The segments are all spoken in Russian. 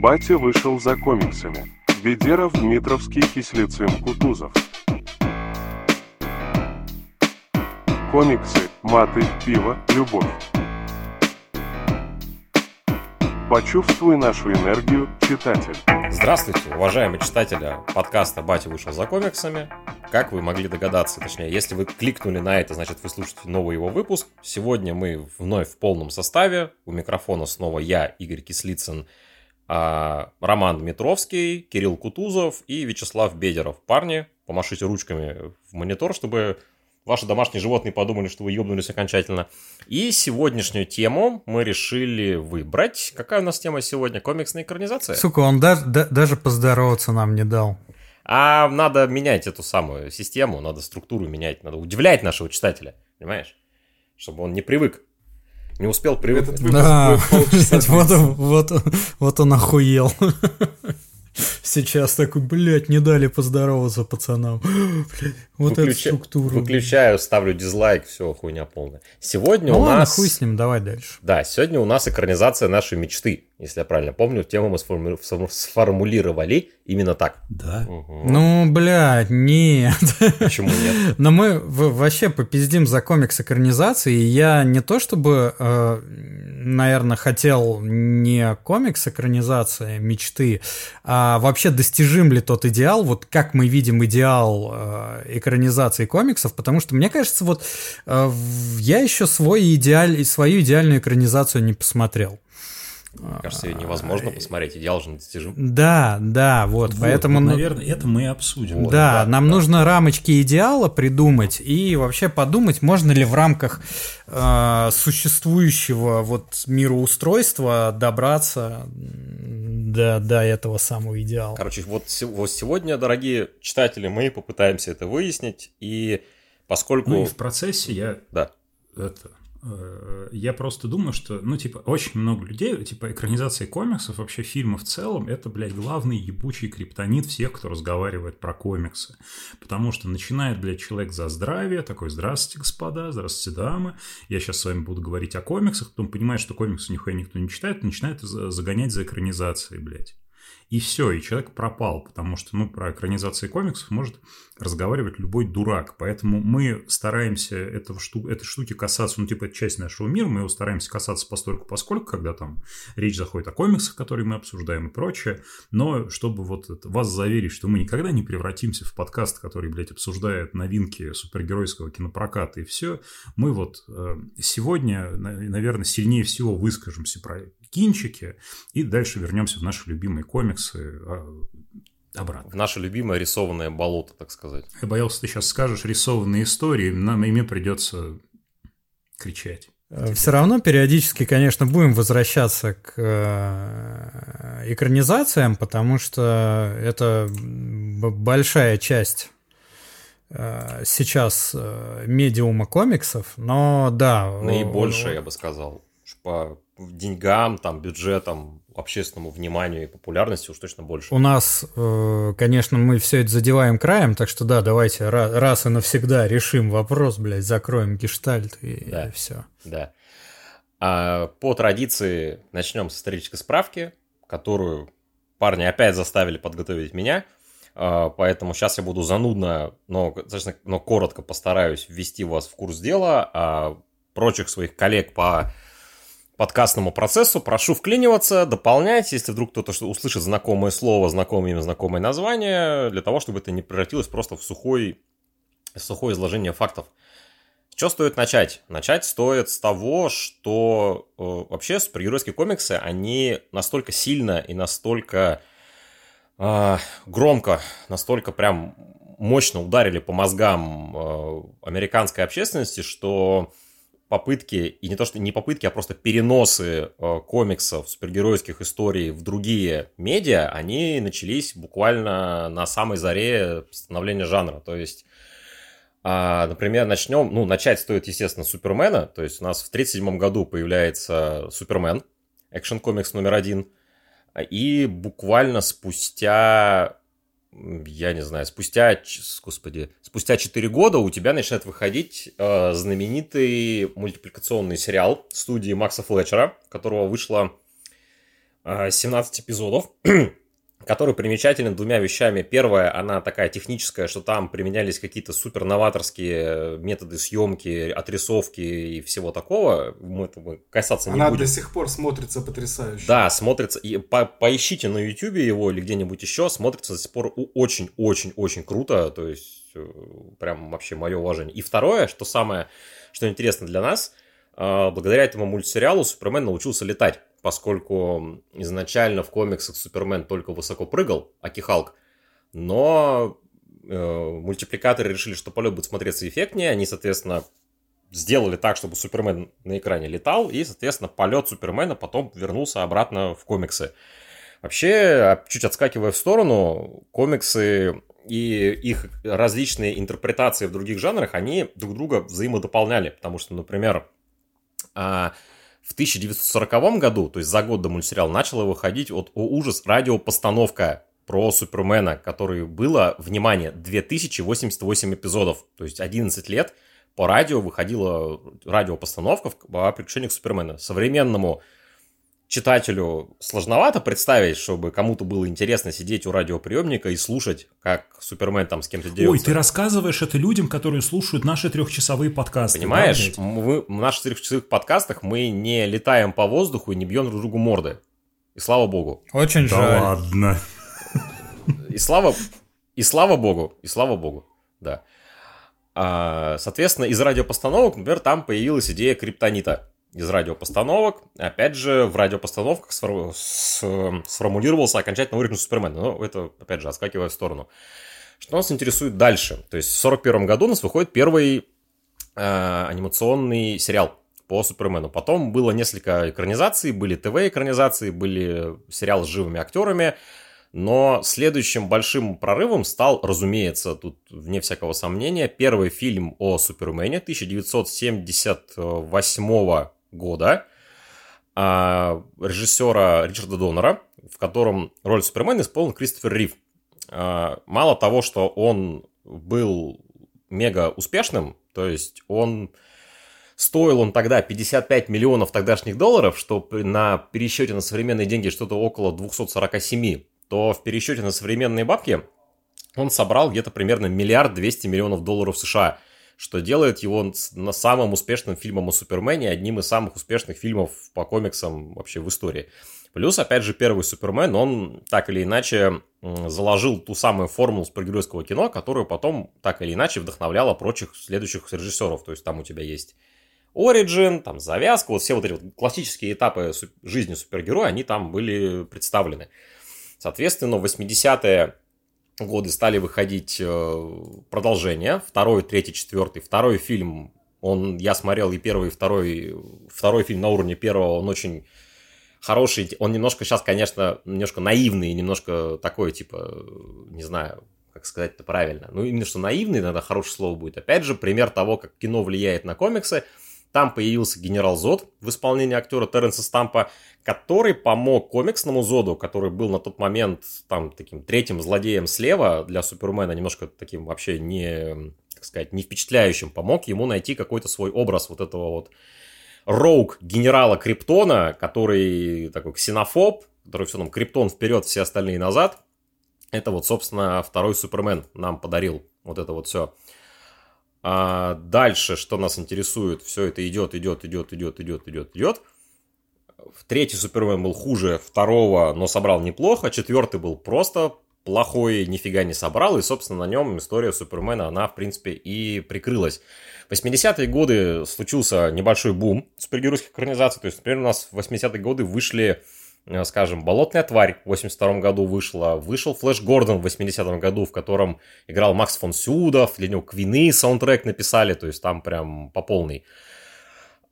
Батя вышел за комиксами. Ведеров, Дмитровский, Кислицын, Кутузов. Комиксы, маты, пиво, любовь. Почувствуй нашу энергию, читатель. Здравствуйте, уважаемые читатели подкаста «Батя вышел за комиксами». Как вы могли догадаться, точнее, если вы кликнули на это, значит, вы слушаете новый его выпуск. Сегодня мы вновь в полном составе. У микрофона снова я, Игорь Кислицын, а, Роман Дмитровский, Кирилл Кутузов и Вячеслав Бедеров. Парни, помашите ручками в монитор, чтобы ваши домашние животные подумали, что вы ебнулись окончательно. И сегодняшнюю тему мы решили выбрать. Какая у нас тема сегодня? Комиксная экранизация? Сука, он даже, да, даже поздороваться нам не дал. А надо менять эту самую систему, надо структуру менять, надо удивлять нашего читателя, понимаешь? Чтобы он не привык, не успел привыкнуть. Да, вот, вот, вот он охуел. Сейчас такой, блядь, не дали поздороваться пацанам. Блядь, вот Выключа... эту структуру. Выключаю, ставлю дизлайк, все, хуйня полная. Сегодня ну, у ладно, нас... хуй с ним, давай дальше. Да, сегодня у нас экранизация нашей мечты. Если я правильно помню, тему мы сформулировали именно так. Да? Угу. Ну, блядь, нет. Почему нет? Но мы вообще попиздим за комикс экранизации. Я не то чтобы, э, наверное, хотел не комикс экранизации мечты, а вообще достижим ли тот идеал, вот как мы видим идеал э, экранизации комиксов, потому что мне кажется, вот э, я еще свой идеаль, свою идеальную экранизацию не посмотрел. Мне кажется, ее невозможно посмотреть, идеал же достижим. Да, да, вот, вот поэтому... Вот, наверное, это мы и обсудим. Вот, да, да, нам да. нужно рамочки идеала придумать и вообще подумать, можно ли в рамках э, существующего вот мироустройства добраться до, до этого самого идеала. Короче, вот, вот сегодня, дорогие читатели, мы попытаемся это выяснить, и поскольку... Ну и в процессе я... Да. Это, я просто думаю, что, ну, типа, очень много людей, типа, экранизация комиксов, вообще фильмы в целом, это, блядь, главный ебучий криптонит всех, кто разговаривает про комиксы. Потому что начинает, блядь, человек за здравие, такой, здравствуйте, господа, здравствуйте, дамы, я сейчас с вами буду говорить о комиксах, потом понимает, что комиксы нихуя никто не читает, начинает загонять за экранизацией, блядь и все, и человек пропал, потому что, ну, про экранизации комиксов может разговаривать любой дурак, поэтому мы стараемся этого шту... этой штуки касаться, ну, типа, это часть нашего мира, мы его стараемся касаться постольку поскольку, когда там речь заходит о комиксах, которые мы обсуждаем и прочее, но чтобы вот вас заверить, что мы никогда не превратимся в подкаст, который, блядь, обсуждает новинки супергеройского кинопроката и все, мы вот э, сегодня, наверное, сильнее всего выскажемся про кинчики, и дальше вернемся в наши любимые комиксы а, обратно. В наше любимое рисованное болото, так сказать. Я боялся, ты сейчас скажешь рисованные истории, нам ими придется кричать. Э, Все равно периодически, конечно, будем возвращаться к э, экранизациям, потому что это большая часть э, сейчас медиума комиксов, но да. Наибольшая, я бы сказал, по деньгам, там, бюджетам, общественному вниманию и популярности уж точно больше. У нас, э, конечно, мы все это задеваем краем, так что да, давайте раз и навсегда решим вопрос, блядь, закроем гештальт и, да. и все. Да. А по традиции начнем с исторической справки, которую парни опять заставили подготовить меня. А, поэтому сейчас я буду занудно, но, но коротко постараюсь ввести вас в курс дела, а прочих своих коллег по подкастному процессу. Прошу вклиниваться, дополнять, если вдруг кто-то услышит знакомое слово, знакомое имя, знакомое название, для того, чтобы это не превратилось просто в сухой, сухое изложение фактов. Что стоит начать? Начать стоит с того, что э, вообще супергеройские комиксы, они настолько сильно и настолько э, громко, настолько прям мощно ударили по мозгам э, американской общественности, что попытки, и не то что не попытки, а просто переносы э, комиксов, супергеройских историй в другие медиа, они начались буквально на самой заре становления жанра. То есть, э, например, начнем, ну, начать стоит, естественно, с Супермена. То есть у нас в 1937 году появляется Супермен, экшен-комикс номер один. И буквально спустя я не знаю, спустя, господи, спустя 4 года у тебя начинает выходить э, знаменитый мультипликационный сериал студии Макса Флетчера, которого вышло 17 эпизодов, который примечателен двумя вещами. Первое, она такая техническая, что там применялись какие-то супер новаторские методы съемки, отрисовки и всего такого. Мы этого касаться не Она будем. до сих пор смотрится потрясающе. Да, смотрится. И по- поищите на YouTube его или где-нибудь еще, смотрится до сих пор очень-очень-очень круто. То есть, э, прям вообще мое уважение. И второе, что самое, что интересно для нас, э, благодаря этому мультсериалу Супермен научился летать, поскольку изначально в комиксах Супермен только высоко прыгал, аки Халк, но э, мультипликаторы решили, что полет будет смотреться эффектнее, они, соответственно, сделали так, чтобы Супермен на экране летал, и, соответственно, полет Супермена потом вернулся обратно в комиксы. Вообще, а, чуть отскакивая в сторону, комиксы и их различные интерпретации в других жанрах, они друг друга взаимодополняли, потому что, например, а, в 1940 году, то есть за год до мультсериала, начала выходить вот о ужас радиопостановка про Супермена, которой было, внимание, 2088 эпизодов, то есть 11 лет по радио выходила радиопостановка о приключениях Супермена. Современному читателю сложновато представить, чтобы кому-то было интересно сидеть у радиоприемника и слушать, как Супермен там с кем-то дерется. Ой, ты рассказываешь это людям, которые слушают наши трехчасовые подкасты. да, Понимаешь, блядь? мы, в наших трехчасовых подкастах мы не летаем по воздуху и не бьем друг другу морды. И слава богу. Очень Да жаль. ладно. И слава, и слава богу, и слава богу, да. А, соответственно, из радиопостановок, например, там появилась идея криптонита. Из радиопостановок, опять же, в радиопостановках сфор- с- сформулировался окончательно уровень Супермена. Но это, опять же, отскакивая в сторону. Что нас интересует дальше? То есть в 1941 году у нас выходит первый э, анимационный сериал по Супермену. Потом было несколько экранизаций, были ТВ-экранизации, были сериалы с живыми актерами. Но следующим большим прорывом стал, разумеется, тут вне всякого сомнения, первый фильм о Супермене 1978 года а, режиссера Ричарда Доннера, в котором роль Супермена исполнил Кристофер Рив. А, Мало того, что он был мега успешным, то есть он стоил он тогда 55 миллионов тогдашних долларов, что на пересчете на современные деньги что-то около 247, то в пересчете на современные бабки он собрал где-то примерно миллиард 200 миллионов долларов США, что делает его на самым успешным фильмом о Супермене, одним из самых успешных фильмов по комиксам вообще в истории. Плюс, опять же, первый Супермен, он так или иначе заложил ту самую формулу супергеройского кино, которую потом так или иначе вдохновляла прочих следующих режиссеров. То есть там у тебя есть Origin, там завязка, вот все вот эти вот классические этапы жизни супергероя, они там были представлены. Соответственно, в 80-е годы стали выходить э, продолжения, второй, третий, четвертый. Второй фильм, он, я смотрел и первый, и второй, второй фильм на уровне первого, он очень хороший, он немножко сейчас, конечно, немножко наивный, немножко такой, типа, не знаю, как сказать это правильно. Ну, именно что наивный, иногда хорошее слово будет. Опять же, пример того, как кино влияет на комиксы. Там появился генерал Зод в исполнении актера Терренса Стампа, который помог комиксному Зоду, который был на тот момент там таким третьим злодеем слева для Супермена, немножко таким вообще не, как сказать, не впечатляющим, помог ему найти какой-то свой образ вот этого вот роук генерала Криптона, который такой ксенофоб, который все там Криптон вперед, все остальные назад. Это вот, собственно, второй Супермен нам подарил вот это вот все. А дальше, что нас интересует, все это идет, идет, идет, идет, идет, идет, идет. Третий Супермен был хуже второго, но собрал неплохо. Четвертый был просто плохой, нифига не собрал. И, собственно, на нем история Супермена, она, в принципе, и прикрылась. В 80-е годы случился небольшой бум супергеройских экранизаций. То есть, например, у нас в 80-е годы вышли, скажем, «Болотная тварь» в 82 году вышла. Вышел «Флэш Гордон» в 80-м году, в котором играл Макс фон Сюдов. Для него Квины саундтрек написали. То есть, там прям по полной.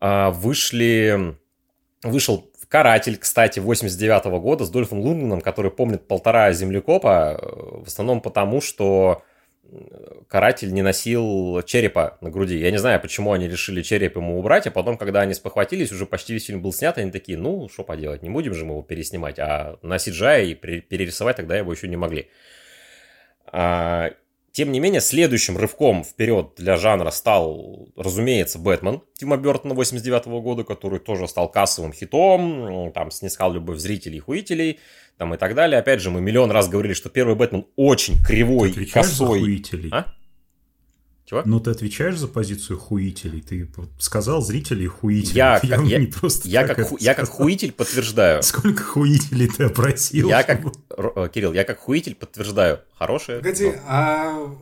А, Вышли... Вышел «Каратель», кстати, 89 года с Дольфом Лундгреном, который помнит полтора землекопа, э, в основном потому, что э, каратель не носил черепа на груди. Я не знаю, почему они решили череп ему убрать, а потом, когда они спохватились, уже почти весь фильм был снят, они такие, ну, что поделать, не будем же мы его переснимать, а на CGI и пере- перерисовать тогда его еще не могли. Тем не менее, следующим рывком вперед для жанра стал, разумеется, Бэтмен Тима Бертона 89 года, который тоже стал кассовым хитом, там снискал любовь зрителей и хуителей, там и так далее. Опять же, мы миллион раз говорили, что первый Бэтмен очень кривой, Ты и косой. за хуителей? А? Чего? Ну, ты отвечаешь за позицию хуителей. Ты сказал зрителей хуителей. Я, явно я- не просто Я как, ху- я как хуитель подтверждаю. Сколько хуителей ты опросил? Я как, э, Кирилл, я как хуитель подтверждаю. Хорошее. Погоди, а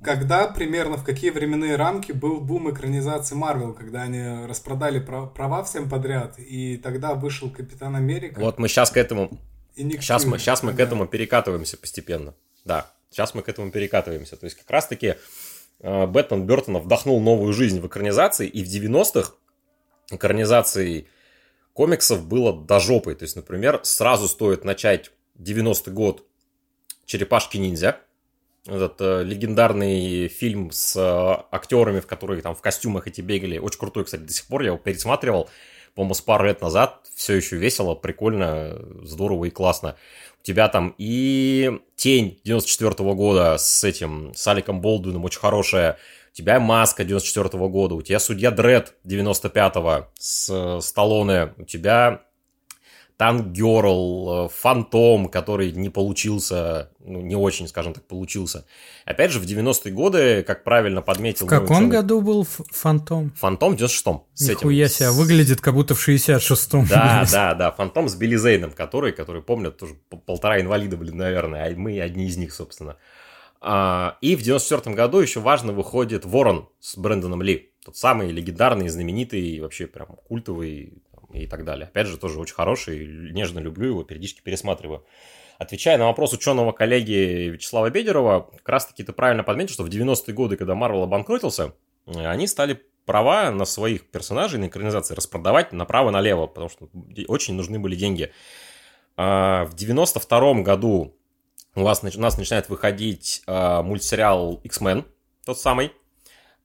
когда примерно, в какие временные рамки был бум экранизации Марвел, когда они распродали прав- права всем подряд, и тогда вышел Капитан Америка Вот мы сейчас к этому и Ник Сейчас мы, сейчас мы к этому перекатываемся постепенно. Да, сейчас мы к этому перекатываемся. То есть как раз-таки Бэтмен Бертона вдохнул новую жизнь в экранизации, и в 90-х экранизацией комиксов было до жопы. То есть, например, сразу стоит начать 90-й год «Черепашки-ниндзя», этот э, легендарный фильм с э, актерами, в которые там в костюмах эти бегали. Очень крутой, кстати, до сих пор я его пересматривал, по-моему, с пару лет назад. Все еще весело, прикольно, здорово и классно. У тебя там и Тень 94 года с этим, с Аликом Болдуином, очень хорошая. У тебя Маска 94 года, у тебя Судья Дред 95-го с э, Сталлоне, у тебя Танк Герл, э, Фантом, который не получился, ну, не очень, скажем так, получился. Опять же, в 90-е годы, как правильно подметил... В каком ученый, году был Фантом? Фантом в 96-м. с этим, Нихуя себе, с- выглядит как будто в 66-м. Да, да, да, Фантом с Билли Зейном, который, который помнят, тоже пол- полтора инвалида, блин, наверное, а мы одни из них, собственно. А, и в 94 году еще важно выходит Ворон с Брэндоном Ли. Тот самый легендарный, знаменитый, вообще прям культовый и так далее. Опять же, тоже очень хороший, нежно люблю его, периодически пересматриваю. Отвечая на вопрос ученого коллеги Вячеслава Бедерова, как раз таки ты правильно подметил, что в 90-е годы, когда Марвел обанкротился, э, они стали права на своих персонажей, на экранизации распродавать направо-налево, потому что очень нужны были деньги. А, В 92 году у вас, у нас начинает выходить а, мультсериал X-Men, тот самый.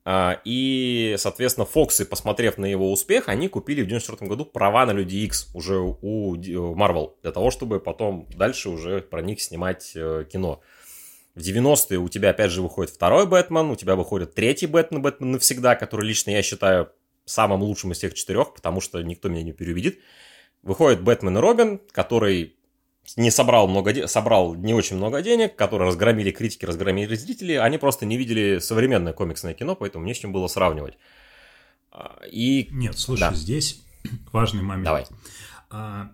А, И, соответственно, Фоксы, посмотрев на его успех, они купили в 94 году права на Люди X уже у Marvel, для того, чтобы потом дальше уже про них снимать э, кино. В 90-е у тебя опять же выходит второй Бэтмен, у тебя выходит третий Бэтмен, Бэтмен навсегда, который лично я считаю самым лучшим из всех четырех, потому что никто меня не переубедит. Выходит Бэтмен и Робин, который не собрал много де- собрал не очень много денег, которые разгромили критики, разгромили зрители, они просто не видели современное комиксное кино, поэтому не с чем было сравнивать. А, И Нет, слушай, Да. здесь важный момент. Давай. А,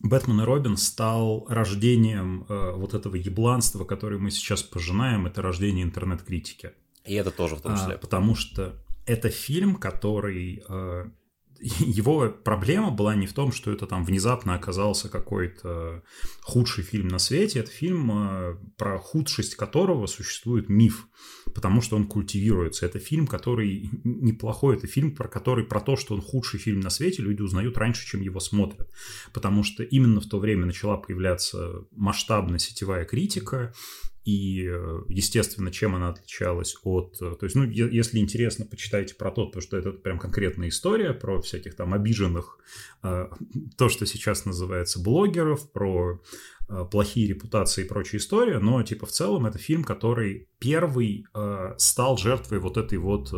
Бэтмен и Робин стал рождением э, вот этого ебланства, которое мы сейчас пожинаем, это рождение интернет-критики. и это тоже в том А, числе. потому что это фильм, который... э, его проблема была не в том, что это там внезапно оказался какой-то худший фильм на свете. Это фильм, э, про худшесть которого существует миф, потому что он культивируется. Это фильм, который неплохой. Это фильм, про который про то, что он худший фильм на свете, люди узнают раньше, чем его смотрят. Потому что именно в то время начала появляться масштабная сетевая критика, и, э, естественно, чем она отличалась от... э, То есть, ну, если интересно, почитайте про то, потому что это прям конкретная история про всяких там обиженных, э, то, что сейчас называется блогеров, про плохие репутации и прочая история, но, типа, в целом это фильм, который первый стал жертвой вот этой вот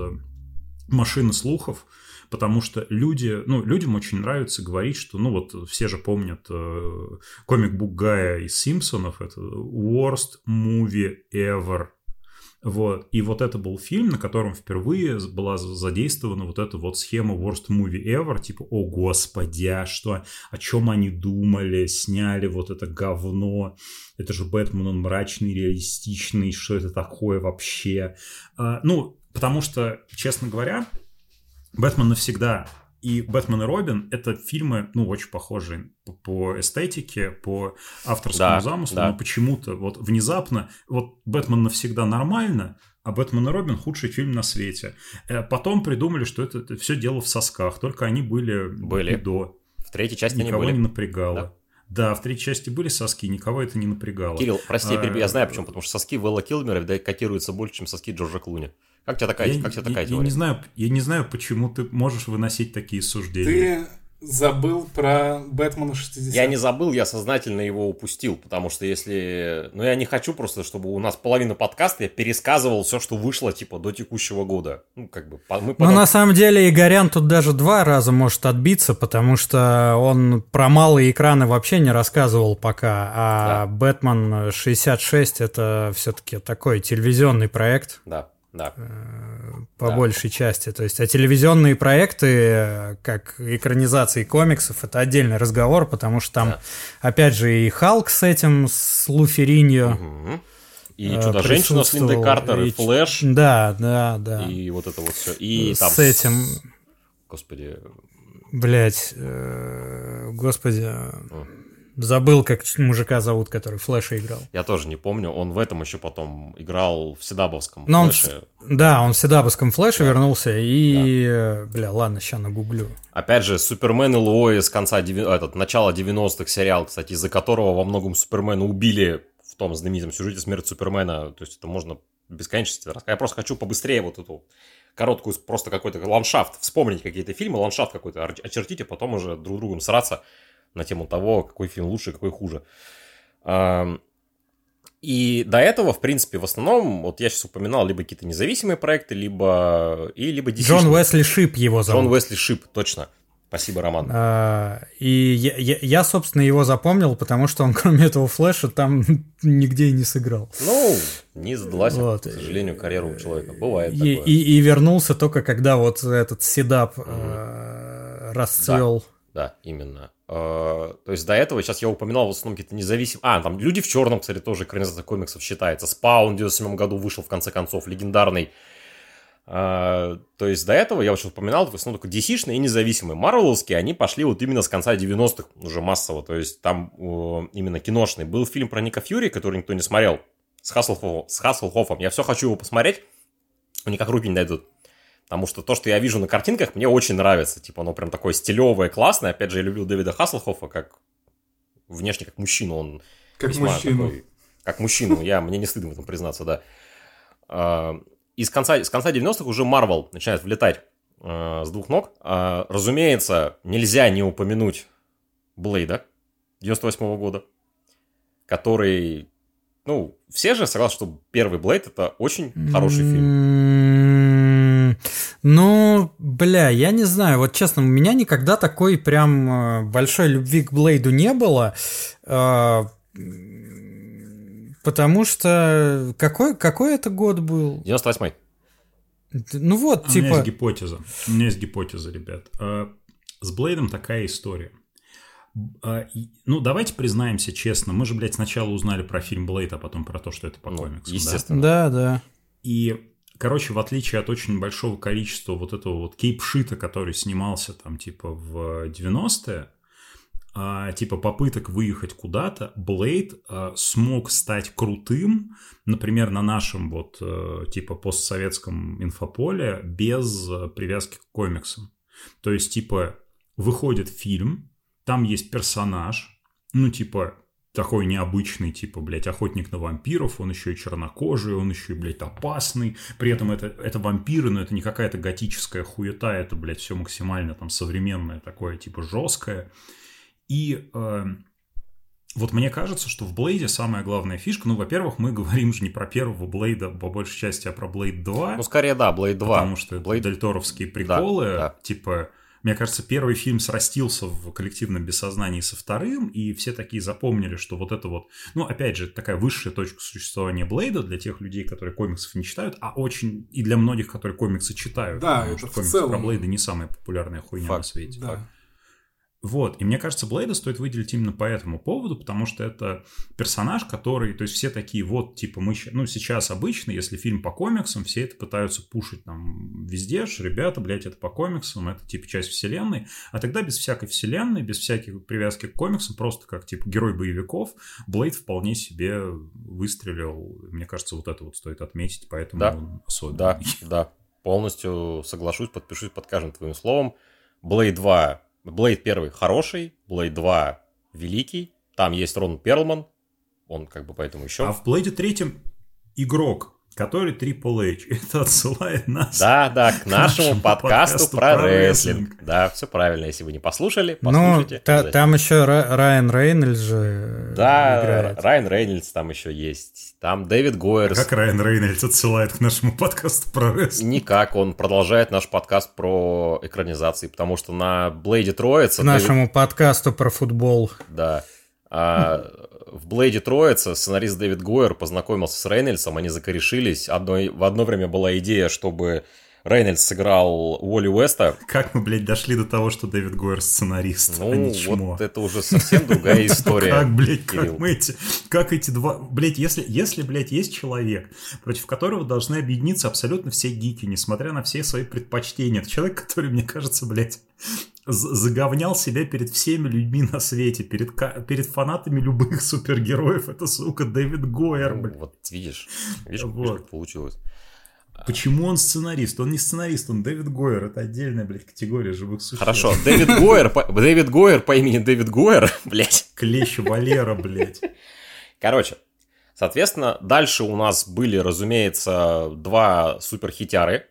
машины слухов, потому что люди, ну, людям очень нравится говорить, что, ну, вот все же помнят э, комик-бук Гая из Симпсонов, это Worst Movie Ever. Вот. И вот это был фильм, на котором впервые была задействована вот эта вот схема Worst Movie Ever, типа, о господи, а что, о чем они думали, сняли вот это говно, это же Бэтмен, он мрачный, реалистичный, что это такое вообще? А, ну, потому что, честно говоря, Бэтмен навсегда и Бэтмен и Робин это фильмы, ну, очень похожие по, эстетике, по авторскому Да, замыслу, да. но почему-то вот внезапно вот Бэтмен навсегда нормально, а Бэтмен и Робин худший фильм на свете. Э, Потом придумали, что это, все дело в сосках, только они были, Были. до. В третьей части они Никого были. не напрягало. Да. В третьей части были соски, никого это не напрягало. Кирилл, прости, я, перебью, я А, знаю почему, потому что соски Вэлла Килмера да, котируются больше, чем соски Джорджа Клуни. Как тебе такая, я, как тебе такая я- я теория? не знаю, я не знаю, почему ты можешь выносить такие суждения. Ты забыл про Бэтмена 60. Я не забыл, я сознательно его упустил, потому что если... Ну, я не хочу просто, чтобы у нас половина подкаста я пересказывал все, что вышло, типа, до текущего года. Ну, как бы, мы Ну, на самом деле, Игорян тут даже два раза может отбиться, потому что он про малые экраны вообще не рассказывал пока, а Да. Бэтмен 66 это все-таки такой телевизионный проект. Да, да. по Да. большей части. То есть, а телевизионные проекты, э, как экранизации комиксов, это отдельный разговор, потому что там, Да. опять же, и Халк с этим, с Луфериньо. Мгм. И э, Чудо-женщина с Линдой Картер, и и Флэш, Да, да, да. и вот это вот все. И с там... этим, Господи, блядь, господи, забыл, как мужика зовут, который Флэша играл. я тоже не помню. Он в этом еще потом играл в CW-вском Но он Флэше. Да, он в CW-вском Флэше вернулся, и, э, бля, ладно, сейчас нагуглю. Опять же, Супермен и Лоис конца, деви- этот, начала 90-х сериал, кстати, из-за которого во многом Супермена убили в том знаменитом сюжете «Смерть Супермена». То есть это можно бесконечно рассказать. Я просто хочу побыстрее вот эту короткую, просто какой-то ландшафт, вспомнить какие-то фильмы, ландшафт какой-то очертить, а потом уже друг другом сраться на тему того, какой фильм лучше, какой хуже. И до этого, в принципе, в основном, вот я сейчас упоминал либо какие-то независимые проекты, либо и либо Джон DC-шные. Уэсли Шип его зовут. Джон Уэсли Шип, точно. Спасибо, Роман. А, И я, я- я, собственно, его запомнил, потому что он, кроме этого флеша, там нигде и не сыграл. Ну, не задалась, Вот. к сожалению, карьера у человека. Бывает И, такое. и- и вернулся только когда вот этот седап э, расцвел. Да, именно. Э, То есть до этого, сейчас я упоминал в основном какие-то независимые... А, там «Люди в черном», кстати, тоже экранизация комиксов считается. «Спаун» в 97 году вышел, в конце концов, легендарный. Э, То есть до этого, я сейчас упоминал, в основном только DC-шные и независимые. Марвеловские, они пошли вот именно с конца 90-х уже массово. То есть там именно киношный. Был фильм про Ника Фьюри, который никто не смотрел, с Хаслхофом. С Хаслхофом. Я все хочу его посмотреть, но никак руки не дойдут. Потому что то, что я вижу на картинках, мне очень нравится. Типа, оно прям такое стилевое, классное. Опять же, я люблю Дэвида Хаслхофа как внешне как мужчину. Он Как мужчину. такой- как мужчину. Я, мне не стыдно в этом признаться, да. А, И с конца, с конца 90-х уже Марвел начинает влетать а, с двух ног. А, Разумеется, нельзя не упомянуть Блейда 98 года, который... Ну, все же согласны, что первый Блейд это очень хороший фильм. Ну, бля, я не знаю. Вот честно, у меня никогда такой прям э, большой любви к Блейду не было. э, Потому что какой, какой это год был? 98-й. Ну вот, У меня есть типа... гипотеза. У меня есть гипотеза, ребят. А, С Блейдом такая история. А, Ну, давайте признаемся честно. Мы же, блядь, сначала узнали про фильм Блейд, а потом про то, что это по Ну, комиксам. да? естественно. Да, да. И, короче, в отличие от очень большого количества вот этого вот кейпшита, который снимался там типа в 90-е, а, типа попыток выехать куда-то, Блейд а, смог стать крутым, например, на нашем вот э, типа постсоветском инфополе без э, привязки к комиксам. То есть, типа, выходит фильм, там есть персонаж, ну, типа, такой необычный, типа, блядь, охотник на вампиров, он еще и чернокожий, он еще и, блядь, опасный. При этом это, это вампиры, но это не какая-то готическая хуета, это, блядь, все максимально там современное, такое, типа, жесткое. И э, вот мне кажется, что в Блейде самая главная фишка, ну, во-первых, мы говорим же не про первого Блейда, по большей части, а про Блейд 2. Ну, скорее, да, Блейд 2. Потому что это Блейд- дельторовские приколы, да. типа, мне кажется, первый фильм срастился в коллективном бессознании со вторым, и все такие запомнили, что вот это вот, ну, опять же, такая высшая точка существования Блейда для тех людей, которые комиксов не читают, а очень и для многих, которые комиксы читают. Да, потому это что комиксы целом. про Блейда не самая популярная хуйня Факт. на свете. Да. Вот, и мне кажется, Блейда стоит выделить именно по этому поводу, потому что это персонаж, который, то есть все такие, вот, типа, мы, ну, сейчас обычно, если фильм по комиксам, все это пытаются пушить там везде, что, ребята, блядь, это по комиксам, это, типа, часть вселенной, а тогда без всякой вселенной, без всяких привязки к комиксам, просто как, типа, герой боевиков, Блейд вполне себе выстрелил, мне кажется, вот это вот стоит отметить, поэтому Да. он особенный. Да, да. Полностью соглашусь, подпишусь под каждым твоим словом. Blade 2, Blade 1 хороший, Blade 2 великий. Там есть Рон Перлман, он как бы поэтому еще... А в Блейде третьем игрок, который Triple H. Это отсылает нас Да, да, к нашему подкасту про рестлинг. Да, все правильно. Если вы не послушали, Ну, послушайте. та- обязательно. там еще Ра- Райан Рейнольдс же Да, играет. Райан Рейнольдс там еще есть. Там Дэвид Гойерс. Как Райан Рейнольдс отсылает к нашему подкасту про рестлинг. Никак, он продолжает наш подкаст про экранизации, потому что на Блейде Троица... К нашему подкасту про футбол. Да. А, в Блейде Троица сценарист Дэвид Гойер познакомился с Рейнольдсом, они закорешились. Одной, в одно время была идея, чтобы Рейнольдс сыграл Уолли Уэста. Как мы, блядь, дошли до того, что Дэвид Гойер сценарист, а Ну, не чмо? вот это уже совсем другая история. Как, блядь, как мы эти, как эти два, блядь, если, если, блядь, есть человек, против которого должны объединиться абсолютно все гики, несмотря на все свои предпочтения, это человек, который, мне кажется, блядь, заговнял себя перед всеми людьми на свете, перед, перед фанатами любых супергероев, это, сука, Дэвид Гойер, Ну. Вот видишь, видишь, Вот. видишь, как получилось. Почему он сценарист? Он не сценарист, он Дэвид Гойер, это отдельная, блядь, категория живых существ. Хорошо, Дэвид Гойер, по- Дэвид Гойер по имени Дэвид Гойер, блядь. Клещ Валера, блядь. Короче, соответственно, дальше у нас были, разумеется, два суперхитяры.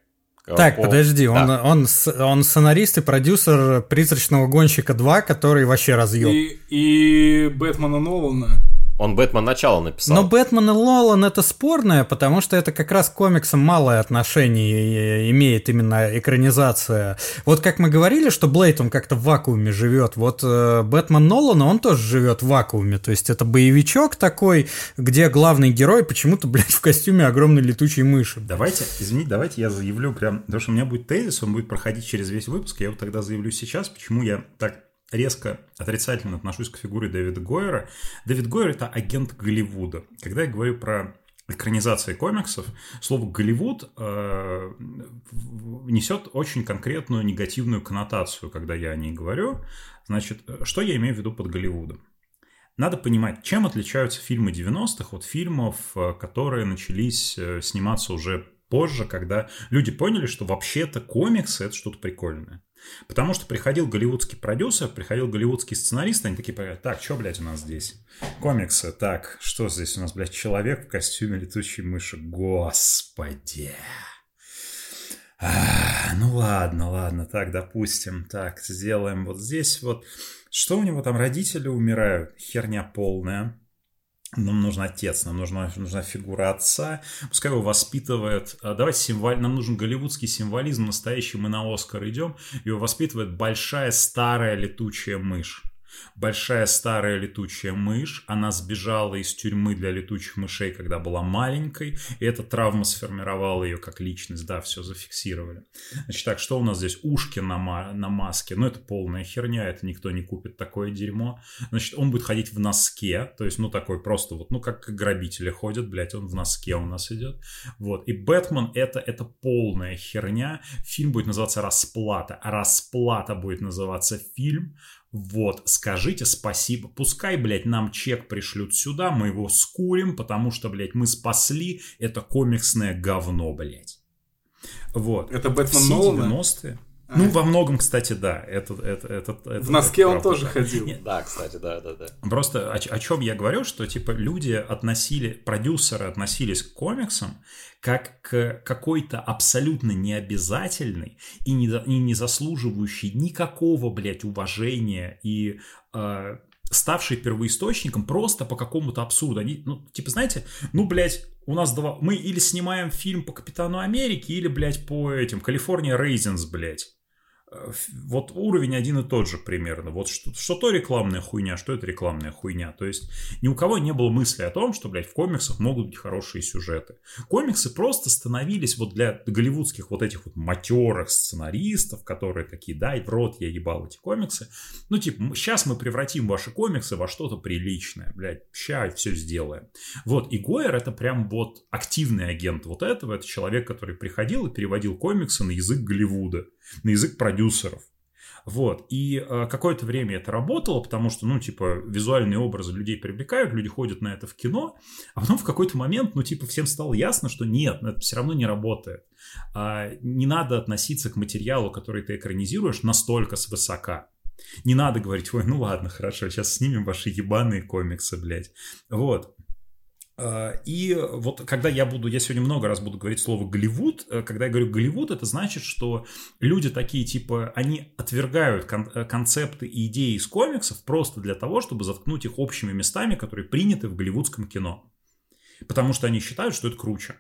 Э, Так, по- подожди, он, Да. он, с- он сценарист и продюсер «Призрачного гонщика 2», который вообще разъел. И, и Бэтмена Нолана. Он Бэтмен начало написал. Но Бэтмен и Лолан это спорное, потому что это как раз к комиксам малое отношение имеет именно экранизация. Вот как мы говорили, что Блейд он как-то в вакууме живет, вот э, Бэтмен Нолана он тоже живет в вакууме, то есть это боевичок такой, где главный герой почему-то, блядь, в костюме огромной летучей мыши. Давайте, извините, давайте я заявлю прям, потому что у меня будет тезис, он будет проходить через весь выпуск, я вот тогда заявлю сейчас, почему я так резко отрицательно отношусь к фигуре Дэвида Гойера. Дэвид Гойер – это агент Голливуда. Когда я говорю про экранизации комиксов, слово «Голливуд» э, несет очень конкретную негативную коннотацию, когда я о ней говорю. Значит, э, что я имею в виду под Голливудом? Надо понимать, чем отличаются фильмы 90-х от фильмов, э, которые начались э, сниматься уже позже, когда люди поняли, что вообще-то комиксы это что-то прикольное. Потому что приходил голливудский продюсер, приходил голливудский сценарист, они такие, говорят, так, что, блядь, у нас здесь? Комиксы, так, что здесь у нас, блядь, человек в костюме летучей мыши? Господи. А, ну ладно, ладно, так, допустим, так, сделаем вот здесь вот. Что у него там, родители умирают? Херня полная. Нам нужен отец, нам нужна, нужна фигура отца. Пускай его воспитывает. а, Давайте символ... Нам нужен голливудский символизм, настоящий. Мы на Оскар идем. Его воспитывает большая старая летучая мышь. Большая старая летучая мышь. Она сбежала из тюрьмы для летучих мышей, когда была маленькой. И эта травма сформировала ее как личность. Да, все зафиксировали. Значит, так, что у нас здесь? Ушки на, ма- на маске. Ну, это полная херня, это никто не купит такое дерьмо. Значит, он будет ходить в носке, то есть, ну, такой просто вот, ну, как грабители ходят, блядь, он в носке у нас идет. Вот, и Бэтмен это, это полная херня. Фильм будет называться «Расплата», а «Расплата» будет называться фильм. Вот, скажите спасибо. Пускай, блядь, нам чек пришлют сюда, мы его скурим, потому что, блядь, мы спасли это комиксное говно, блядь. Вот. Это Бэтмен Все Нолана? 90-е. Ну, во многом, кстати, да. Это, это, это, это- В носке это он правда, тоже ходил. Нет, Да, кстати, да, да, да. Просто о, о чем я говорю, что типа люди относили, продюсеры относились к комиксам как к какой-то абсолютно необязательной и не, и не заслуживающей никакого, блядь, уважения и э, ставшей первоисточником просто по какому-то абсурду. Они, ну, типа, знаете, ну, блядь, у нас два... Мы или снимаем фильм по Капитану Америки, или, блядь, по этим... Калифорния Рейзенс, блядь. Э, Вот уровень один и тот же примерно. Вот что, что то рекламная хуйня, что это рекламная хуйня. То есть ни у кого не было мысли о том, что, блядь, в комиксах могут быть хорошие сюжеты. Комиксы просто становились вот для голливудских вот этих вот матерых сценаристов, которые такие, дай в рот, я ебал эти комиксы. Ну, типа, сейчас мы превратим ваши комиксы во что-то приличное, блядь, ща все сделаем. Вот, и Гойер это прям вот активный агент вот этого, это человек, который приходил и переводил комиксы на язык Голливуда, на язык продюсеров. Вот, и э, какое-то время это работало, потому что, ну, типа, визуальные образы людей привлекают, люди ходят на это в кино, а потом в какой-то момент, ну, типа, всем стало ясно, что нет, это все равно не работает. А, не надо относиться к материалу, который ты экранизируешь, настолько свысока. Не надо говорить, ой, ну ладно, хорошо, сейчас снимем ваши ебаные комиксы, блядь. Вот. Э, и вот когда я буду, я сегодня много раз буду говорить слово Голливуд, э, когда я говорю Голливуд, это значит, что люди такие типа, они отвергают кон- э, концепты и идеи из комиксов просто для того, чтобы заткнуть их общими местами, которые приняты в голливудском кино. Потому что они считают, что это круче.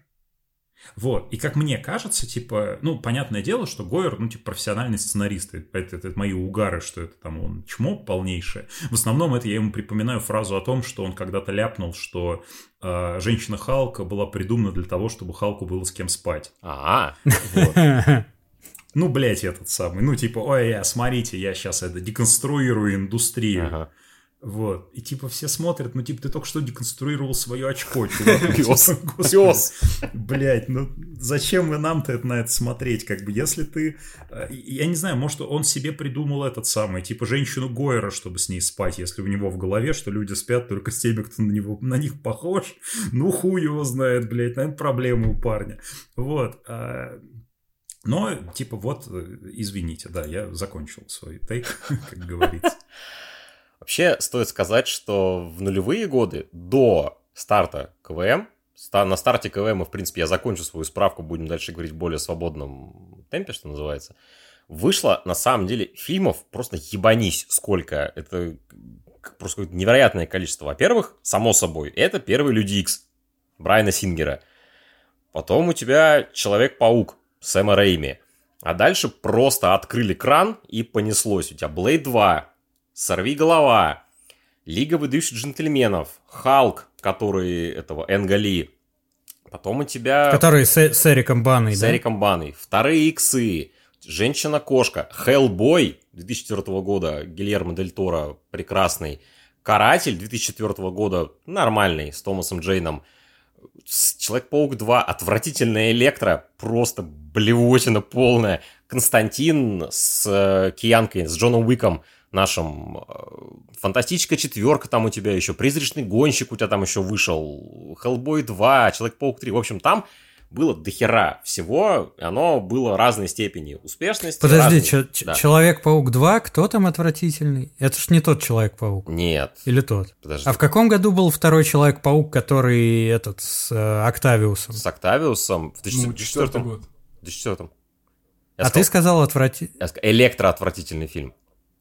Вот. И как мне кажется, типа, ну, понятное дело, что Гойер, ну, типа, профессиональный сценарист. Это, это, это мои угары, что это там он чмо полнейшее. В основном это я ему припоминаю фразу о том, что он когда-то ляпнул, что э, женщина Халка была придумана для того, чтобы Халку было с кем спать. А, Вот. Ну, блядь, этот самый. Ну, типа, ой, я, смотрите, я сейчас это деконструирую индустрию. ага. Вот. И типа все смотрят, ну типа ты только что деконструировал свое очко, Пёс, типа. Блядь, ну зачем вы нам-то это- на это смотреть? Как бы если ты... э, Я не знаю, может он себе придумал этот самый, типа женщину Гойера, чтобы с ней спать, если у него в голове, что люди спят только с теми, кто на, него, на них похож. Ну хуй его знает, блядь, наверное, проблемы у парня. Вот. а, Но, типа, вот, э, извините, да, я закончил свой тейк, как говорится. Вообще, стоит сказать, что в нулевые годы, до старта КВМ, на старте КВМ, в принципе, я закончу свою справку, будем дальше говорить в более свободном темпе, что называется, вышло, на самом деле, фильмов просто ебанись сколько. Это просто невероятное количество. Во-первых, само собой, это первый Люди Икс Брайана Сингера. Потом у тебя Человек-паук Сэма Рейми. А дальше просто открыли кран и понеслось. У тебя Блейд 2, Сорви голова, Лига выдающих джентльменов, Халк, который этого Энга Ли. Потом у тебя Который с, с Эриком Баной, с да? Эриком Баной. Вторые иксы. Женщина-кошка. Хеллбой 2004 года. Гильермо Дель Торо. Прекрасный. Каратель 2004 года. Нормальный. С Томасом Джейном. Человек-паук 2. Отвратительная электро. Просто блевотина полная. Константин с э, Киянкой, с Джоном Уиком нашим. э, Фантастическая четверка там у тебя еще. Призрачный гонщик у тебя там еще вышел. Хеллбой 2. Человек-паук 3. В общем, там было дохера всего, и оно было разной степени успешности. Подожди, разной- ч- Да. Человек-паук 2, кто там отвратительный? Это ж не тот Человек-паук. Нет, Или тот? подожди. А в каком году был второй Человек-паук, который этот с э, Октавиусом? С Октавиусом в Ну, 2004 четвертый год. 2004 А ты сказал отвратительный? Я сказал, Электро отвратительный фильм.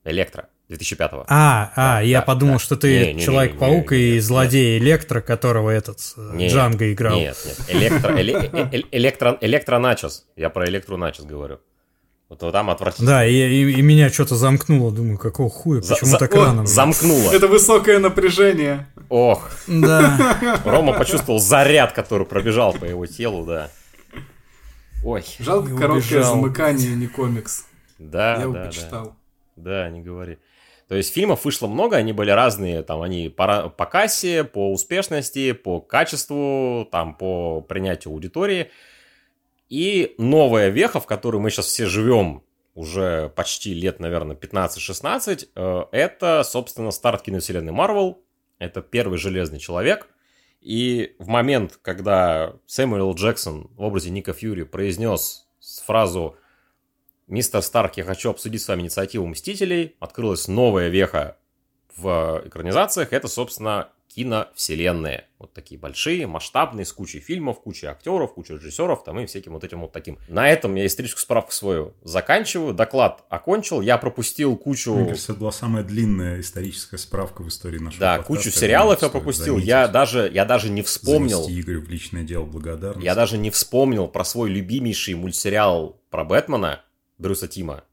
Электро 2005 А, а, Да, я да, подумал, да. что ты Человек-паук и злодей Электро, которого этот э, Нет, Джанго играл. Нет, нет. Электро, эле- э- э- электро, электроначос. Я про электроначос говорю. Вот там отвратительно. Да, и, и- и меня что-то замкнуло. Думаю, какого хуя, За- почему за- так Ой, рано? Замкнуло. Это высокое напряжение. Ох, Да. Рома почувствовал заряд, который пробежал по его телу, да. Ой, Жалко короткое замыкание, не комикс. да, Я да, да. почитал. Да, не говори. То есть фильмов вышло много, они были разные, там они по, по кассе, по успешности, по качеству, там по принятию аудитории. И новая веха, в которой мы сейчас все живем уже почти лет, наверное, 15-16, э, это, собственно, старт киновселенной Марвел. Это первый Железный Человек. И в момент, когда Сэмюэл. Джексон в образе Ника Фьюри произнес фразу «Мистер Старк, я хочу обсудить с вами инициативу Мстителей», открылась новая веха в экранизациях. Это, собственно, киновселенные. Вот такие большие, масштабные, с кучей фильмов, кучей актеров, кучей режиссеров, там и всяким вот этим вот таким. На этом я историческую справку свою заканчиваю. Доклад окончил. Я пропустил кучу... Мне кажется, это была самая длинная историческая справка в истории нашего Да, подкаста. кучу сериалов я пропустил. заметить. Я даже, я даже не вспомнил. Занести Игорю в личное дело благодарность. Я даже не вспомнил про свой любимейший мультсериал про Бэтмена Брюса Тима.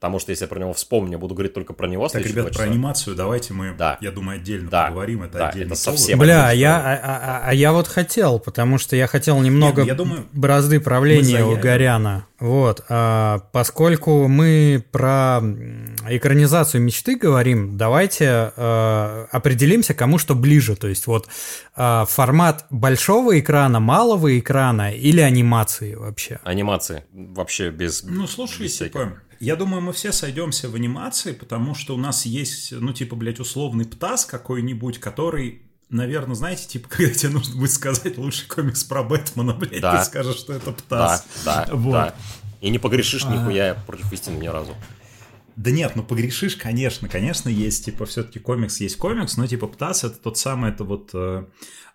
Потому что если я про него вспомню, я буду говорить только про него Так, ребят, про анимацию давайте мы, Да. я думаю, отдельно Да. поговорим. Это Да, отдельный это совсем Бля, отдельная я, а, а- а я вот хотел, потому что я хотел немного Нет, я думаю, бразды правления у. Горяна. Вот, а, поскольку мы про экранизацию мечты говорим, давайте а, определимся, кому что ближе. То есть вот а, формат большого экрана, малого экрана или анимации вообще. Анимации. Вообще без... Ну, слушай, без всяких. Я думаю, мы все сойдемся в анимации, потому что у нас есть, ну, типа, блядь, условный птас какой-нибудь, который, наверное, знаете, типа, когда тебе нужно будет сказать лучший комикс про Бэтмена, блядь, Да. ты скажешь, что это Да, птас. да, Вот. да. И не погрешишь А. нихуя против истины ни разу. Да нет, ну погрешишь, конечно, конечно, есть, типа, все-таки комикс есть комикс, но, типа, ПТАС это тот самый, это вот э,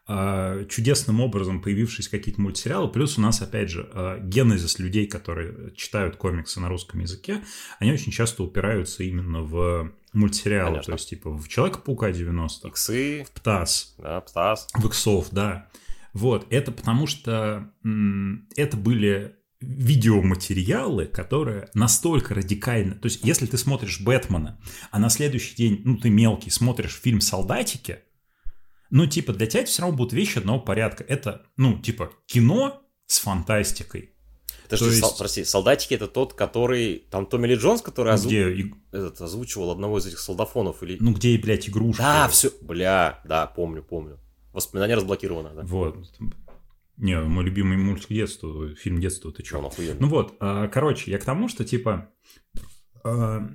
чудесным образом появившись какие-то мультсериалы, плюс у нас, опять же, э, генезис людей, которые читают комиксы на русском языке, они очень часто упираются именно в мультсериалы, Конечно. то есть, типа, в Человека-паука 90-х, Иксы, в ПТАС, да, Птас. в Иксов, да. Вот, это потому что м, это были видеоматериалы, которые настолько радикально... То есть, если ты смотришь «Бэтмена», а на следующий день, ну, ты мелкий, смотришь фильм «Солдатики», ну, типа, для тебя это все равно будут вещи одного порядка. Это, ну, типа, кино с фантастикой. Подожди, То сол- есть- прости, солдатики это тот, который. Там Томми Ли Джонс, который озву- Где, этот, озвучивал одного из этих солдафонов или. ну, где, блядь, игрушки. да, все. Бля, да, помню, помню. Воспоминание разблокировано, да. Вот. Не, мой любимый мультик детства, фильм детства, ты чё? Охуенный. Ну вот, а, короче, я к тому, что, типа, а,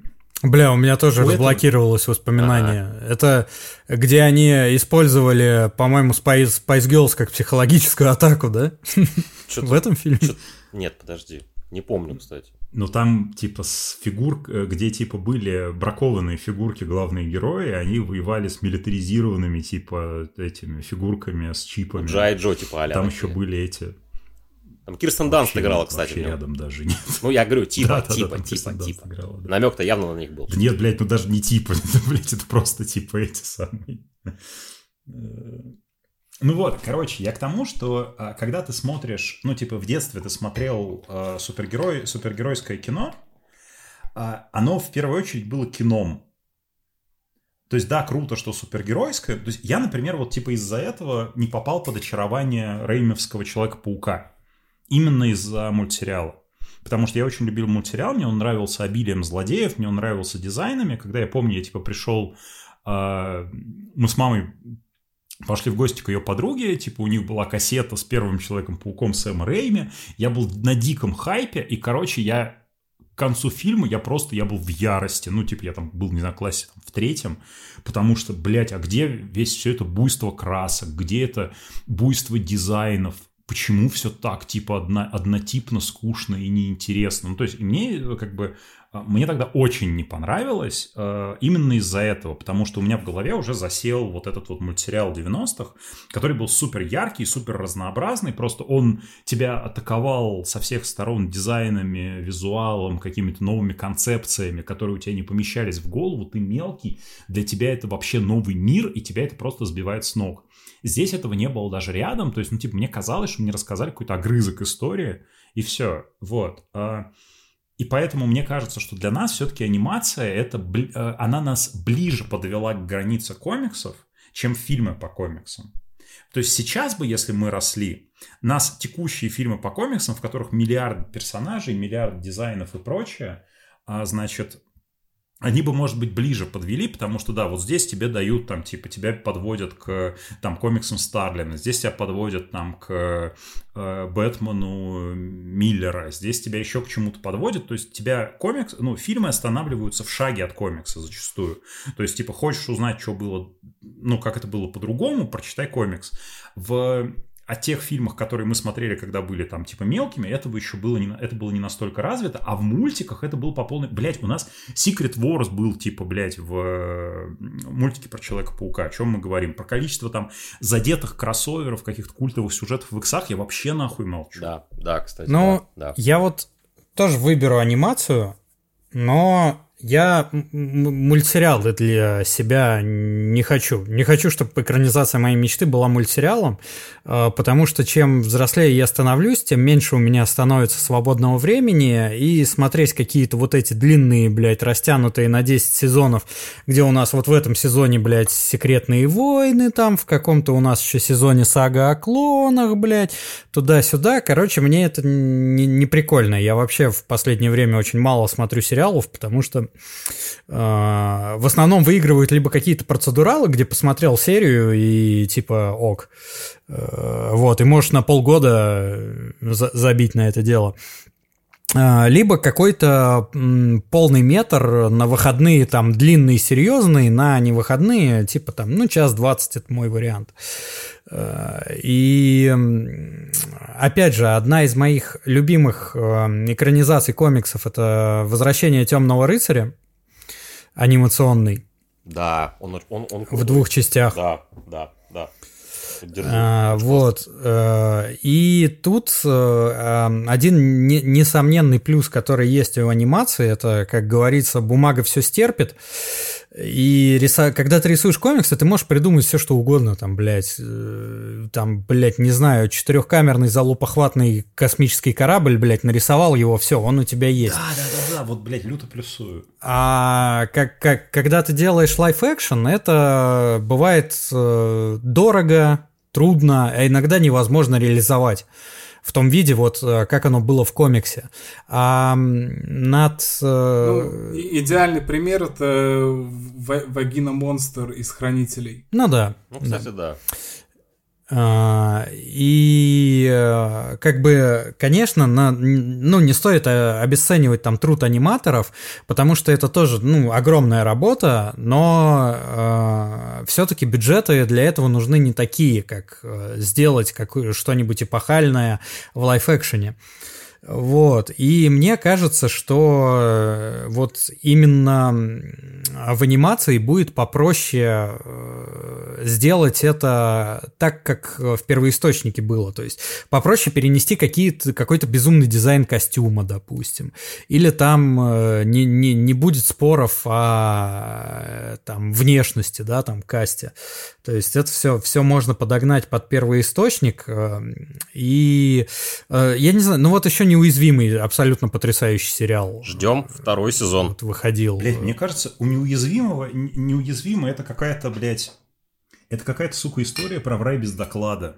Бля, у меня тоже У этого- разблокировалось воспоминание. Это где они использовали, по-моему, Spice, Spice Girls как психологическую атаку, да? В этом фильме. Нет, подожди. Не помню, кстати. Ну, там, типа, с фигур, э, где, типа, были бракованные фигурки главные герои, они воевали с милитаризированными, типа, этими фигурками с чипами. Джай Джо, типа, аля. Там такие. еще были эти... Там Кирстен Данст играла, кстати. вообще рядом даже нет. Ну, я говорю, типа, Да-да-да, типа, там типа, Кирстен Данст типа. играла, да. Намек-то явно на них был. Да Нет, блядь, ну даже не типа, это, блядь, это просто типа эти самые. Э, Ну вот, короче, я к тому, что а, когда ты смотришь, ну типа в детстве ты смотрел а, супергерой, супергеройское кино, а, оно в первую очередь было кином. То есть, да, круто, что супергеройское. То есть, я, например, вот типа из-за этого не попал под очарование Реймовского Человека-паука. Именно из-за мультсериала. Потому что я очень любил мультсериал, мне он нравился обилием злодеев, мне он нравился дизайнами. Когда я помню, я типа пришел, а, мы с мамой пошли в гости к ее подруге, типа у них была кассета с первым Человеком-пауком Сэма Рейми, я был на диком хайпе, и, короче, я к концу фильма я просто, я был в ярости. Ну, типа, я там был, не знаю, классе там, в третьем, потому что, блядь, а где весь все это буйство красок, где это буйство дизайнов, почему все так, типа, одно, однотипно, скучно и неинтересно. Ну, то есть, мне, э, как бы, мне тогда очень не понравилось э, именно из-за этого, потому что у меня в голове уже засел вот этот вот мультсериал 90-х, который был супер яркий, супер разнообразный, просто он тебя атаковал со всех сторон дизайнами, визуалом, какими-то новыми концепциями, которые у тебя не помещались в голову, ты мелкий, для тебя это вообще новый мир, и тебя это просто сбивает с ног. Здесь этого не было даже рядом, то есть, ну, типа, мне казалось, что мне рассказали какой-то огрызок истории, и все, вот. А, И поэтому мне кажется, что для нас все-таки анимация, это, э, она нас ближе подвела к границе комиксов, чем фильмы по комиксам. То есть сейчас бы, если мы росли, нас текущие фильмы по комиксам, в которых миллиард персонажей, миллиард дизайнов и прочее, а, значит, они бы, может быть, ближе подвели, потому что, да, вот здесь тебе дают, там, типа, тебя подводят к, там, комиксам Старлина, здесь тебя подводят, там, к э, Бэтмену Миллера, здесь тебя еще к чему-то подводят, то есть тебя комикс, ну, фильмы останавливаются в шаге от комикса зачастую, то есть, типа, хочешь узнать, что было, ну, как это было по-другому, прочитай комикс. В о тех фильмах, которые мы смотрели, когда были там типа мелкими, этого еще было не, это было не настолько развито, а в мультиках это было по полной... Блять, у нас Secret Wars был типа, блядь, в мультике про Человека-паука. О чем мы говорим? Про количество там задетых кроссоверов, каких-то культовых сюжетов в иксах я вообще нахуй молчу. Да, да, кстати. Ну, да, да. Я вот тоже выберу анимацию, но я мультсериалы для себя не хочу. Не хочу, чтобы экранизация моей мечты была мультсериалом, э, потому что чем взрослее я становлюсь, тем меньше у меня становится свободного времени, и смотреть какие-то вот эти длинные, блядь, растянутые на 10 сезонов, где у нас вот в этом сезоне, блядь, секретные войны, там в каком-то у нас еще сезоне сага о клонах, блядь, туда-сюда. Короче, мне это не, не прикольно. Я вообще в последнее время очень мало смотрю сериалов, потому что в основном выигрывают либо какие-то процедуралы, где посмотрел серию и типа ок. Э, вот, и можешь на полгода за- забить на это дело. А, Либо какой-то полный метр на выходные, там, длинный, серьезный, на невыходные, типа там, ну, час двадцать, это мой вариант. Э, И, опять же, одна из моих любимых э, экранизаций комиксов – это «Возвращение темного рыцаря». анимационный. Да, он, он, он в двух частях. Да, да, да. А, вот. Э, и тут э, один несомненный плюс, который есть у анимации, это, как говорится, бумага все стерпит. И риса... когда ты рисуешь комиксы, ты можешь придумать все, что угодно, там, блядь, э, там, блядь, не знаю, четырехкамерный залупохватный космический корабль, блядь, нарисовал его, все, он у тебя есть. Да, да, да, да, вот, блядь, люто плюсую. А как, как, когда ты делаешь лайф экшен, это бывает э, дорого, трудно, а иногда невозможно реализовать в том виде, вот э, как оно было в комиксе. А над... Э, ну, идеальный пример это Вагина Монстр из Хранителей. Ну да. Ну, кстати, да. да. А, и э, как бы, конечно, на, ну, не стоит э, обесценивать там труд аниматоров, потому что это тоже ну, огромная работа, но э, все-таки бюджеты для этого нужны не такие, как э, сделать как, что-нибудь эпохальное в лайф-экшене. Вот. И мне кажется, что э, вот именно в анимации будет попроще э, сделать это так, как в первоисточнике было. То есть попроще перенести какой-то безумный дизайн костюма, допустим. Или там э, не, не, не будет споров о там, внешности, да, там, касте. То есть это все, все можно подогнать под первоисточник. И я не знаю, ну вот еще неуязвимый, абсолютно потрясающий сериал. Ждем второй сезон. Вот выходил. Блять, мне кажется, у неуязвимого, неуязвимо это какая-то, блядь, это какая-то, сука, история про в рай без доклада.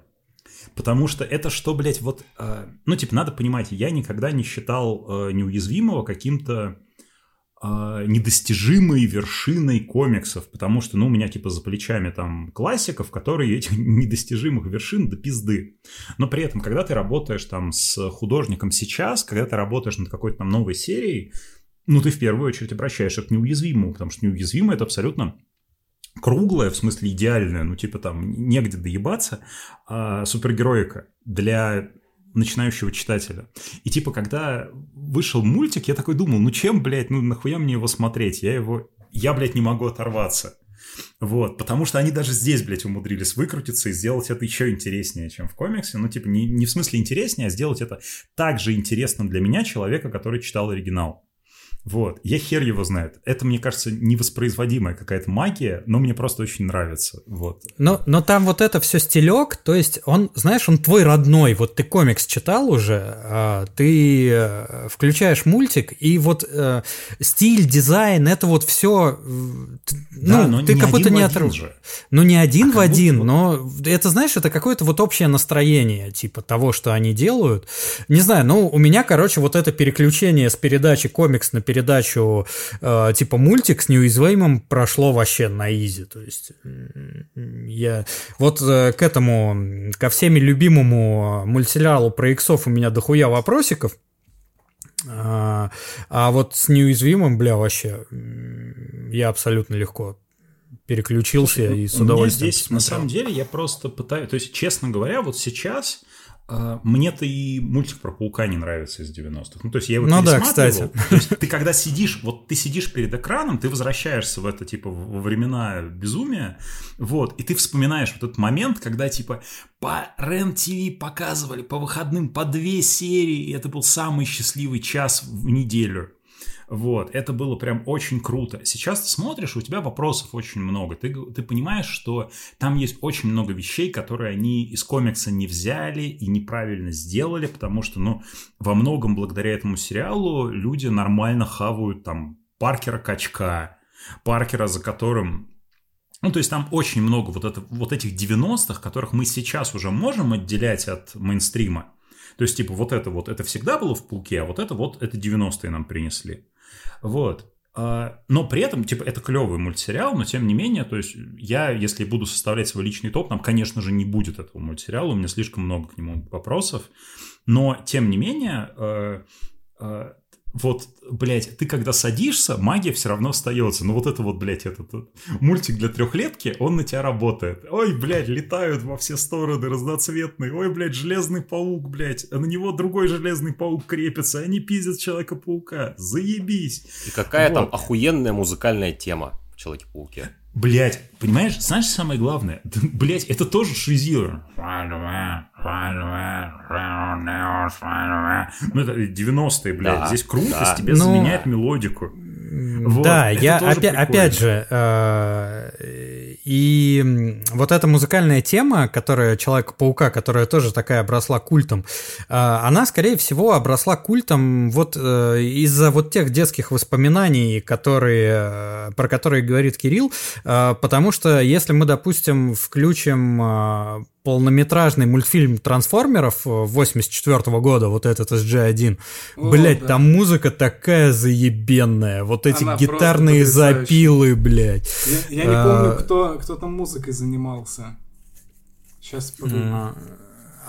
Потому что это что, блядь, вот... Э, ну, типа, надо понимать, я никогда не считал э, неуязвимого каким-то недостижимой вершиной комиксов, потому что, ну, у меня, типа, за плечами там классиков, которые этих недостижимых вершин до пизды. Но при этом, когда ты работаешь там с художником сейчас, когда ты работаешь над какой-то там новой серией, ну, ты в первую очередь обращаешься к неуязвимому, потому что неуязвимый – это абсолютно круглая, в смысле идеальная, ну, типа там негде доебаться, а супергероика для начинающего читателя. И типа, когда вышел мультик, я такой думал, ну чем, блядь, ну нахуя мне его смотреть? Я его, я, блядь, не могу оторваться. Вот, потому что они даже здесь, блядь, умудрились выкрутиться и сделать это еще интереснее, чем в комиксе. Ну, типа, не, не в смысле интереснее, а сделать это так же интересным для меня, человека, который читал оригинал. Вот, я хер его знает. Это, мне кажется, невоспроизводимая какая-то магия, но мне просто очень нравится. Вот. Но, но там вот это все стилек, то есть он, знаешь, он твой родной. Вот ты комикс читал уже, а, ты э, включаешь мультик, и вот э, стиль, дизайн, это вот все. Ну, да, но ты как будто не отрыв... Ну, не один а в один, будто... но это, знаешь, это какое-то вот общее настроение, типа того, что они делают. Не знаю, ну, у меня, короче, вот это переключение с передачи комикс на передачу передачу э, типа мультик с неуязвимым прошло вообще на изи. То есть я вот э, к этому, ко всеми любимому мультсериалу про иксов у меня дохуя вопросиков. А, а вот с неуязвимым, бля, вообще я абсолютно легко переключился Слушай, и с удовольствием. Здесь, посмотрел. на самом деле, я просто пытаюсь, то есть, честно говоря, вот сейчас мне-то и мультик про паука не нравится из 90-х. Ну, то есть я его ну, да, кстати. То есть ты когда сидишь, вот ты сидишь перед экраном, ты возвращаешься в это, типа, во времена безумия, вот, и ты вспоминаешь вот этот момент, когда, типа, по РЕН-ТВ показывали по выходным по две серии, и это был самый счастливый час в неделю. Вот, это было прям очень круто. Сейчас ты смотришь, у тебя вопросов очень много. Ты, ты понимаешь, что там есть очень много вещей, которые они из комикса не взяли и неправильно сделали, потому что, ну, во многом благодаря этому сериалу люди нормально хавают там Паркера Качка, Паркера, за которым ну, то есть там очень много вот, это, вот этих 90-х, которых мы сейчас уже можем отделять от мейнстрима. То есть, типа, вот это вот, это всегда было в пауке, а вот это вот, это 90-е нам принесли. Вот. А, но при этом, типа, это клевый мультсериал, но тем не менее, то есть я, если буду составлять свой личный топ, там, конечно же, не будет этого мультсериала, у меня слишком много к нему вопросов, но тем не менее, э, э, вот, блядь, ты когда садишься, магия все равно остается. Ну вот это вот, блядь, этот, этот мультик для трехлетки, он на тебя работает. Ой, блядь, летают во все стороны разноцветные. Ой, блядь, железный паук, блядь, а на него другой железный паук крепится, они пиздят Человека-паука. Заебись. И какая Вот. там охуенная музыкальная тема в Человеке-пауке. Блять, понимаешь, знаешь самое главное? Блять, это тоже шизило. Ну, это 90-е, блядь. Да, Здесь круто, да. с тебя Ну, заменяет мелодику. Вот, да, я опя- прикольно. опять же, э, и вот эта музыкальная тема, которая Человека-паука, которая тоже такая обросла культом, э, она, скорее всего, обросла культом вот э, из-за вот тех детских воспоминаний, которые, э, про которые говорит Кирилл, потому что если мы, допустим, включим полнометражный мультфильм трансформеров 84 года, вот этот SG-1, О, блять, да. там музыка такая заебенная, вот эти Она гитарные запилы, блять. Я, я не А. помню, кто, кто там музыкой занимался. Сейчас подумаю.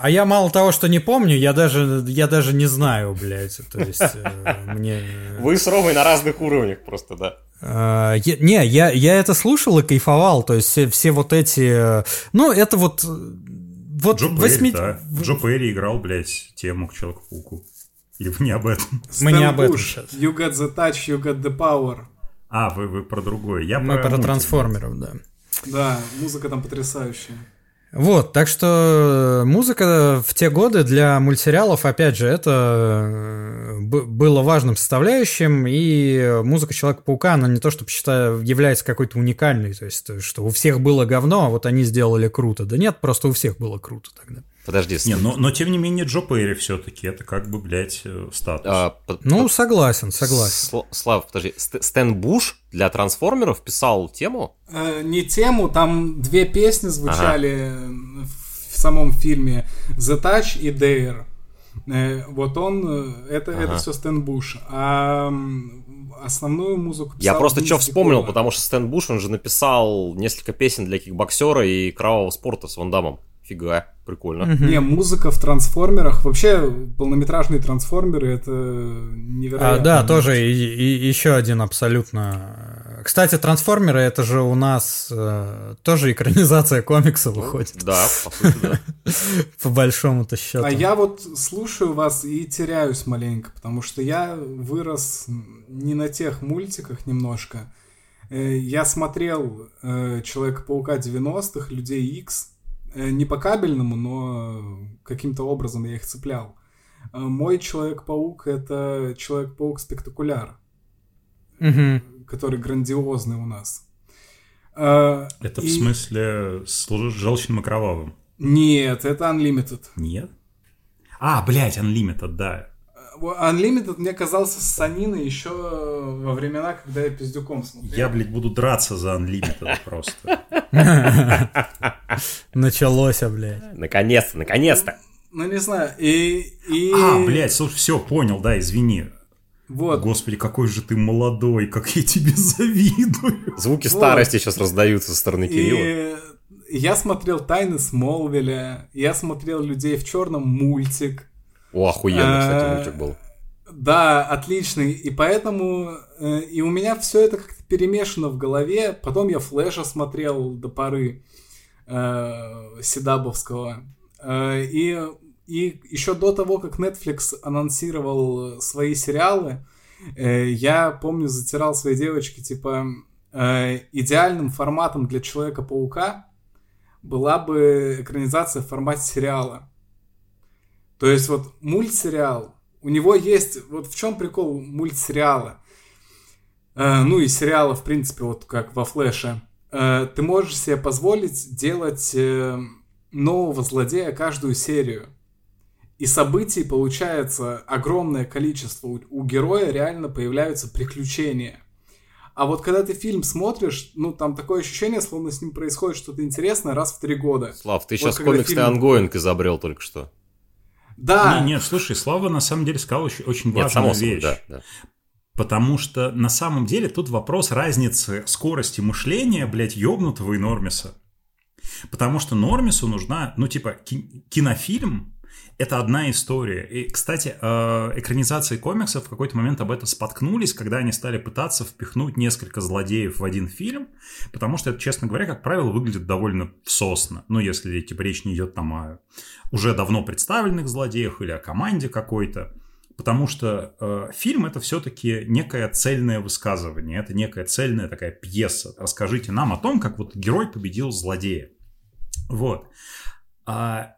А я мало того, что не помню, я даже, я даже не знаю, блядь, то есть э, мне... Вы с Ромой на разных уровнях просто, да. Э, я- Не, я, я это слушал и кайфовал, то есть все, все вот эти... э, Ну, это вот... э, Вот Джо Перри, восьми- да. Джо Перри играл, блядь, тему к Человеку-пауку. Или вы не об этом? Мы не Стэн об этом Буш, сейчас. You got the touch, you got the power. А, вы, вы про другое. Я Мы про мультик. трансформеров, да. Да, музыка там потрясающая. Вот, так что музыка в те годы для мультсериалов, опять же, это э, было важным составляющим, и музыка Человека-паука, она не то, чтобы считаю, является какой-то уникальной, то есть, что у всех было говно, а вот они сделали круто. Да нет, просто у всех было круто тогда. Подожди. Не, но, но тем не менее Джо Перри все-таки это как бы, блядь, э, статус. а, по- Ну, по- согласен, согласен. Сл- Слав, подожди. Ст- Стэн Буш для трансформеров писал тему? Э, не тему, там две песни звучали в самом фильме The Touch и Dare. Э, вот он, э, это, это Ага. все Стэн Буш. А основную музыку Я писал просто Винс что вспомнил, потому что Стэн Буш, он же написал несколько песен для кикбоксера и кровавого спорта с Ван Дамом. Фига, прикольно. Не, музыка в трансформерах. Вообще, полнометражные трансформеры это А, невероятно. да, тоже и, и- еще один абсолютно. Кстати, трансформеры это же у нас э, тоже экранизация комикса выходит, Да, по сути, да. по большому-то счету. А я вот слушаю вас и теряюсь маленько, потому что я вырос не на тех мультиках немножко. Э, Я смотрел э, Человека-паука 90-х, Людей э, не по кабельному, но каким-то образом я их цеплял. Э, Мой Человек-паук это Человек-паук спектакуляр, Мгм. который грандиозный у нас. Э, это в и- смысле с желчным и кровавым? Нет, это Unlimited. Нет? А, блядь, Unlimited, да. Unlimited мне казался с Саниной еще во времена, когда я пиздюком смотрел. Я, блядь, буду драться за Unlimited просто. Началось, а, блядь. Наконец-то, наконец-то. Ну, не знаю, и... и... А, блядь, слушай, все, понял, да, извини. Вот, Господи, какой же ты молодой, как я тебе завидую. Звуки Вот. старости сейчас раздаются со стороны Кирилла. и я смотрел «Тайны Смолвиля», я смотрел «Людей в черном» мультик. О, охуенно, кстати, А, мультик был. Да, отличный. И поэтому... э, И у меня все это как-то перемешано в голове. Потом я Флэша смотрел до поры э, Седабовского. Э, И, и еще до того, как Netflix анонсировал свои сериалы, э, я помню, затирал своей девочке, типа, э, идеальным форматом для Человека-паука была бы экранизация в формате сериала. То есть вот мультсериал, у него есть, вот в чем прикол мультсериала, Э, ну и сериала, в принципе, вот как во Флэше, Э, ты можешь себе позволить делать э, нового злодея каждую серию. И событий получается огромное количество. У, у героя реально появляются приключения. А вот когда ты фильм смотришь, ну там такое ощущение, словно с ним происходит что-то интересное раз в три года. Слав, ты Вот сейчас когда комиксный фильм- ongoing изобрел только что. Да, Не, слушай, Слава на самом деле сказал очень, очень Нет, важную само собой, вещь. да, да. Потому что на самом деле тут вопрос разницы скорости мышления, блядь, ёбнутого и Нормиса. Потому что Нормису нужна, ну, типа, ки- кинофильм это одна история. И, кстати, э, экранизации комиксов в какой-то момент об этом споткнулись, когда они стали пытаться впихнуть несколько злодеев в один фильм, потому что это, честно говоря, как правило, выглядит довольно сосно. Ну, если типа речь не идет там о уже давно представленных злодеях или о команде какой-то. Потому что э, фильм это все-таки некое цельное высказывание, это некая цельная такая пьеса. Расскажите нам о том, как вот герой победил злодея. Вот. А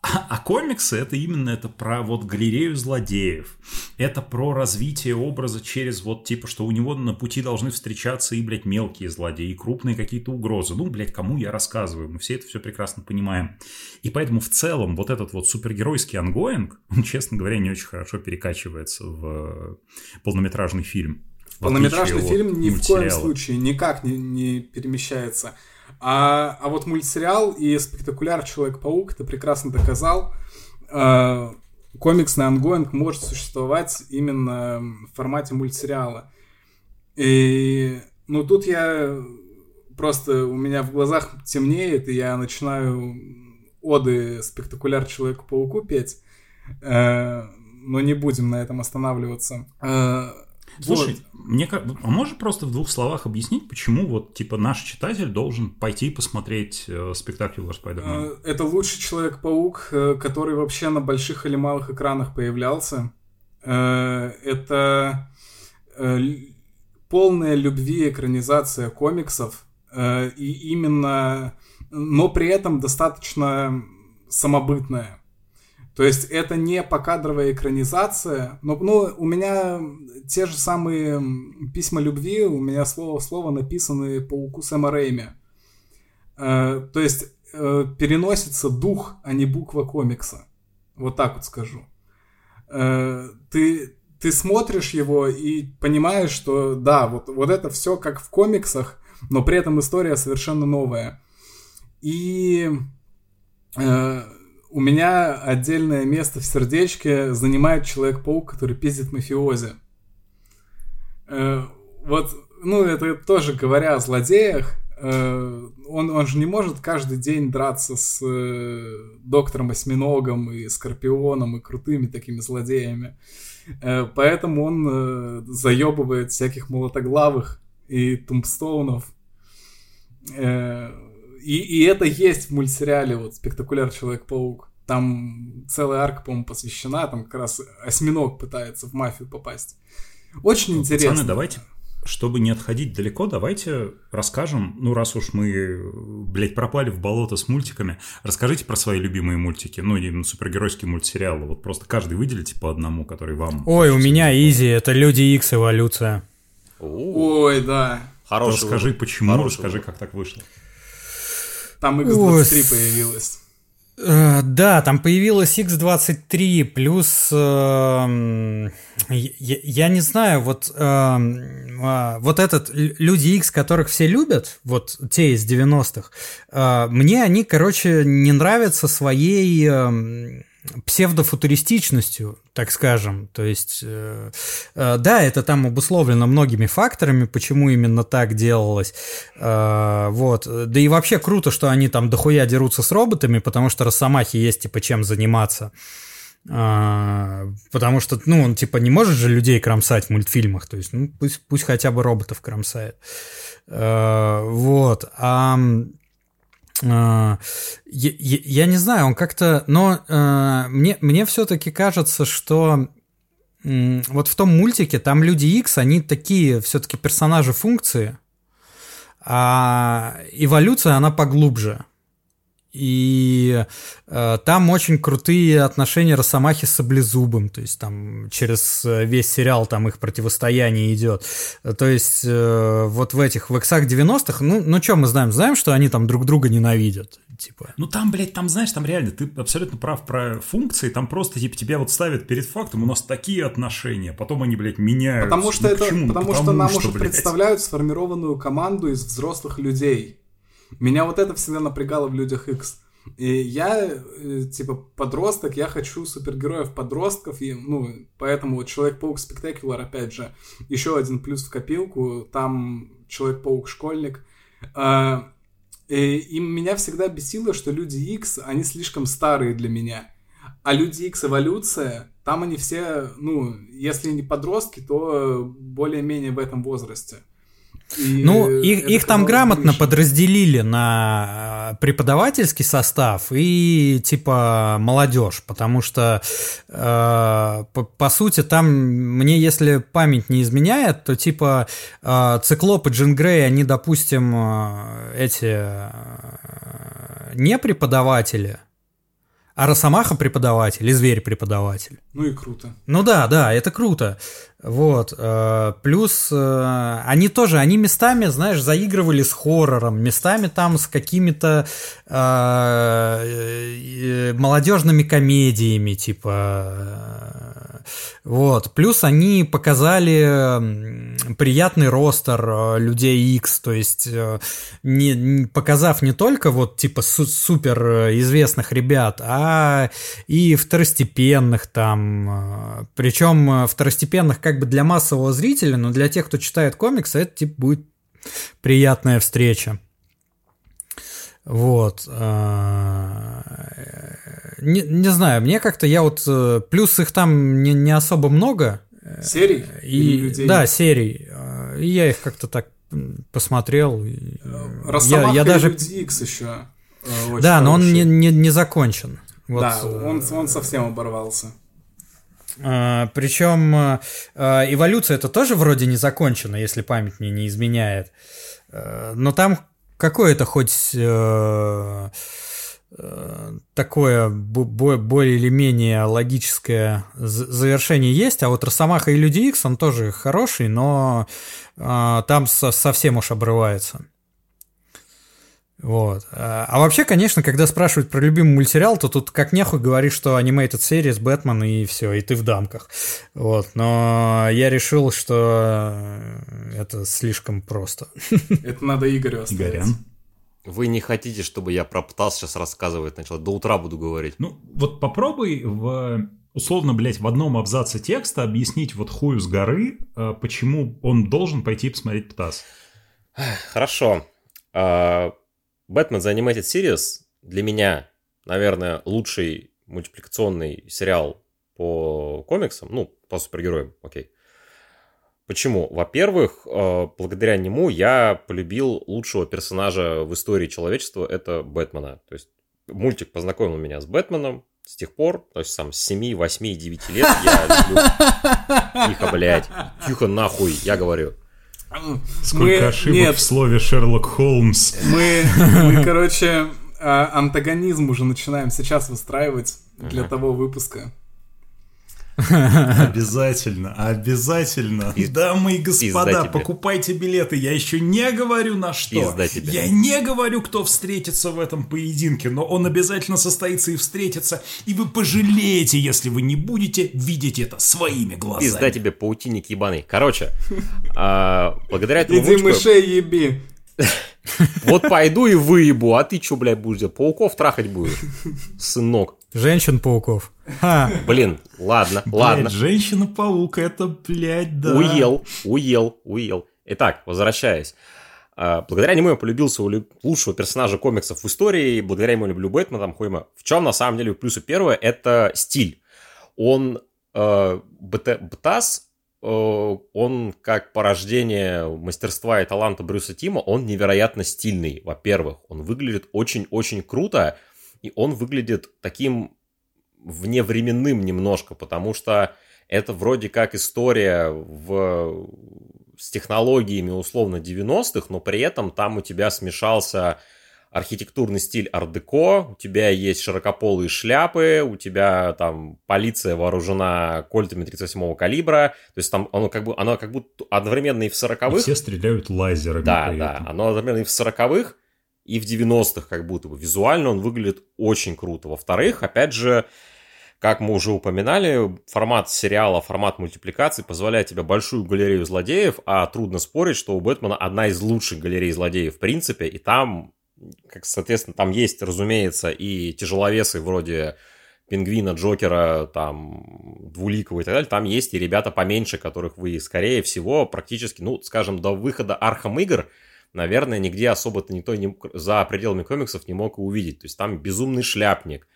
а, а комиксы это именно это про вот галерею злодеев. Это про развитие образа через вот типа, что у него на пути должны встречаться и, блядь, мелкие злодеи, и крупные какие-то угрозы. Ну, блядь, кому я рассказываю? Мы все это все прекрасно понимаем. И поэтому в целом вот этот вот супергеройский ongoing, он, честно говоря, не очень хорошо перекачивается в полнометражный фильм. Полнометражный фильм ни в коем случае никак не, не перемещается а, а вот мультсериал и Spectacular Человек-паук это прекрасно доказал. А, комиксный ongoing может существовать именно в формате мультсериала. И, ну, тут я просто, у меня в глазах темнеет, и я начинаю оды спектакуляр Человеку-пауку петь. Э, но не будем на этом останавливаться. Э, Слушай, вот. мне а можешь просто в двух словах объяснить, почему вот типа наш читатель должен пойти посмотреть э, спектакль Лор Спайдермен? Э, это лучший Человек-паук, э, который вообще на больших или малых экранах появлялся. Э, это полная любви экранизация комиксов. И именно, но при этом достаточно самобытная. То есть это не покадровая экранизация, но ну, у меня те же самые письма любви, у меня слово в слово написаны по укусу Рэйми. Э, то есть э, переносится дух, а не буква комикса. Вот так вот скажу. Э, ты, ты смотришь его и понимаешь, что да, вот, вот это все как в комиксах, но при этом история совершенно новая. И э, у меня отдельное место в сердечке занимает Человек-паук, который пиздит мафиози. Э, вот, ну, это тоже говоря о злодеях, э, он, он же не может каждый день драться с э, доктором Осьминогом и Скорпионом и крутыми такими злодеями. Поэтому он заебывает всяких молотоглавых и тумбстоунов. И, и это есть в мультсериале, вот, спектакуляр Человек-паук. Там целая арка, по-моему, посвящена, там как раз осьминог пытается в мафию попасть. Очень ну, интересно. Пацаны, давайте, чтобы не отходить далеко, давайте расскажем, ну, раз уж мы, блядь, пропали в болото с мультиками, расскажите про свои любимые мультики, ну, именно супергеройские мультсериалы. Вот просто каждый выделите по одному, который вам... Ой, у меня изи, это Люди Икс эволюция. Ой, да. Хороший Расскажи, почему, Хороший расскажи, как так вышло. Там X23 появилась. Э, да, там появилась X23, плюс э, я, я не знаю, вот, э, вот этот Люди X, которых все любят, вот те из 90-х, э, мне они, короче, не нравятся своей э, псевдофутуристичностью, так скажем. То есть, э, э, да, это там обусловлено многими факторами, почему именно так делалось. Э, вот. Да и вообще круто, что они там дохуя дерутся с роботами, потому что Росомахи есть типа чем заниматься. Uh, потому что, ну, он типа не может же людей кромсать в мультфильмах, то есть, ну, пусть, пусть хотя бы роботов кромсает. Uh, вот. А я, я, я не знаю, он как-то, но э, мне, мне все-таки кажется, что э, вот в том мультике там люди X, они такие все-таки персонажи функции, а эволюция она поглубже. И э, там очень крутые отношения Росомахи с Саблезубом, то есть там через э, весь сериал там их противостояние идет. То есть э, вот в этих в иксах 90-х, ну, ну что мы знаем? Знаем, что они там друг друга ненавидят. Типа. Ну там, блядь, там, знаешь, там реально, ты абсолютно прав про функции, там просто, типа, тебя вот ставят перед фактом, у нас такие отношения, потом они, блядь, меняются. Потому что ну, это, почему? потому, потому что нам что, уже блядь. представляют сформированную команду из взрослых людей. Меня вот это всегда напрягало в Людях X. И я, э, типа, подросток, я хочу супергероев-подростков, и, ну, поэтому вот Человек-паук Спектакуляр, опять же, еще один плюс в копилку, там Человек-паук Школьник. А, и, и меня всегда бесило, что Люди X, они слишком старые для меня. А Люди Икс Эволюция, там они все, ну, если не подростки, то более-менее в этом возрасте. И ну, их, их там грамотно выше. подразделили на э, преподавательский состав и типа молодежь, потому что э, по, по сути там мне, если память не изменяет, то типа э, Циклоп и Джин Грей, они, допустим, э, эти э, не преподаватели, а Росомаха преподаватель и Зверь преподаватель. Ну и круто. Ну да, да, это круто. Вот. Э, плюс э, они тоже, они местами, знаешь, заигрывали с хоррором, местами там с какими-то э, молодежными комедиями, типа. Вот. Плюс они показали приятный ростер людей X, то есть не, показав не только вот типа супер известных ребят, а и второстепенных там. Причем второстепенных как бы для массового зрителя, но для тех, кто читает комиксы, это типа будет приятная встреча. Вот. А, не, не знаю, мне как-то я вот... Э, плюс их там не, не особо много. Серий? И, да, серий. И я их как-то так посмотрел. Росомаха я, я даже... X еще. Э, да, но он не, не, не закончен. Вот. Да, он, он совсем оборвался. А, Причем а, эволюция это тоже вроде не закончена, если память мне не изменяет. А, но там какое-то хоть э, э, такое более или менее логическое завершение есть, а вот Росомаха и Люди Икс, он тоже хороший, но там совсем уж обрывается. Вот. А вообще, конечно, когда спрашивают про любимый мультсериал, то тут как нехуй говоришь, что Animated Series, Бэтмен и все, и ты в дамках. Вот. Но я решил, что это слишком просто. Это надо Игорю оставить. Игорян. Вы не хотите, чтобы я про ПТАС сейчас рассказывать начал? До утра буду говорить. Ну, вот попробуй в условно, блядь, в одном абзаце текста объяснить вот хую с горы, э, почему он должен пойти посмотреть ПТАС. Хорошо. Бэтмен The Animated Series для меня, наверное, лучший мультипликационный сериал по комиксам, ну, по супергероям, окей. Почему? Во-первых, э, благодаря нему я полюбил лучшего персонажа в истории человечества, это Бэтмена. То есть мультик познакомил меня с Бэтменом, с тех пор, то есть сам с 7, 8, 9 лет я люблю... Тихо, блядь, тихо нахуй, я говорю. Сколько мы... ошибок Нет. в слове Шерлок Холмс. Мы, мы короче, а, антагонизм уже начинаем сейчас выстраивать для того выпуска. Обязательно, обязательно. И, Дамы и господа, покупайте билеты. Я еще не говорю на что. Я не говорю, кто встретится в этом поединке, но он обязательно состоится и встретится. И вы пожалеете, если вы не будете видеть это своими глазами. Пизда тебе, паутинник ебаный. Короче, а, благодаря этому Иди мышей еби. Вот пойду и выебу, а ты что, блядь, будешь делать? Пауков трахать будешь, сынок. Женщин-пауков. Блин, ладно, блядь, ладно. Женщина-паук, это, блядь, да. Уел, уел, уел. Итак, возвращаясь. А, благодаря нему я полюбился у лучшего персонажа комиксов в истории, благодаря ему люблю Бэтмена, там Хойма. В чем, на самом деле, плюсы первое, это стиль. Он, э, БТАС, э, он как порождение мастерства и таланта Брюса Тима, он невероятно стильный, во-первых. Он выглядит очень-очень круто, и он выглядит таким вневременным немножко, потому что это вроде как история в... с технологиями условно 90-х, но при этом там у тебя смешался архитектурный стиль ар-деко, у тебя есть широкополые шляпы, у тебя там полиция вооружена кольтами 38-го калибра, то есть там оно как, бы, оно как будто одновременно и в 40-х. Все стреляют лазерами. Да, да, оно одновременно и в 40-х, и в 90-х как будто бы. Визуально он выглядит очень круто. Во-вторых, опять же, как мы уже упоминали, формат сериала, формат мультипликации позволяет тебе большую галерею злодеев, а трудно спорить, что у Бэтмена одна из лучших галерей злодеев в принципе, и там, как, соответственно, там есть, разумеется, и тяжеловесы вроде Пингвина, Джокера, там, Двуликова и так далее, там есть и ребята поменьше, которых вы, скорее всего, практически, ну, скажем, до выхода Arkham игр – наверное, нигде особо-то никто не, за пределами комиксов не мог увидеть. То есть там безумный шляпник,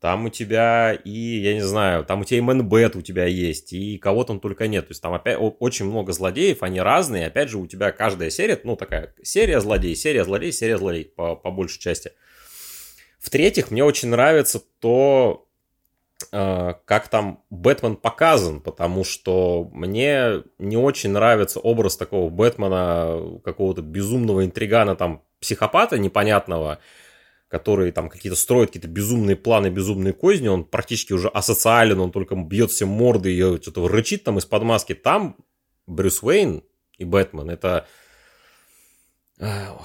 там у тебя и, я не знаю, там у тебя и Мэнбет у тебя есть, и кого там только нет. То есть там опять очень много злодеев, они разные. Опять же, у тебя каждая серия, ну, такая серия злодей, серия злодей, серия злодей, по, по большей части. В-третьих, мне очень нравится то, как там Бэтмен показан, потому что мне не очень нравится образ такого Бэтмена, какого-то безумного интригана, там, психопата непонятного, который там какие-то строит какие-то безумные планы, безумные козни, он практически уже асоциален, он только бьет все морды и что-то рычит там из-под маски. Там Брюс Уэйн и Бэтмен это э,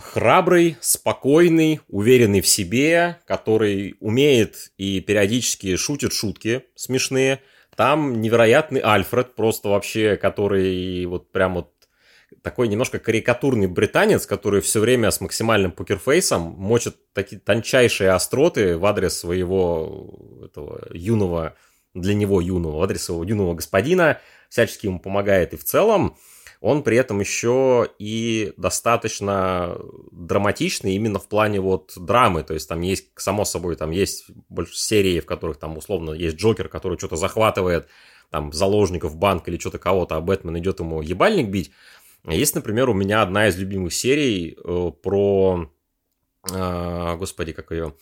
храбрый, спокойный, уверенный в себе, который умеет и периодически шутит шутки смешные. Там невероятный Альфред, просто вообще, который вот прям вот такой немножко карикатурный британец, который все время с максимальным покерфейсом мочит такие тончайшие остроты в адрес своего этого юного, для него юного, в адрес своего юного господина, всячески ему помогает и в целом он при этом еще и достаточно драматичный именно в плане вот драмы, то есть там есть, само собой, там есть больше серии, в которых там условно есть Джокер, который что-то захватывает, там заложников банк или что-то кого-то, а Бэтмен идет ему ебальник бить, есть, например, у меня одна из любимых серий э, про... Э, господи, как ее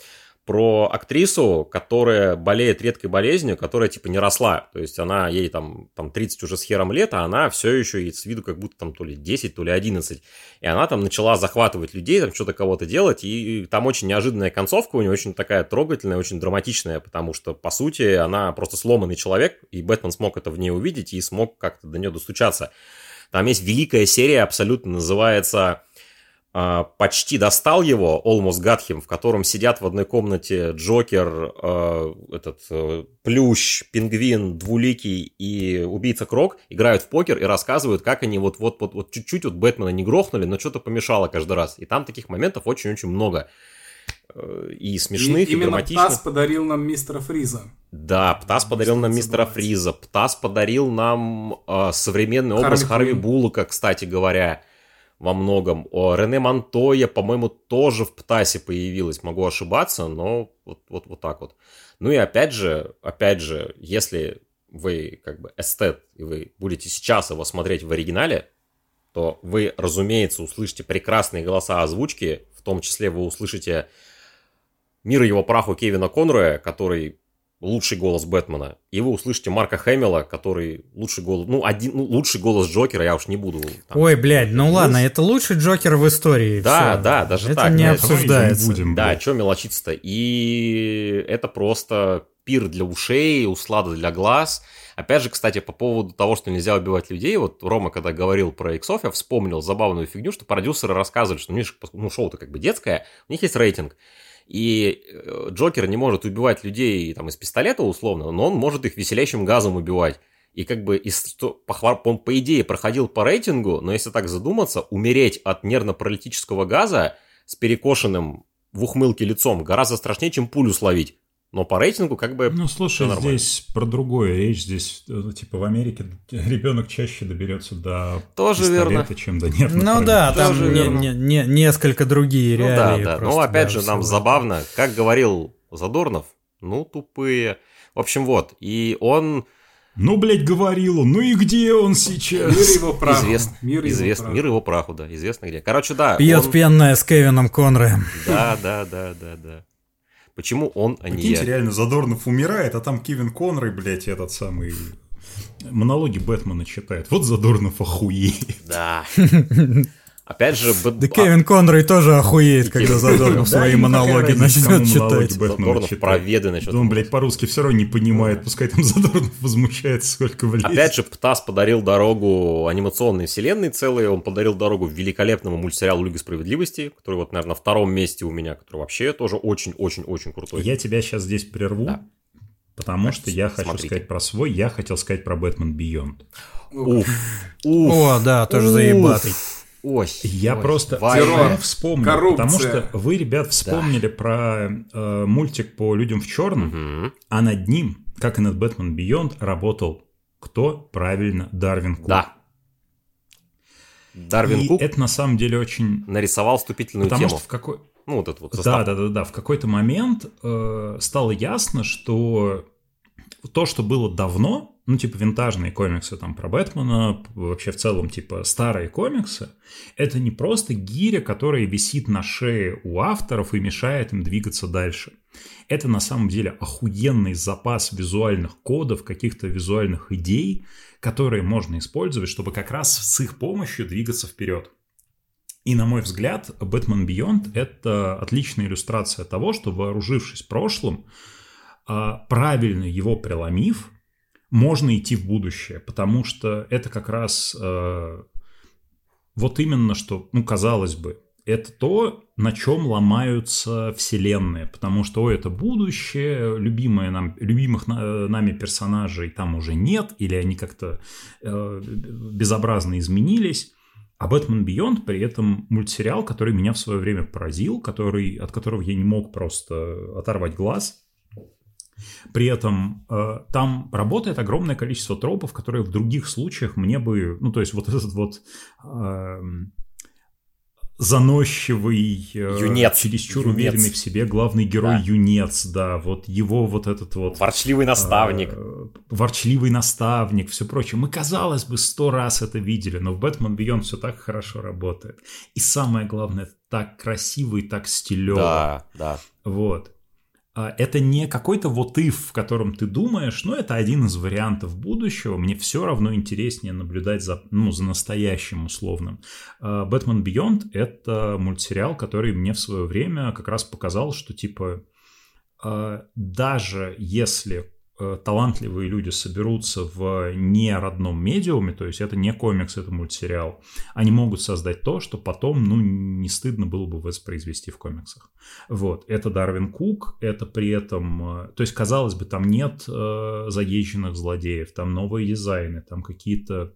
про актрису, которая болеет редкой болезнью, которая типа не росла. То есть она, ей там, там 30 уже с хером лет, а она все еще и с виду как будто там то ли 10, то ли 11. И она там начала захватывать людей, там что-то кого-то делать, и там очень неожиданная концовка у нее, очень такая трогательная, очень драматичная, потому что, по сути, она просто сломанный человек, и Бэтмен смог это в ней увидеть и смог как-то до нее достучаться. Там есть великая серия, абсолютно называется «Почти достал его», Almost Got Him, в котором сидят в одной комнате Джокер, э, этот э, Плющ, Пингвин, Двуликий и Убийца Крок, играют в покер и рассказывают, как они вот-вот вот чуть-чуть вот Бэтмена не грохнули, но что-то помешало каждый раз. И там таких моментов очень-очень много и смешных, и, и именно драматичных. Птас подарил нам мистера Фриза. Да, Птас подарил нам мистера Фриза, Птас подарил нам э, современный образ Харви, Харви Буллока, кстати говоря, во многом. О, Рене Монтоя, по-моему, тоже в Птасе появилась, могу ошибаться, но вот, вот, вот так вот. Ну и опять же, опять же, если вы как бы эстет, и вы будете сейчас его смотреть в оригинале, то вы, разумеется, услышите прекрасные голоса озвучки, в том числе вы услышите мир его праху Кевина Конроя, который лучший голос Бэтмена, и вы услышите Марка Хэмилла, который лучший голос, ну, один, ну, лучший голос Джокера, я уж не буду. Там, Ой, блядь, ну ладно, это лучший Джокер в истории. Да, все. да, даже это так. не обсуждается. Не будем, да, что мелочиться-то. И это просто пир для ушей, услада для глаз. Опять же, кстати, по поводу того, что нельзя убивать людей, вот Рома, когда говорил про иксов, я вспомнил забавную фигню, что продюсеры рассказывали, что ну, шоу-то как бы детское, у них есть рейтинг. И э, Джокер не может убивать людей там, из пистолета условно, но он может их веселящим газом убивать. И как бы, из, он по идее проходил по рейтингу, но если так задуматься, умереть от нервно-паралитического газа с перекошенным в ухмылке лицом гораздо страшнее, чем пулю словить. Но по рейтингу как бы... Ну, слушай, здесь про другое речь. Здесь, э, типа, в Америке ребенок чаще доберется до Тоже пистолета, верно. чем до нервных Ну да, там не, не, не, несколько другие ну, реалии. Да, да. Ну, опять же, нам забавно, как говорил Задорнов, ну, тупые. В общем, вот. И он... Ну, блядь, говорил он, ну и где он сейчас? Мир его праху. Известно, мир, известно, его мир его праху, да, известно где. Короче, да. Пьет он... пенное с Кевином Конроем. Да, да, да, да, да. Почему он, а не Прикиньте, я? реально, Задорнов умирает, а там Кевин Конрой, блядь, этот самый... Монологи Бэтмена читает. Вот Задорнов охуеет. Да. Опять же... Да Кевин Конрой тоже охуеет, когда Задорнов свои монологи начнет читать. Задорнов проведы начнет. Он, блядь, по-русски все равно не понимает. Пускай там Задорнов возмущается, сколько влезет. Опять же, Птас подарил дорогу анимационной вселенной целой. Он подарил дорогу великолепному мультсериалу Лига Справедливости, который вот, наверное, на втором месте у меня, который вообще тоже очень-очень-очень крутой. Я тебя сейчас здесь прерву. Да. Потому что я хочу сказать про свой, я хотел сказать про Бэтмен Бионд. Уф. Уф. О, да, тоже заебатый. Ой, я ой, просто Террор, вспомнил, коррупция. потому что вы, ребят, вспомнили да. про э, мультик по людям в черном, угу. а над ним, как и над Бэтмен Бионд, работал кто? Правильно, Дарвин Кук. Да. Дарвин И Кук это на самом деле очень... нарисовал вступительную Потому тему. что в какой... Ну, вот это вот Да, состав. да, да, да. В какой-то момент э, стало ясно, что то, что было давно, ну, типа винтажные комиксы там про Бэтмена, вообще в целом, типа старые комиксы, это не просто гиря, которая висит на шее у авторов и мешает им двигаться дальше. Это на самом деле охуенный запас визуальных кодов, каких-то визуальных идей, которые можно использовать, чтобы как раз с их помощью двигаться вперед. И, на мой взгляд, Batman Beyond — это отличная иллюстрация того, что, вооружившись прошлым, а, правильно его преломив, можно идти в будущее, потому что это как раз э, вот именно что, ну, казалось бы, это то, на чем ломаются вселенные, потому что о, это будущее, любимые нам, любимых на- нами персонажей там уже нет, или они как-то э, безобразно изменились. А Бэтмен Beyond при этом мультсериал, который меня в свое время поразил, который, от которого я не мог просто оторвать глаз. При этом э, там работает огромное количество тропов, которые в других случаях мне бы... Ну, то есть вот этот вот... эм, заносчивый, э, Юнец. чересчур Юнец. уверенный в себе главный герой Да. юнец, да, вот его вот этот вот... Ворчливый наставник. э, ворчливый наставник, все прочее. Мы, казалось бы, сто раз это видели, но в Бэтмен Beyond все так хорошо работает. И самое главное, так красиво и так стилево. Да, да. Вот. А, Это не какой-то вот if, в котором ты думаешь, но это один из вариантов будущего. Мне все равно интереснее наблюдать за, ну, за настоящим условным. А, Batman Beyond — это мультсериал, который мне в свое время как раз показал, что типа а, даже если талантливые люди соберутся в не родном медиуме, то есть это не комикс, это мультсериал, они могут создать то, что потом, ну, не стыдно было бы воспроизвести в комиксах. Вот, это Дарвин Кук, это при этом, э, то есть, казалось бы, там нет э, заезженных злодеев, там новые дизайны, там какие-то э,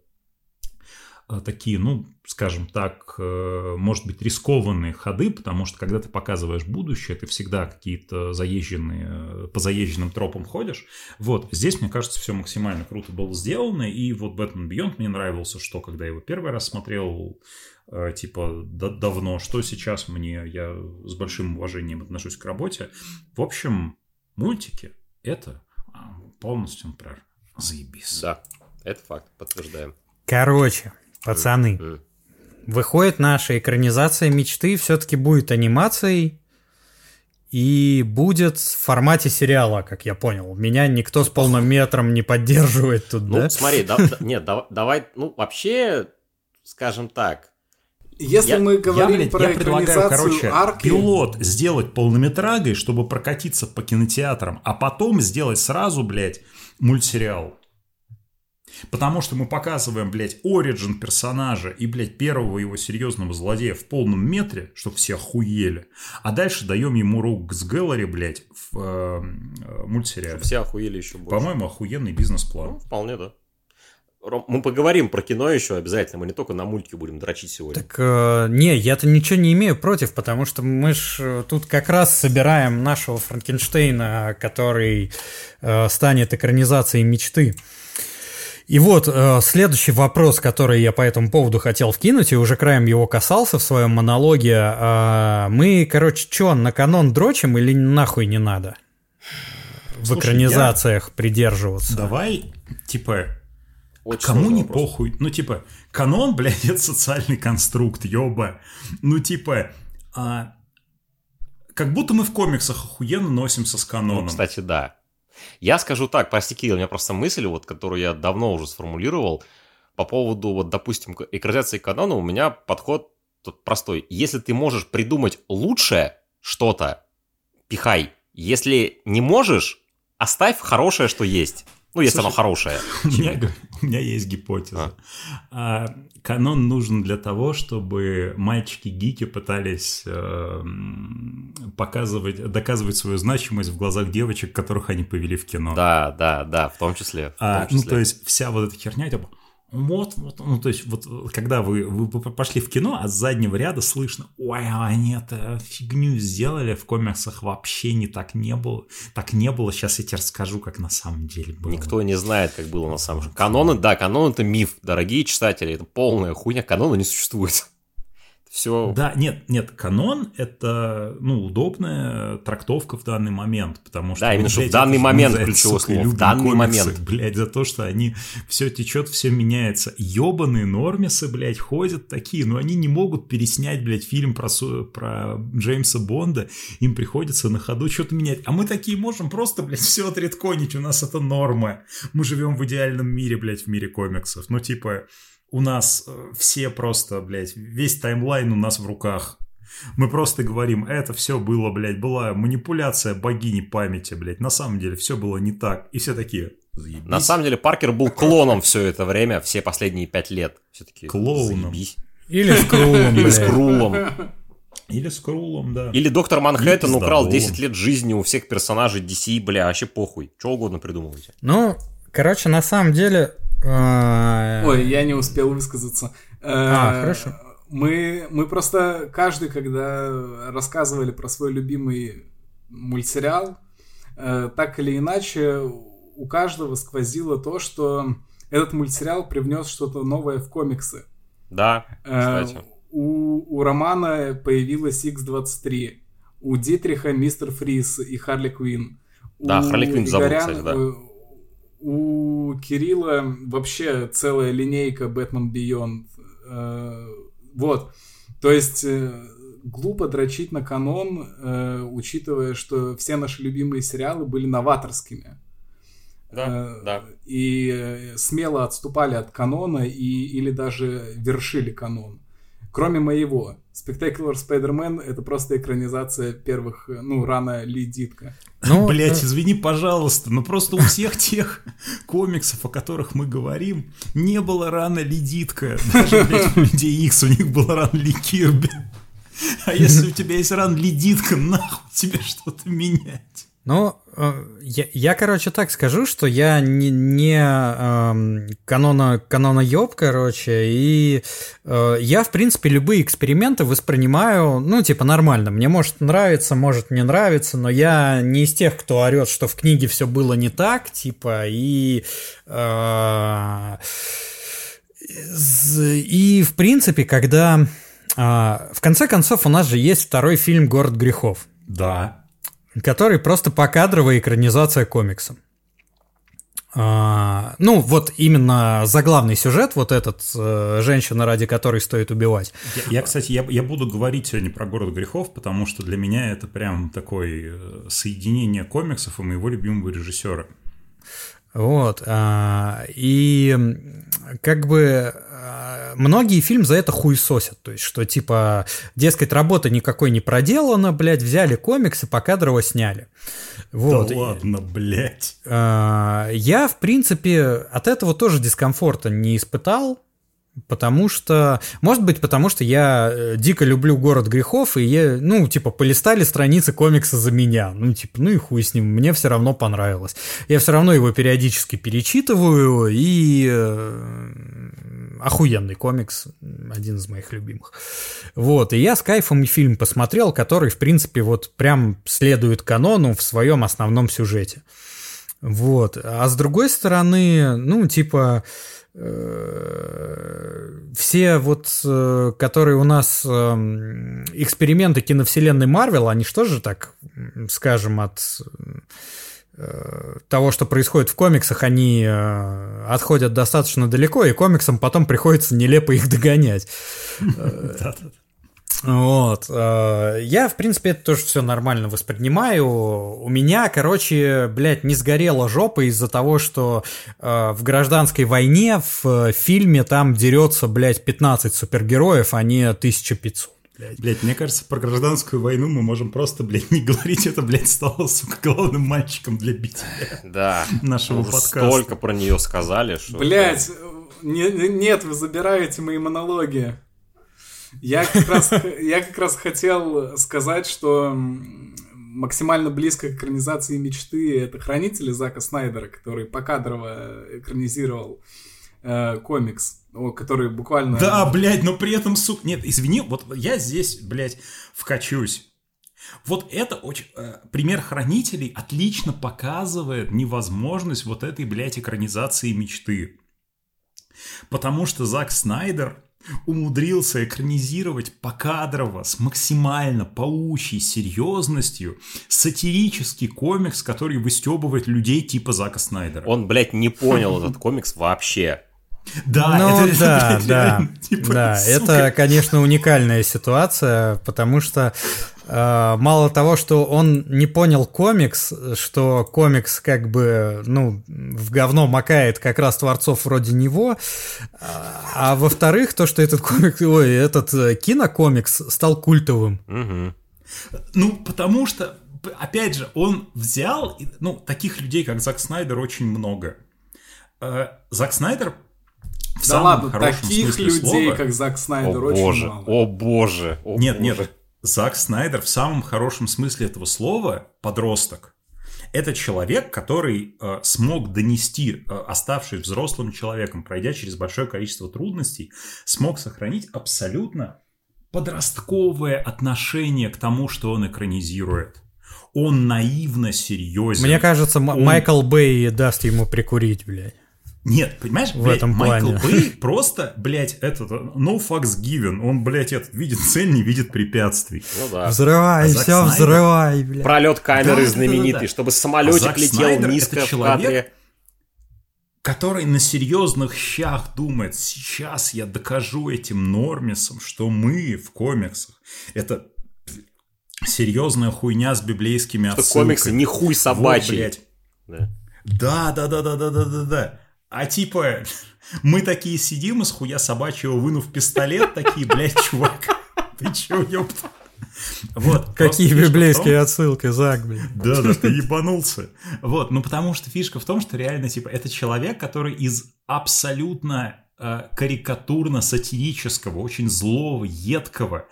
такие, ну, скажем так, э, может быть, рискованные ходы, потому что когда ты показываешь будущее, ты всегда какие-то заезженные, э, по заезженным тропам ходишь. Вот, здесь, мне кажется, все максимально круто было сделано, и вот Batman Beyond мне нравился, что когда я его первый раз смотрел, э, типа, да- давно, что сейчас мне, я с большим уважением отношусь к работе. В общем, мультики — это а, полностью, например, заебись. Да, это факт, подтверждаем. Короче, пацаны, М. выходит наша экранизация мечты, все-таки будет анимацией и будет в формате сериала, как я понял. Меня никто с полным метром не поддерживает тут, Ну, да? смотри, да- да- нет, дав- давай, ну, вообще, скажем так, Если Я- мы Я, говорим блядь, про я предлагаю, экранизацию короче, арки... пилот сделать полнометрагой, чтобы прокатиться по кинотеатрам, а потом сделать сразу, блядь, мультсериал. Потому что мы показываем, блядь, оригин персонажа и, блядь, первого его серьезного злодея в полном метре, чтобы все охуели. А дальше даем ему рук с Гэллери, блядь, в э, э, мультсериале. все охуели еще больше. По-моему, охуенный бизнес-план. Ну, вполне, да. Ром, мы поговорим про кино еще обязательно, мы не только на мультики будем дрочить сегодня. Так, э, не, я-то ничего не имею против, потому что мы ж э, тут как раз собираем нашего Франкенштейна, который э, станет экранизацией мечты. И вот э, следующий вопрос, который я по этому поводу хотел вкинуть, и уже краем его касался в своем монологе. Э, мы, короче, что, на канон дрочим или нахуй не надо? В Слушай, экранизациях придерживаться. Давай, типа, Очень Кому не вопрос. похуй? Ну, типа, канон, блядь, это социальный конструкт, ёба. Ну, типа, а, как будто мы в комиксах охуенно носимся с каноном. Ну, кстати, да. Я скажу так, прости, Кирилл, у меня просто мысль, вот, которую я давно уже сформулировал, по поводу, вот, допустим, экранизации канона, у меня подход тут простой. Если ты можешь придумать лучшее что-то, пихай. Если не можешь, оставь хорошее, что есть. Ну, если Слушай, оно хорошее. у, меня, у меня есть гипотеза. А, канон нужен для того, чтобы мальчики-гики пытались э, показывать, доказывать свою значимость в глазах девочек, которых они повели в кино. Да, да, да, в том числе. В А, том ну, числе. то есть вся вот эта херня, типа, Вот, вот, ну, то есть, вот, когда вы, вы пошли в кино, а с заднего ряда слышно, ой, они это фигню сделали, в комиксах вообще не так не было, так не было, сейчас я тебе расскажу, как на самом деле было. Никто не знает, как было на самом деле. Каноны, да, канон это миф, дорогие читатели, это полная хуйня, канона не существует все... Да, нет, нет, канон — это, ну, удобная трактовка в данный момент, потому что... Да, именно ну, что блядь, в данный момент ключевое слово, в данный комиксы, момент. Блядь, за то, что они... Все течет, все меняется. Ёбаные нормисы, блядь, ходят такие, но они не могут переснять, блядь, фильм про, про Джеймса Бонда, им приходится на ходу что-то менять. А мы такие можем просто, блядь, все отредконить, у нас это норма. Мы живем в идеальном мире, блядь, в мире комиксов. Ну, типа, у нас э, все просто, блядь, весь таймлайн у нас в руках. Мы просто говорим, это все было, блядь, была манипуляция богини памяти, блядь. На самом деле все было не так. И все такие, заебись. На самом деле Паркер был клоном все это время, все последние пять лет. Все-таки Клоуном. Заебись. Или Скрулом, Или блядь. Скрулом. Или с Крулом, да. Или Доктор Манхэттен украл пиздоболом. 10 лет жизни у всех персонажей DC, бля, вообще похуй. Что угодно придумывайте. Ну, короче, на самом деле... э, Ой, я не успел высказаться. А, Э, хорошо. Мы, мы просто каждый, когда рассказывали про свой любимый мультсериал, э, так или иначе у каждого сквозило то, что этот мультсериал привнес что-то новое в комиксы. Да, Э, кстати. у, у Романа появилась X-23, у Дитриха Мистер Фриз и Харли Квин. Да, Харли Квинн забыл, кстати, да. У Кирилла вообще целая линейка Бэтмен Beyond. Э, Вот. То есть э, глупо дрочить на канон, э, учитывая, что все наши любимые сериалы были новаторскими. Да, Э, да. И смело отступали от канона и, или даже вершили канон. Кроме моего. Spectacular Spider-Man это просто экранизация первых, э, ну, рано Ли Дитка. ну, Блять, э, извини, пожалуйста, но просто у всех тех комиксов, о которых мы говорим, не было рано Ледитка. Даже, блядь, у Людей Икс у них был ран Ли Кирби. А если у тебя есть ран Ледитка, нахуй тебе что-то менять? Ну, э, я, я, короче, так скажу, что я не, не эм, канона, ёб, короче, и э, я, в принципе, любые эксперименты воспринимаю, ну, типа, нормально. Мне может нравиться, может не нравиться, но я не из тех, кто орет, что в книге все было не так, типа, и... э, и, в принципе, когда... а, в конце концов, у нас же есть второй фильм «Город грехов» Да. Который просто покадровая экранизация комикса. А, ну, вот именно заглавный сюжет, вот этот э, женщина, ради которой стоит убивать. Я, я, кстати, я, я буду говорить сегодня про город грехов, потому что для меня это прям такое э, соединение комиксов и моего любимого режиссера. Вот. а, и как бы а, многие фильм за это хуесосят. То есть, что типа, дескать, работа никакой не проделана, блядь, взяли комиксы, покадрово сняли. Вот. Да ладно, блядь. А, Я, в принципе, от этого тоже дискомфорта не испытал, потому что, может быть, потому что я э, дико люблю «Город грехов», и я, ну, типа, полистали страницы комикса за меня. Ну, типа, ну и хуй с ним, мне все равно понравилось. Я все равно его периодически перечитываю, и э, охуенный комикс, один из моих любимых. Вот, и я с кайфом фильм посмотрел, который, в принципе, вот прям следует канону в своем основном сюжете. Вот. А с другой стороны, ну, типа, все вот, э, которые у нас эм, эксперименты киновселенной Марвел, они что же так, скажем, от э, того, что происходит в комиксах, они э, отходят достаточно далеко, и комиксам потом приходится нелепо их догонять. Вот. э, Я, в принципе, это тоже все нормально воспринимаю. У меня, короче, блядь, не сгорела жопа из-за того, что э, в гражданской войне в э, фильме там дерется, блядь, 15 супергероев, а не 1500. блядь. Блять, мне кажется, про гражданскую войну мы можем просто, блядь, не говорить. Это, блядь, стало, сука, главным мальчиком для битья. Да. Нашего Уже подкаста. Столько про нее сказали, что... Блять, нет, вы забираете мои монологи. Я как раз, я как раз хотел сказать, что максимально близко к экранизации мечты это хранители Зака Снайдера, который покадрово экранизировал э, комикс, который буквально... Да, блядь, но при этом, сука... Нет, извини, вот я здесь, блядь, вкачусь. Вот это очень... э, пример хранителей отлично показывает невозможность вот этой, блядь, экранизации мечты. Потому что Зак Снайдер умудрился экранизировать покадрово, с максимально паучьей серьезностью сатирический комикс, который выстебывает людей типа Зака Снайдера. Он, блядь, не понял этот комикс вообще. Да, Ну это- да, блядь, да, реально, типа, да, сука. это, конечно, уникальная ситуация, потому что э, мало того, что он не понял комикс, что комикс как бы, ну, в говно макает как раз творцов вроде него, а, а во-вторых, то, что этот комикс, ой, этот э, кинокомикс стал культовым. Мгм. Ну, потому что, опять же, он взял, ну, таких людей, как Зак Снайдер, очень много. Э, Зак Снайдер в Да самом ладно, хорошем таких смысле людей, слова- как Зак О Снайдер, очень боже, мало. о боже, о Нет, боже. нет, Зак Снайдер в самом хорошем смысле этого слова подросток. Это человек, который э, смог донести, э, оставшись взрослым человеком, пройдя через большое количество трудностей, смог сохранить абсолютно подростковое отношение к тому, что он экранизирует. Он наивно серьезен. Мне кажется, Он- Майкл Бэй даст ему прикурить, блядь. Нет, понимаешь, В блядь, этом Майкл плане. Бэй просто, блядь, этот, no fucks given. Он, блядь, этот, видит цель, не видит препятствий. Ну да. Взрывай, А все, Снайдер? взрывай, блядь. Пролет камеры Да-да-да-да-да. знаменитый, чтобы А самолетик Зак летел Снайдер низко это в человек, кадре. который на серьезных щах думает, сейчас я докажу этим нормисам, что мы в комиксах это серьезная хуйня с библейскими Что отсылками. комиксы не хуй Вот, собачий. блядь. Да. Да, да, да, да, да, да, да, да. А типа, мы такие сидим из хуя собачьего, вынув пистолет, такие, блядь, чувак, ты чё, ёпта? Вот. Какие в том- библейские отсылки, Зак, блядь. да, да, ты ебанулся. Вот, ну потому что фишка в том, что реально, типа, это человек, который из абсолютно э, карикатурно-сатирического, очень злого, едкого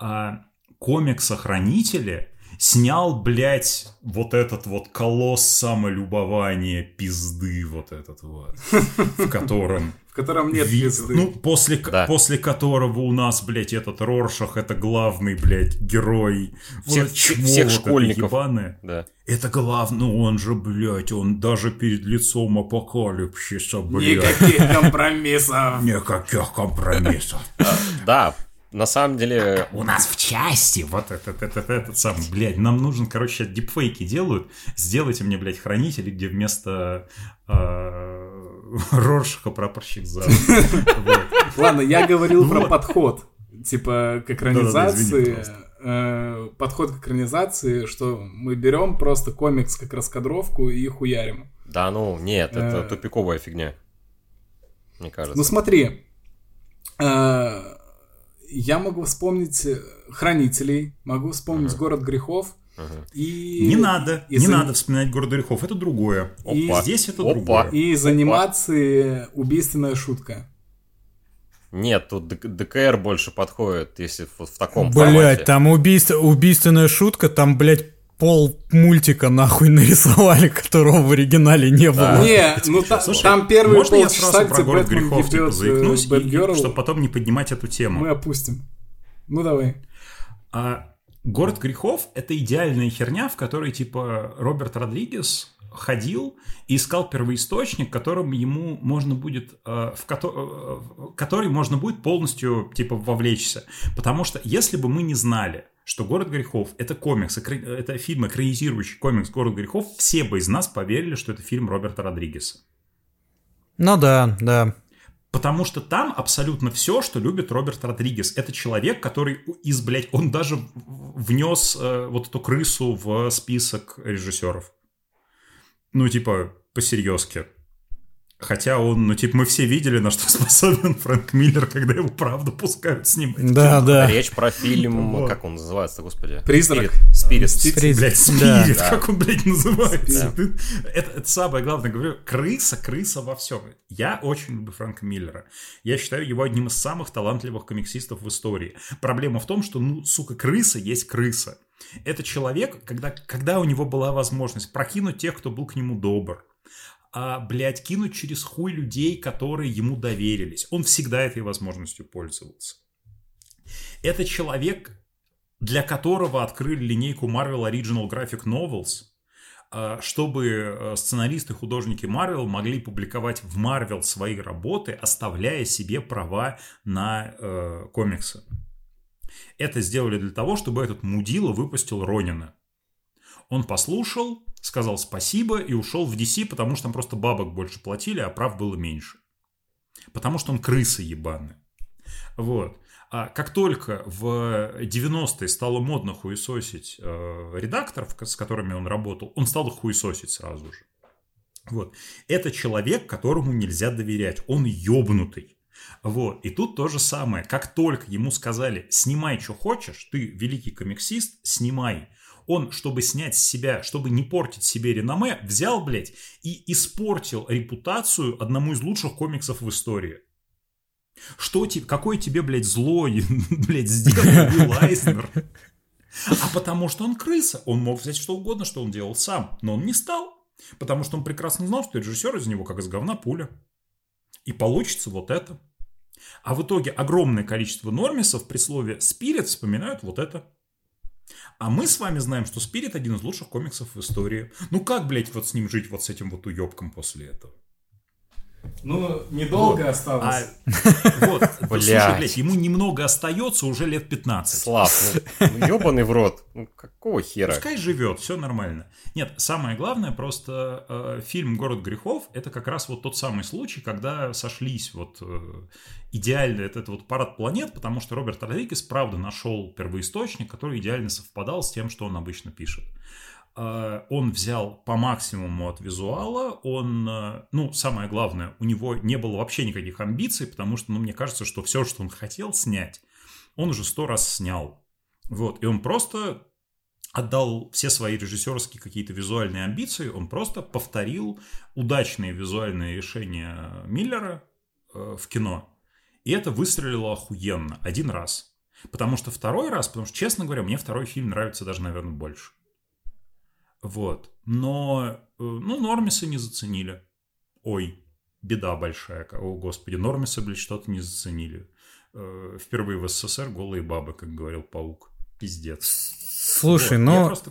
э, комикса-хранителя снял, блядь, вот этот вот колосс самолюбования пизды вот этот вот, в котором В котором нет Ви- пизды. Ну, после, Да. после которого у нас, блядь, этот Роршах, это главный, блядь, герой. Всех- Вот чмо всех вот это школьников. ебаное. Да. Это главный, ну он же, блядь, он даже перед лицом апокалипсиса, блядь. Никаких компромиссов. Никаких компромиссов. Да, на самом деле, У нас в части вот этот, этот, этот самый, блядь, нам нужен, короче, сейчас дипфейки делают. Сделайте мне, блядь, хранители, где вместо э, Роршаха прапорщик за. Ладно, я говорил про подход. Типа, к экранизации. э, подход к экранизации, что мы берем просто комикс как раскадровку и хуярим. да ну, нет, это Э. тупиковая фигня. Мне кажется. Ну смотри, э, я могу вспомнить э, Хранителей, могу вспомнить Город грехов Мгм. и... Не надо, и не за- надо вспоминать город грехов, это другое. И Опа. Здесь это Опа. другое. И из анимации убийственная шутка. Нет, тут ДКР больше подходит, если вот в таком Блять, формате. там убийство, убийственная шутка, там, блядь, пол мультика нахуй нарисовали, которого в оригинале не было. Да. Не, ну та- Слушай, там первые можно я сразу про город Бэтмен грехов типа ебет заикнусь, Бэтгерл, чтобы потом не поднимать эту тему? мы опустим. Ну давай. А, город грехов это идеальная херня, в которой типа Роберт Родригес ходил и искал первоисточник, которым ему можно будет, э, э, в который можно будет полностью типа вовлечься. Потому что если бы мы не знали, что «Город грехов» — это комикс, это фильм, экранизирующий комикс «Город грехов», все бы из нас поверили, что это фильм Роберта Родригеса. Ну да, да. Потому что там абсолютно все, что любит Роберт Родригес. Это человек, который из, блядь, он даже внес э, вот эту крысу в список режиссеров. Ну, типа, по-серьезки. Хотя он, ну, типа, мы все видели, на что способен Фрэнк Миллер, когда его правду пускают снимать. Да, да. Речь про фильм, Вот. как он называется, господи? Призрак. Спирит. Спирит. Блядь, спирит, Да. как он, блядь, называется. Да. Это, это самое главное, говорю, крыса, крыса во всем. Я очень люблю Фрэнка Миллера. Я считаю его одним из самых талантливых комиксистов в истории. Проблема в том, что, ну, сука, крыса есть крыса. Это человек, когда, когда у него была возможность прокинуть тех, кто был к нему добр, а, блядь, кинуть через хуй людей, которые ему доверились. Он всегда этой возможностью пользовался. Это человек, для которого открыли линейку Marvel Original Graphic Novels, а, чтобы э, сценаристы художники Marvel могли публиковать в Marvel свои работы, оставляя себе права на э, комиксы. Это сделали для того, чтобы этот мудила выпустил Ронина. Он послушал, сказал спасибо и ушел в DC, потому что там просто бабок больше платили, а прав было меньше. Потому что он крыса ебаная. Вот. А как только в 90-е стало модно хуесосить э, редакторов, с которыми он работал, он стал их хуесосить сразу же. Вот. Это человек, которому нельзя доверять. Он ёбнутый. Вот. И тут то же самое. Как только ему сказали, снимай, что хочешь, ты великий комиксист, снимай. Он, чтобы снять с себя, чтобы не портить себе реноме, взял, блядь, и испортил репутацию одному из лучших комиксов в истории. Что тебе, какое тебе, блядь, зло, блядь, сделал Уилл Айснер? А потому что он крыса. Он мог взять что угодно, что он делал сам. Но он не стал. Потому что он прекрасно знал, что режиссер из него как из говна пуля. И получится вот это. А в итоге огромное количество нормисов при слове «спирит» вспоминают вот это. А мы с вами знаем, что «Спирит» один из лучших комиксов в истории. Ну как, блядь, вот с ним жить, вот с этим вот уебком после этого? Ну, недолго Вот. осталось. А, вот, Блядь. слушай, блядь, ему немного остается уже лет 15. Слав, ну, ну ебаный в рот. Ну какого хера? Пускай живет, все нормально. Нет, самое главное, просто э, фильм «Город грехов» — это как раз вот тот самый случай, когда сошлись вот э, идеально этот вот парад планет, потому что Роберт Родригес, правда, нашел первоисточник, который идеально совпадал с тем, что он обычно пишет. Э, Он взял по максимуму от визуала, он, э, ну, самое главное, у него не было вообще никаких амбиций, потому что, ну, мне кажется, что все, что он хотел снять, он уже сто раз снял. Вот, и он просто отдал все свои режиссерские какие-то визуальные амбиции, он просто повторил удачные визуальные решения Миллера э, в кино. И это выстрелило охуенно один раз. Потому что второй раз, потому что, честно говоря, мне второй фильм нравится даже, наверное, больше. Вот. Но, э, ну, Нормисы не заценили. Ой, беда большая. О, господи, Нормисы, блядь, что-то не заценили. Э, Впервые в СССР голые бабы, как говорил Паук. Пиздец. Слушай, Вот, я просто-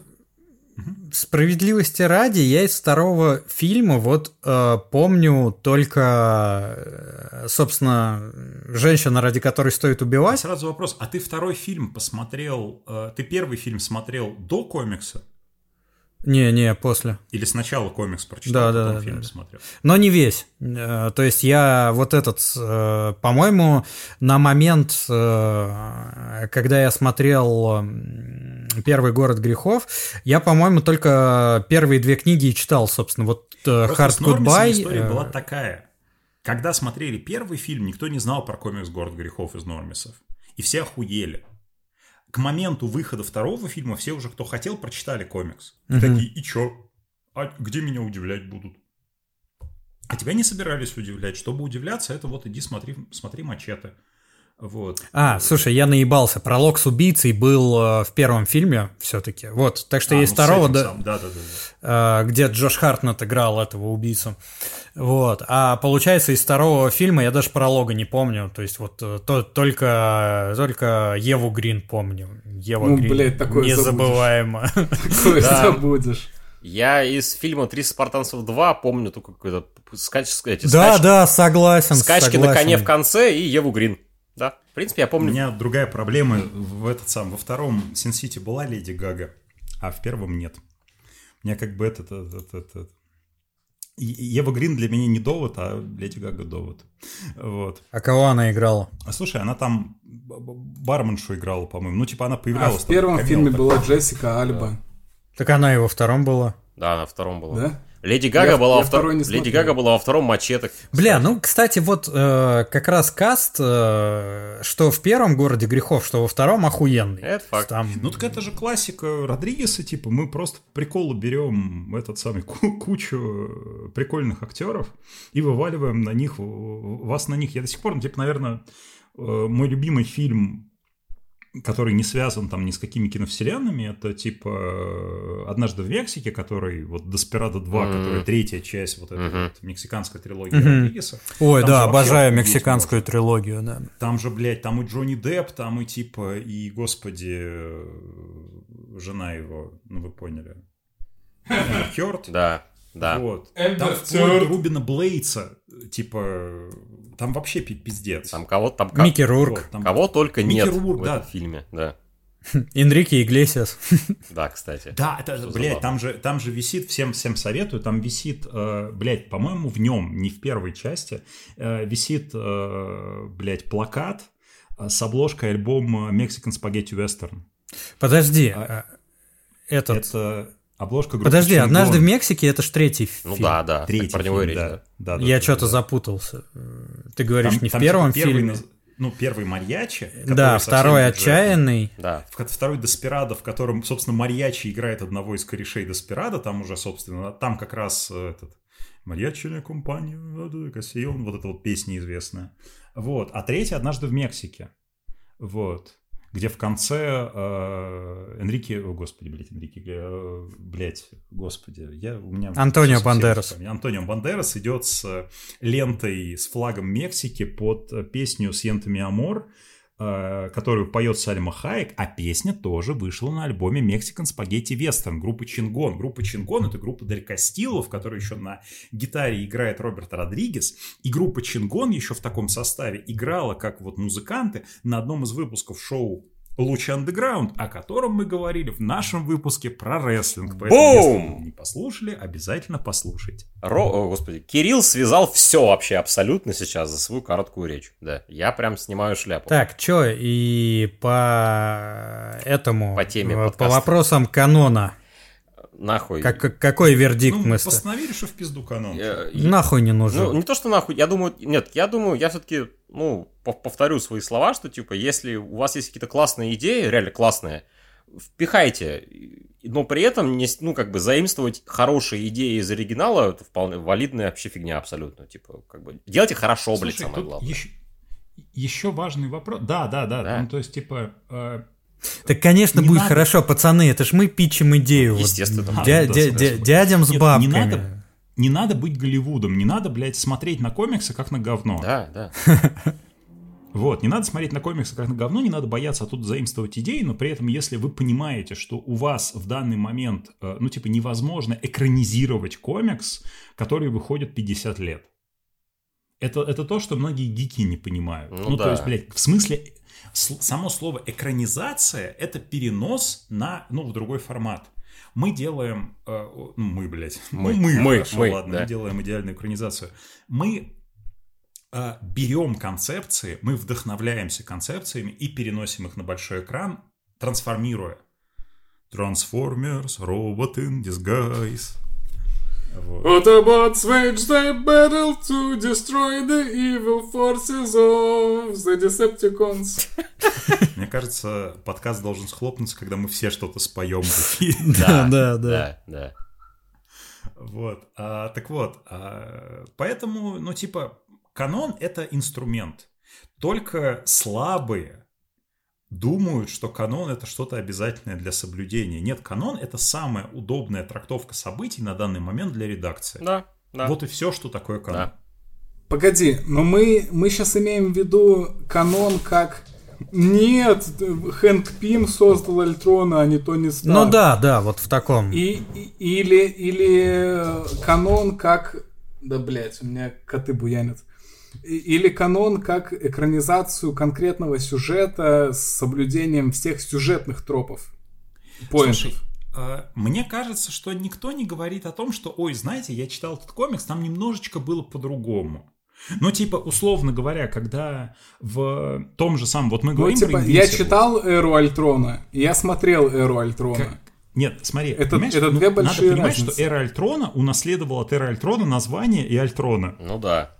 Справедливости ради, я из второго фильма вот э, помню только, э, собственно, женщина, ради которой стоит А убивать. сразу вопрос, а ты второй фильм посмотрел, э, ты первый фильм смотрел до комикса? Не, не, после. Или сначала комикс прочитал, Да, потом да, фильм да. смотрел? Но не весь. Э, То есть я вот этот, э, по-моему, на момент, э, когда я смотрел первый город грехов, я, по-моему, только первые две книги и читал, собственно, вот Просто Hard Goodbye. история была такая. Когда смотрели первый фильм, никто не знал про комикс «Город грехов» из Нормисов. И все охуели. К моменту выхода второго фильма все уже, кто хотел, прочитали комикс. И Мгм. такие, и чё? А где меня удивлять будут? А тебя не собирались удивлять. Чтобы удивляться, это вот иди смотри, смотри мачете. Вот. А, слушай, я наебался. Пролог с убийцей был э, в первом фильме все-таки. Вот, так что А, есть ну, второго, этим да, самым, Да-да-да. э, где Джош Хартнет играл этого убийцу. Вот. А получается, из второго фильма я даже пролога не помню. То есть вот э, то, только, только Еву Грин помню. Ева Ну, Грин. блядь, такое Незабываемо. Такое Да. забудешь. Я из фильма «Три спартанцев 2» помню только какой-то скач... эти Да, скач- да, согласен. скачки на согласен. коне в конце и Еву Грин. Да, в принципе, я У помню. меня другая проблема в этот сам. Во втором Син Сити была Леди Гага, а в первом нет. У меня как бы этот... этот, этот, Ева Грин для меня не довод, а Леди Гага довод. Вот. А кого она играла? А слушай, она там барменшу играла, по-моему. Ну, типа она А появлялась. в там, первом камео фильме была Джессика Альба. Так она и во втором была. Да, на втором была. Да? Леди Гага Я- была я во не Леди. Гага была во втором мачете. Бля, ну, кстати, вот э, как раз каст, э, что в первом городе грехов, что во втором охуенный. Это факт. Там... Ну, так это же классика Родригеса, типа, мы просто приколы берем этот самый ку- кучу прикольных актеров и вываливаем на них, вас на них. Я до сих пор, ну, типа, наверное, э, мой любимый фильм который не связан там ни с какими киновселенными, это типа э, «Однажды в Мексике», который вот «Деспирадо 2», Мгм. которая третья часть вот этой Мгм. вот мексиканской трилогии. Родригеса. Ой, Там да, обожаю мексиканскую можно. трилогию, да. Там же, блядь, там и Джонни Депп, там и типа, и, господи, э, жена его, ну вы поняли. Хёрд. Да, да. Вот. Эмбер Там вплоть Хёрд. до Рубина Блейца, типа, там вообще пи- пиздец. Там кого там Микки Рурк, Вот, там- кого только Микки нет Рурк, в да. этом фильме. Да, Энрике Иглесиас. да, кстати. Да, это, Что блядь, забавно. там же, там же висит, всем, всем советую, там висит, э, блядь, по-моему, в нем, не в первой части, э, висит, э, блядь, плакат э, с обложкой альбома Mexican Spaghetti Western. Подожди, А, а, этот... Это обложка группы Подожди, Чингон. однажды в Мексике это ж третий Ну фильм. да, да. Третий так про него фильм, речь, да. да. Да, да, Я да, что-то да. запутался. Ты говоришь Там- не в там, первом типа, первый фильме. наз- Ну, первый Марьячи. Да, второй отчаянный. Да. В- Второй Деспирадо, в котором, собственно, Марьячи играет одного из корешей Деспирадо, там уже, собственно, там как раз э, этот Марьячи компания, Кассион, вот эта вот песня известная. Вот. А третий однажды в Мексике. Вот. Где в конце э, Энрике, о, господи, блядь, Энрике, э, блядь, господи, я, у меня... Антонио Бандерас. Антонио Бандерас идет с лентой с флагом Мексики под песню «Сьентами Амор», которую поет Сальма Хайек, а песня тоже вышла на альбоме Mexican Spaghetti Western группы Чингон. Группа Чингон — это группа Дель Кастилло, в которой еще на гитаре играет Роберт Родригес. И группа Чингон еще в таком составе играла как вот музыканты на одном из выпусков шоу Луч Underground, о котором мы говорили в нашем выпуске про рестлинг. Поэтому, если Бум! вы не послушали, обязательно послушайте. Ро... О, господи, Кирилл связал все вообще абсолютно сейчас за свою короткую речь. Да, я прям снимаю шляпу. Так, чё, и по этому... По теме По подкаста. вопросам канона. Нахуй. Как, как- какой вердикт Ну, мы... ст- постановили, что в пизду канон. И- Нахуй не нужен. Ну, не то, что нахуй, я думаю, нет, я думаю, я все-таки, ну, пов- повторю свои слова, что, типа, если у вас есть какие-то классные идеи, реально классные, впихайте, но при этом, не, ну, как бы, заимствовать хорошие идеи из оригинала, это вполне валидная вообще фигня абсолютно, типа, как бы, делайте хорошо, блядь, Слушай, самое тут главное. Еще, еще важный вопрос. Да, да, да. Да. Ну, то есть, типа, э, Так, конечно, Не будет надо. хорошо, пацаны, это ж мы пичем идею. вот Естественно. дя- Да, дя- дя- да. дядям с Нет, не надо- не надо быть Голливудом, не надо, блядь, смотреть на комиксы как на говно. Да, да. Вот, не надо смотреть на комиксы как на говно, не надо бояться оттуда заимствовать идеи, но при этом, если вы понимаете, что у вас в данный момент, э, ну, типа, невозможно экранизировать комикс, который выходит 50 лет. Это, это то, что многие гики не понимают. Ну Ну, да. то есть, блядь, в смысле, само слово экранизация — это перенос на, ну, в другой формат. Мы делаем, э, ну, мы, блядь, Мы, мы, мы, хорошо, мы, ладно, да. мы делаем идеальную экранизацию. Мы берем концепции, мы вдохновляемся концепциями и переносим их на большой экран, трансформируя. Transformers, Robot in Disguise. Вот. Autobots wage their battle to destroy the evil forces of the Decepticons. Мне кажется, подкаст должен схлопнуться, когда мы все что-то споем в эфире. Да, да, да. Да, да. Вот. А, так вот, а, поэтому, ну, типа, канон — это инструмент. Только слабые думают, что канон — это что-то обязательное для соблюдения. Нет, канон — это самая удобная трактовка событий на данный момент для редакции. Да, да. Вот и все, что такое канон. Да. Погоди, но мы, мы сейчас имеем в виду канон как... Нет, Хэнк Пим создал Альтрона, а не Тони Старк. Ну да, да, вот в таком. И, и- или, или канон как... Да, блядь, у меня коты буянят. Или канон как экранизацию конкретного сюжета с соблюдением всех сюжетных тропов. Поинтов. Слушай, э, мне кажется, что никто не говорит о том, что, ой, знаете, я читал этот комикс, там немножечко было по-другому. Ну, типа, условно говоря, когда в том же самом, вот мы Ну, говорим типа, про я Invincible. читал Эру Альтрона, и я смотрел Эру Альтрона. Как- Нет, смотри, Это- это ну, две большие надо понимать, разницы. что эра Альтрона унаследовала от эры Альтрона название и Альтрона. Ну да.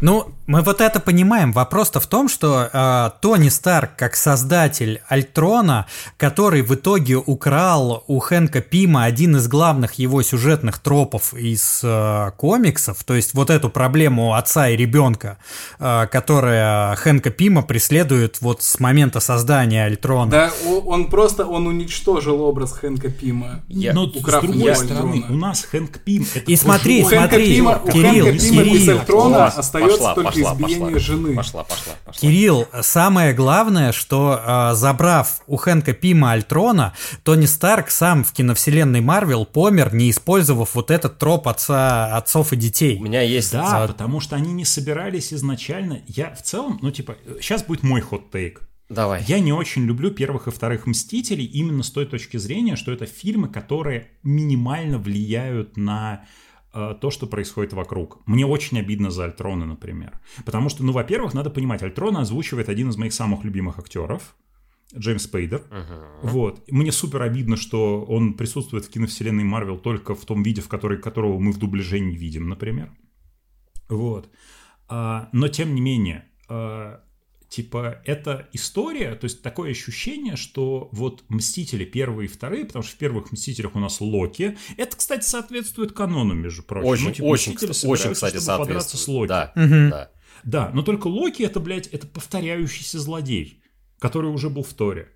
Ну, мы вот это понимаем. Вопрос-то в том, что э, Тони Старк, как создатель Альтрона, который в итоге украл у Хэнка Пима один из главных его сюжетных тропов из э, комиксов, то есть вот эту проблему отца и ребенка, э, которая Хэнка Пима преследует вот с момента создания Альтрона. Да, он просто он уничтожил образ Хэнка Пима. Я, Но с другой стороны, Альтрона. у нас Хэнк Пим. Это и смотри, смотри, Пима, Кирилл, Кирилл, Альтрона остается пошла, только пошла, избиение пошла, жены. Пошла, пошла, пошла. Кирилл, самое главное, что э, забрав у Хэнка Пима Альтрона, Тони Старк сам в киновселенной Марвел помер, не использовав вот этот троп отца, отцов и детей. У меня есть... Да, а... потому что они не собирались изначально. Я в целом, ну типа, сейчас будет мой хот-тейк. Давай. Я не очень люблю первых и вторых Мстителей именно с той точки зрения, что это фильмы, которые минимально влияют на то, что происходит вокруг. Мне очень обидно за Альтрона, например. Потому что, ну, во-первых, надо понимать, Альтрона озвучивает один из моих самых любимых актеров, Джеймс Пейдер. Uh-huh. Вот. Мне супер обидно, что он присутствует в киновселенной Марвел только в том виде, в который, которого мы в дубляже не видим, например. Вот. А, но тем не менее, а, типа, это история, то есть такое ощущение, что вот Мстители первые и вторые, потому что в первых Мстителях у нас Локи, это, кстати, соответствует канону, между прочим. Очень, ну, типа, очень, очень, кстати, соответствует. с Локи. Да, угу. да. Да, но только Локи это, блядь, это повторяющийся злодей, который уже был в Торе.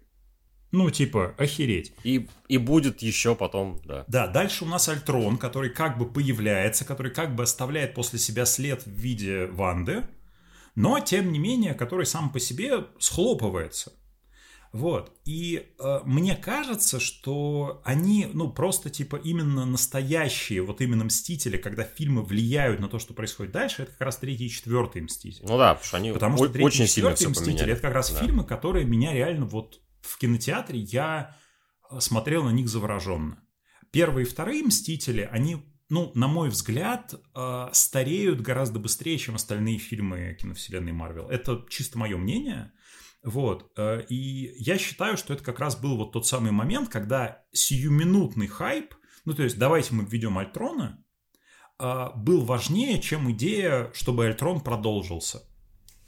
Ну, типа, охереть. И, и будет еще потом, да. Да, дальше у нас Альтрон, который как бы появляется, который как бы оставляет после себя след в виде Ванды но, тем не менее, который сам по себе схлопывается. Вот. И э, мне кажется, что они, ну, просто типа именно настоящие, вот именно Мстители, когда фильмы влияют на то, что происходит дальше, это как раз третий и четвертый Мстители. Ну да, потому что они потому что очень и сильно все Мстители поменяли. это как раз да. фильмы, которые меня реально вот в кинотеатре я э, смотрел на них завороженно. Первые и вторые Мстители, они ну, на мой взгляд, э, стареют гораздо быстрее, чем остальные фильмы киновселенной Марвел. Это чисто мое мнение. Вот. Э, и я считаю, что это как раз был вот тот самый момент, когда сиюминутный хайп, ну, то есть давайте мы введем Альтрона, э, был важнее, чем идея, чтобы Альтрон продолжился.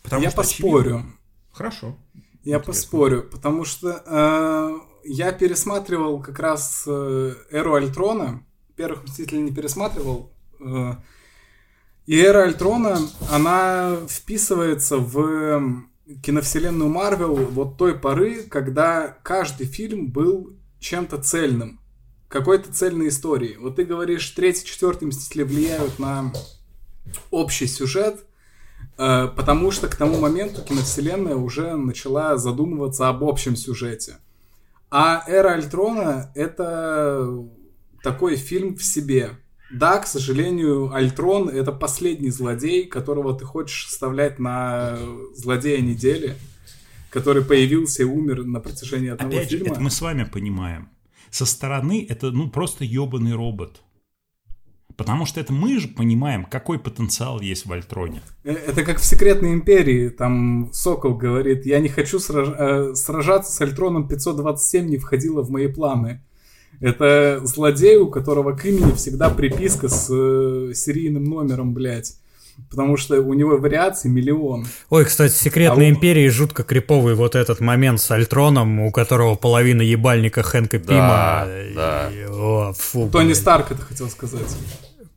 Потому я что, поспорю. Очевидно... Хорошо. Я Интересно. поспорю, потому что э, я пересматривал как раз э, эру Альтрона, первых Мстителей не пересматривал. Э, и Эра Альтрона, она вписывается в киновселенную Марвел вот той поры, когда каждый фильм был чем-то цельным, какой-то цельной историей. Вот ты говоришь, третий, четвертый Мстители влияют на общий сюжет, э, потому что к тому моменту киновселенная уже начала задумываться об общем сюжете. А Эра Альтрона — это такой фильм в себе. Да, к сожалению, Альтрон — это последний злодей, которого ты хочешь вставлять на злодея недели, который появился и умер на протяжении одного Опять фильма. Же, это мы с вами понимаем. Со стороны это, ну, просто ебаный робот. Потому что это мы же понимаем, какой потенциал есть в Альтроне. Э, это как в «Секретной империи». Там Сокол говорит, я не хочу сраж... Э, сражаться с Альтроном 527 не входило в мои планы. Это злодей, у которого к имени всегда приписка с э, серийным номером, блядь. Потому что у него вариаций миллион. Ой, кстати, в «Секретной а империи» жутко криповый вот этот момент с Альтроном, у которого половина ебальника Хэнка Пима. Да, и, О, фу, Тони блядь. Старк это хотел сказать.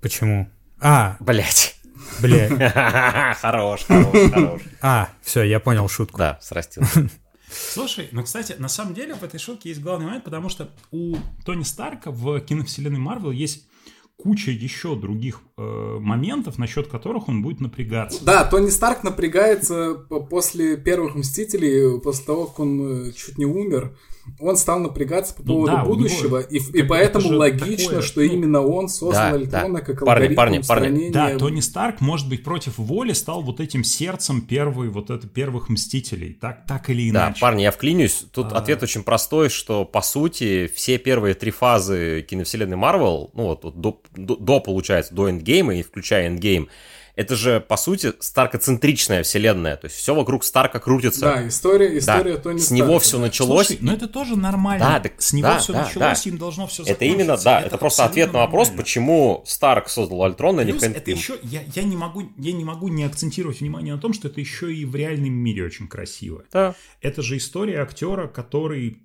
Почему? А, блять. Блядь. Хорош, хорош, хорош. А, все, я понял шутку. Да, срастил. Слушай, ну, кстати, на самом деле в этой шутке есть главный момент, потому что у Тони Старка в киновселенной Марвел есть куча еще других э, моментов, насчет которых он будет напрягаться. Да, Тони Старк напрягается после первых Мстителей, после того, как он э, чуть не умер он стал напрягаться по ну поводу да, будущего, него, и, и поэтому логично, такое, что ну, именно он создал да, Альтрона да. как парни, алгоритм парни, парни. Да, Тони Старк, может быть, против воли стал вот этим сердцем первой, вот это, первых Мстителей, так, так или иначе. Да, парни, я вклинюсь, тут а... ответ очень простой, что, по сути, все первые три фазы киновселенной Марвел, ну вот, вот до, до, до, получается, до Эндгейма и включая Эндгейм, это же, по сути, старкоцентричная вселенная. То есть все вокруг Старка крутится. Да, история, история да. Тони С него Старка, все да. началось. Слушай, но это тоже нормально. Да, так- С него да, все да, началось, да. им должно все Это именно, да, это, просто ответ на вопрос, почему Старк создал Альтрон, а не Плюс это еще, я, я, не могу, я не могу не акцентировать внимание на том, что это еще и в реальном мире очень красиво. Да. Это же история актера, который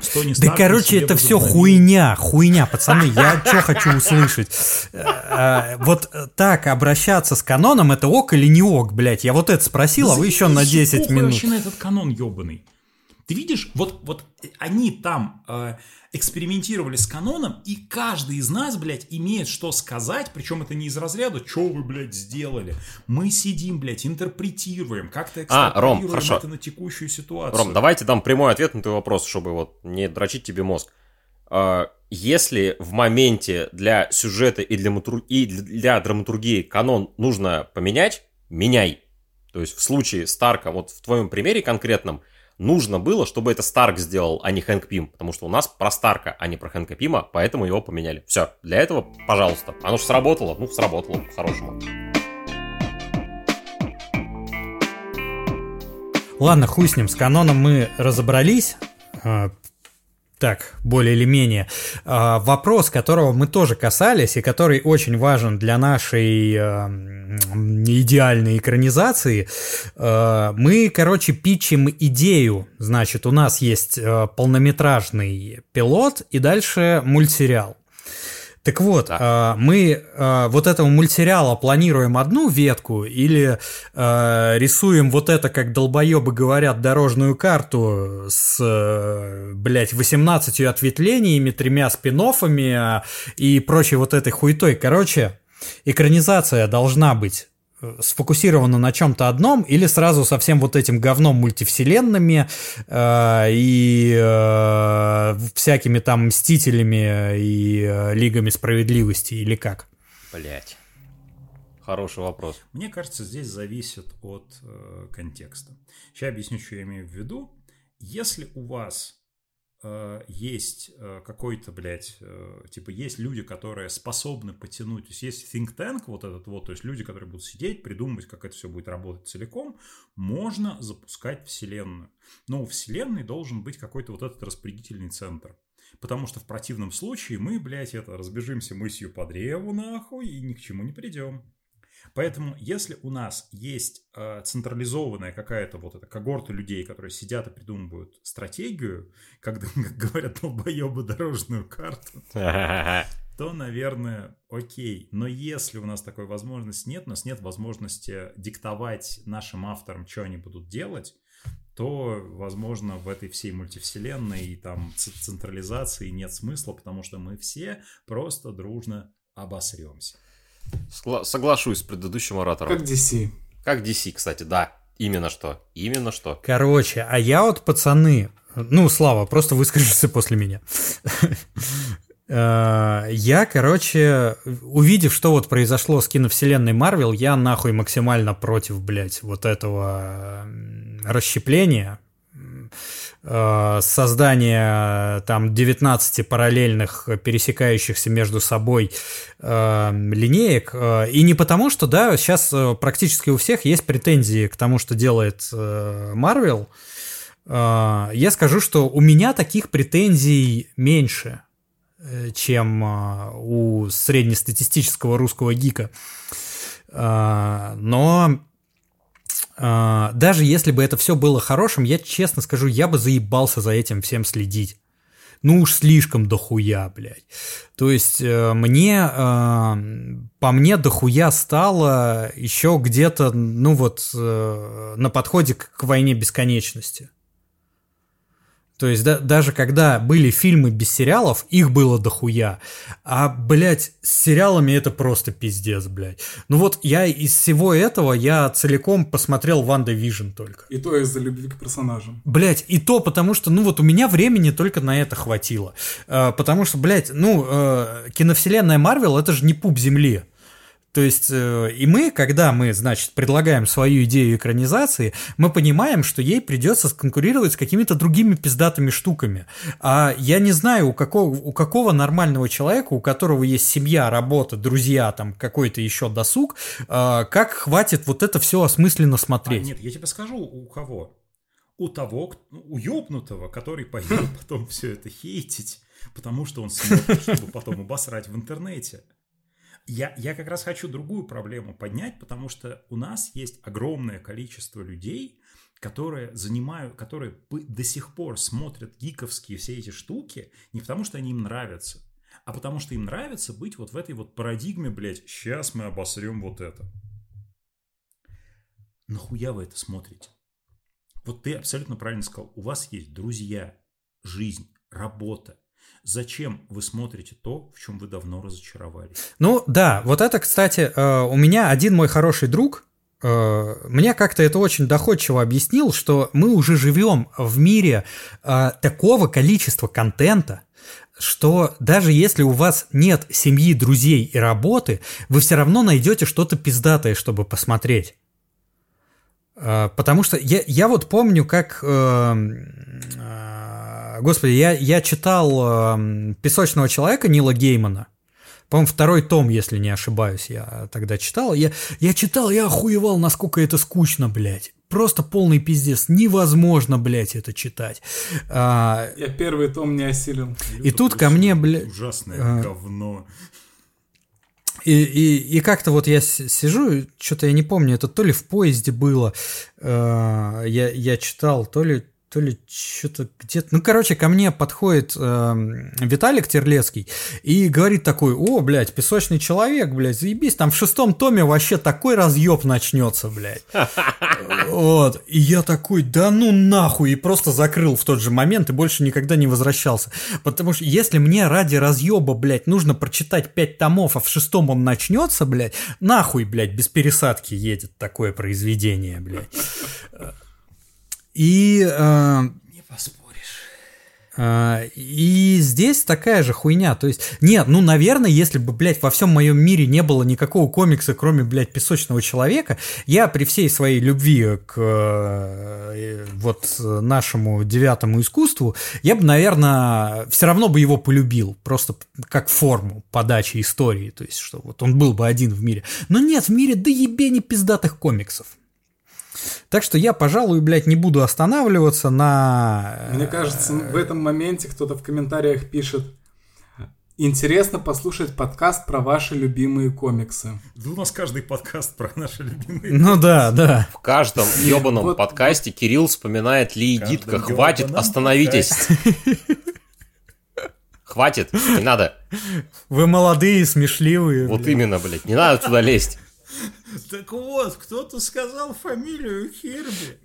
с Тони Да, короче, это все хуйня, хуйня, пацаны, я что хочу услышать. Э, Вот так обращаться с каноном, это ок или не ок, блядь? Я вот это спросил, а вы еще на Заебись, 10 похуй минут. этот канон ебаный. Ты видишь, вот, вот они там э, экспериментировали с каноном, и каждый из нас, блядь, имеет что сказать, причем это не из разряда, что вы, блядь, сделали. Мы сидим, блядь, интерпретируем, как-то А, Ром, экстраполируем хорошо. это на текущую ситуацию. Ром, давайте дам прямой ответ на твой вопрос, чтобы вот не дрочить тебе мозг. А, Если в моменте для сюжета и для, матур- и для драматургии канон нужно поменять, меняй. То есть в случае Старка, вот в твоем примере конкретном, нужно было, чтобы это Старк сделал, а не Хэнк Пим. Потому что у нас про Старка, а не про Хэнка Пима, поэтому его поменяли. Все, для этого, пожалуйста. Оно же сработало, ну, сработало, по-хорошему. Ладно, хуй с ним, с каноном мы разобрались. Так, более или менее. А, Вопрос, которого мы тоже касались, и который очень важен для нашей а, м, идеальной экранизации, а, мы, короче, питчим идею. Значит, у нас есть а, полнометражный пилот и дальше мультсериал. Так вот, а, мы а, вот этого мультсериала планируем одну ветку или а, рисуем вот это, как долбоебы говорят, дорожную карту с, э, блядь, 18 ответвлениями, тремя спин и прочей вот этой хуетой. Короче, экранизация должна быть сфокусирована на чем-то одном или сразу со всем вот этим говном мультивселенными э, и э, всякими там мстителями и э, лигами справедливости или как? Блять. Хороший вопрос. Мне кажется, здесь зависит от э, контекста. Сейчас объясню, что я имею в виду. Если у вас э, есть э, какой-то, блядь, э, типа есть люди, которые способны потянуть, то есть есть think tank вот этот вот, то есть люди, которые будут сидеть, придумывать, как это все будет работать целиком, можно запускать вселенную. Но у вселенной должен быть какой-то вот этот распределительный центр. Потому что в противном случае мы, блядь, это разбежимся мысью по древу нахуй и ни к чему не придем. Поэтому, если у нас есть э, централизованная какая-то вот эта когорта людей, которые сидят и придумывают стратегию, когда, как говорят долбоебы, дорожную карту, то, наверное, окей. Но если у нас такой возможности нет, у нас нет возможности диктовать нашим авторам, что они будут делать, то, возможно, в этой всей мультивселенной и там централизации нет смысла, потому что мы все просто дружно обосремся. Сгла- Соглашусь с предыдущим оратором. Как DC. Как DC, кстати, да. Именно что. Именно что. Короче, а я вот, пацаны, ну, Слава, просто выскажешься после меня. Э, Я, короче, увидев, что вот произошло с киновселенной Марвел, я нахуй максимально против, блядь, вот этого расщепления, э, создания там 19 параллельных э, пересекающихся между собой э, линеек. э, И не потому, что, да, сейчас э, практически у всех есть претензии к тому, что делает Марвел. Я скажу, что у меня таких претензий меньше, э, чем э, у среднестатистического русского гика. Э, Но э, даже если бы это все было хорошим, я честно скажу, я бы заебался за этим всем следить. Ну уж слишком дохуя, блядь. То есть э, мне, э, по мне дохуя стало еще где-то, ну вот, э, на подходе к войне бесконечности. То есть да- даже когда были фильмы без сериалов, их было дохуя. А, блядь, с сериалами это просто пиздец, блядь. Ну вот я из всего этого, я целиком посмотрел WandaVision только. И то из-за любви к персонажам. Блять, и то потому что, ну вот у меня времени только на это хватило. Э, потому что, блядь, ну, э, киновселенная Марвел это же не пуп земли. То есть, э, и мы, когда мы, значит, предлагаем свою идею экранизации, мы понимаем, что ей придется сконкурировать с какими-то другими пиздатыми штуками. А я не знаю, у какого, у какого нормального человека, у которого есть семья, работа, друзья, там, какой-то еще досуг, э, как хватит вот это все осмысленно смотреть. А, нет, я тебе скажу, у кого. У того, у ёбнутого, который пойдет потом все это хейтить, потому что он смотрит, чтобы потом обосрать в интернете. Я, я как раз хочу другую проблему поднять, потому что у нас есть огромное количество людей, которые занимают, которые до сих пор смотрят гиковские все эти штуки не потому, что они им нравятся, а потому что им нравится быть вот в этой вот парадигме, блядь, сейчас мы обосрем вот это. Нахуя вы это смотрите? Вот ты абсолютно правильно сказал. У вас есть друзья, жизнь, работа. Зачем вы смотрите то, в чем вы давно разочаровались? Ну да, вот это, кстати, э, у меня один мой хороший друг, э, мне как-то это очень доходчиво объяснил, что мы уже живем в мире э, такого количества контента, что даже если у вас нет семьи, друзей и работы, вы все равно найдете что-то пиздатое, чтобы посмотреть. Потому что я, я вот помню, как Господи, я, я читал э, «Песочного человека» Нила Геймана. По-моему, второй том, если не ошибаюсь, я тогда читал. Я, я читал, я охуевал, насколько это скучно, блядь. Просто полный пиздец. Невозможно, блядь, это читать. А, я первый том не осилил. И Люто тут ко мне, блядь... Ужасное а, говно. И, и, и как-то вот я сижу, что-то я не помню, это то ли в поезде было, э, я, я читал, то ли то ли что-то где-то... Ну, короче, ко мне подходит э, Виталик Терлецкий и говорит такой, о, блядь, песочный человек, блядь, заебись, там в шестом томе вообще такой разъеб начнется, блядь. Вот. И я такой, да ну нахуй, и просто закрыл в тот же момент и больше никогда не возвращался. Потому что если мне ради разъеба, блядь, нужно прочитать пять томов, а в шестом он начнется, блядь, нахуй, блядь, без пересадки едет такое произведение, блядь. И... Э, Не поспоришь. Э, и здесь такая же хуйня. То есть, нет, ну, наверное, если бы, блядь, во всем моем мире не было никакого комикса, кроме, блядь, песочного человека, я при всей своей любви к э, вот нашему девятому искусству, я бы, наверное, все равно бы его полюбил, просто как форму подачи истории, то есть, что вот он был бы один в мире. Но нет, в мире да ебени пиздатых комиксов. Так что я, пожалуй, блядь, не буду останавливаться на... Мне кажется, в этом моменте кто-то в комментариях пишет, Интересно послушать подкаст про ваши любимые комиксы. Да у нас каждый подкаст про наши любимые Ну да, да. В каждом ебаном вот, подкасте вот. Кирилл вспоминает Ли Дитка. Хватит, остановитесь. Хватит, не надо. Вы молодые, смешливые. Вот именно, блядь, не надо туда лезть. Так вот, кто-то сказал фамилию Хирби.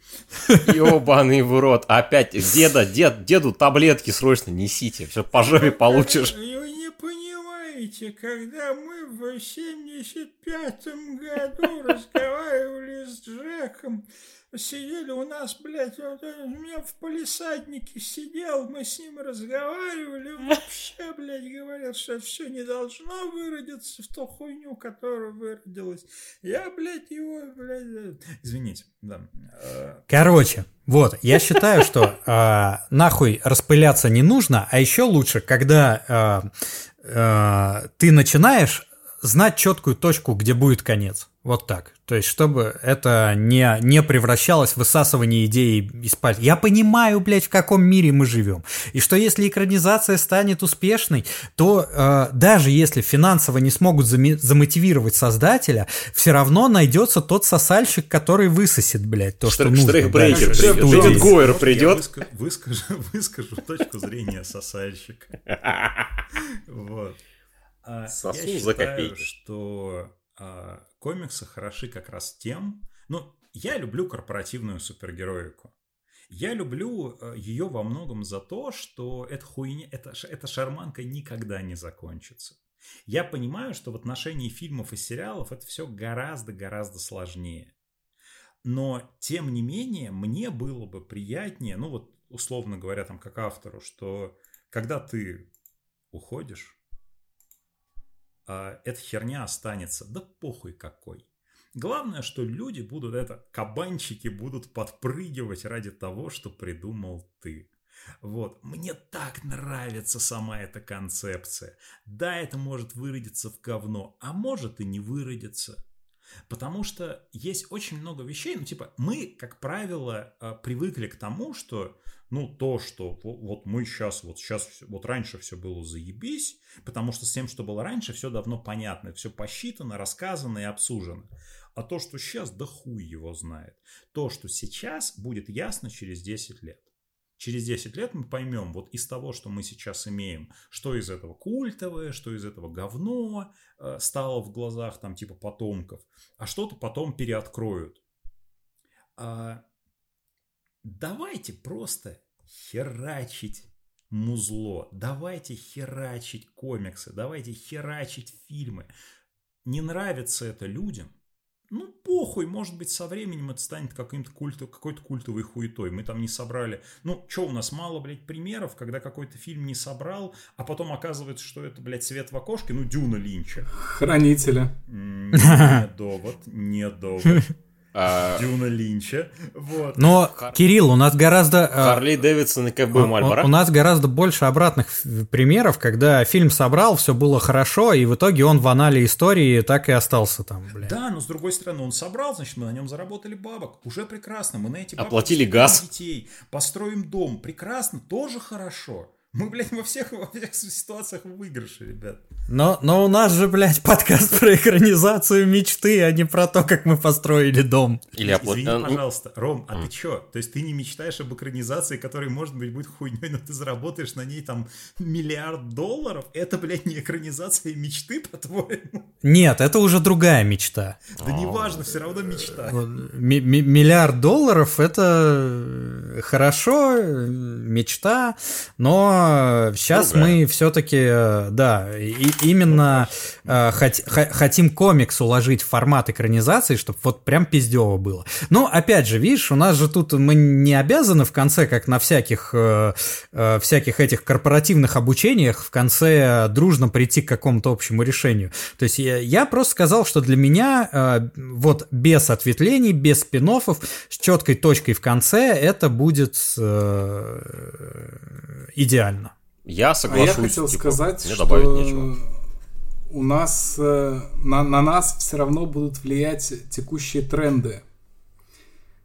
Ёбаный в рот. Опять деда, дед, деду таблетки срочно несите. Все по жопе получишь. Вы не понимаете, когда мы в 75-м году разговаривали с Джеком, сидели у нас, блядь, вот, у меня в полисаднике сидел, мы с ним разговаривали, вообще, блядь, говорил, что все не должно выродиться в ту хуйню, которая выродилась. Я, блядь, его, блядь, извините, да. Короче, вот, я считаю, что э, нахуй распыляться не нужно, а еще лучше, когда э, э, ты начинаешь знать четкую точку, где будет конец. Вот так. То есть, чтобы это не, не превращалось в высасывание идеи из пальца. Я понимаю, блядь, в каком мире мы живем. И что если экранизация станет успешной, то э, даже если финансово не смогут зам- замотивировать создателя, все равно найдется тот сосальщик, который высосет, блядь, то, что, что нужно. Штрейхбрейкер придет. Дэвид Гойер придет. Выскажу, выскажу точку зрения сосальщика. Вот. А, Сосу за копейки. что а, комиксы хороши как раз тем, ну, я люблю корпоративную супергероику. Я люблю э, ее во многом за то, что эта хуйня, эта, эта шарманка никогда не закончится. Я понимаю, что в отношении фильмов и сериалов это все гораздо-гораздо сложнее. Но, тем не менее, мне было бы приятнее, ну вот, условно говоря, там, как автору, что когда ты уходишь, эта херня останется. Да похуй какой. Главное, что люди будут это, кабанчики будут подпрыгивать ради того, что придумал ты. Вот, мне так нравится сама эта концепция. Да, это может выродиться в говно, а может и не выродиться. Потому что есть очень много вещей, ну типа мы, как правило, а, привыкли к тому, что ну то, что вот мы сейчас, вот сейчас, вот раньше все было заебись, потому что с тем, что было раньше, все давно понятно, все посчитано, рассказано и обсужено. А то, что сейчас, да хуй его знает. То, что сейчас, будет ясно через 10 лет. Через 10 лет мы поймем вот из того, что мы сейчас имеем, что из этого культовое, что из этого говно э, стало в глазах там типа потомков, а что-то потом переоткроют. А, давайте просто херачить музло, давайте херачить комиксы, давайте херачить фильмы. Не нравится это людям, ну, похуй, может быть, со временем это станет каким-то культу, какой-то культовой хуетой. Мы там не собрали. Ну, что у нас мало, блядь, примеров, когда какой-то фильм не собрал, а потом оказывается, что это, блядь, свет в окошке, ну, Дюна Линча. Хранителя. Не довод, не довод. А... Дюна Линча. Вот. Но, Хар... Кирилл, у нас гораздо... Э, Харли Дэвидсон и КБ Мальборо. У, у нас гораздо больше обратных примеров, когда фильм собрал, все было хорошо, и в итоге он в анале истории так и остался там, блядь. Да, но с другой стороны, он собрал, значит, мы на нем заработали бабок. Уже прекрасно, мы на эти бабки... Оплатили газ. Детей, построим дом. Прекрасно, тоже хорошо. Мы, блядь, во всех, во всех ситуациях в выигрыше, ребят. Но, но у нас же, блядь, подкаст про экранизацию мечты, а не про то, как мы построили дом. Или оплат... Извини, ну, пожалуйста, Ром, а mm. ты чё? То есть ты не мечтаешь об экранизации, которая, может быть, будет хуйней, но ты заработаешь на ней там миллиард долларов? Это, блядь, не экранизация мечты, по-твоему? Нет, это уже другая мечта. Да неважно, все равно мечта. Миллиард долларов это хорошо, мечта, но сейчас Другая. мы все-таки, э, да, и, именно э, хот, хотим комикс уложить в формат экранизации, чтобы вот прям пиздево было. Но опять же, видишь, у нас же тут мы не обязаны в конце, как на всяких, э, э, всяких этих корпоративных обучениях, в конце дружно прийти к какому-то общему решению. То есть я, я просто сказал, что для меня э, вот без ответвлений, без спин с четкой точкой в конце это будет э, идеально. Я соглашусь. А я хотел типа, сказать, что добавить нечего. у нас э, на, на нас все равно будут влиять текущие тренды.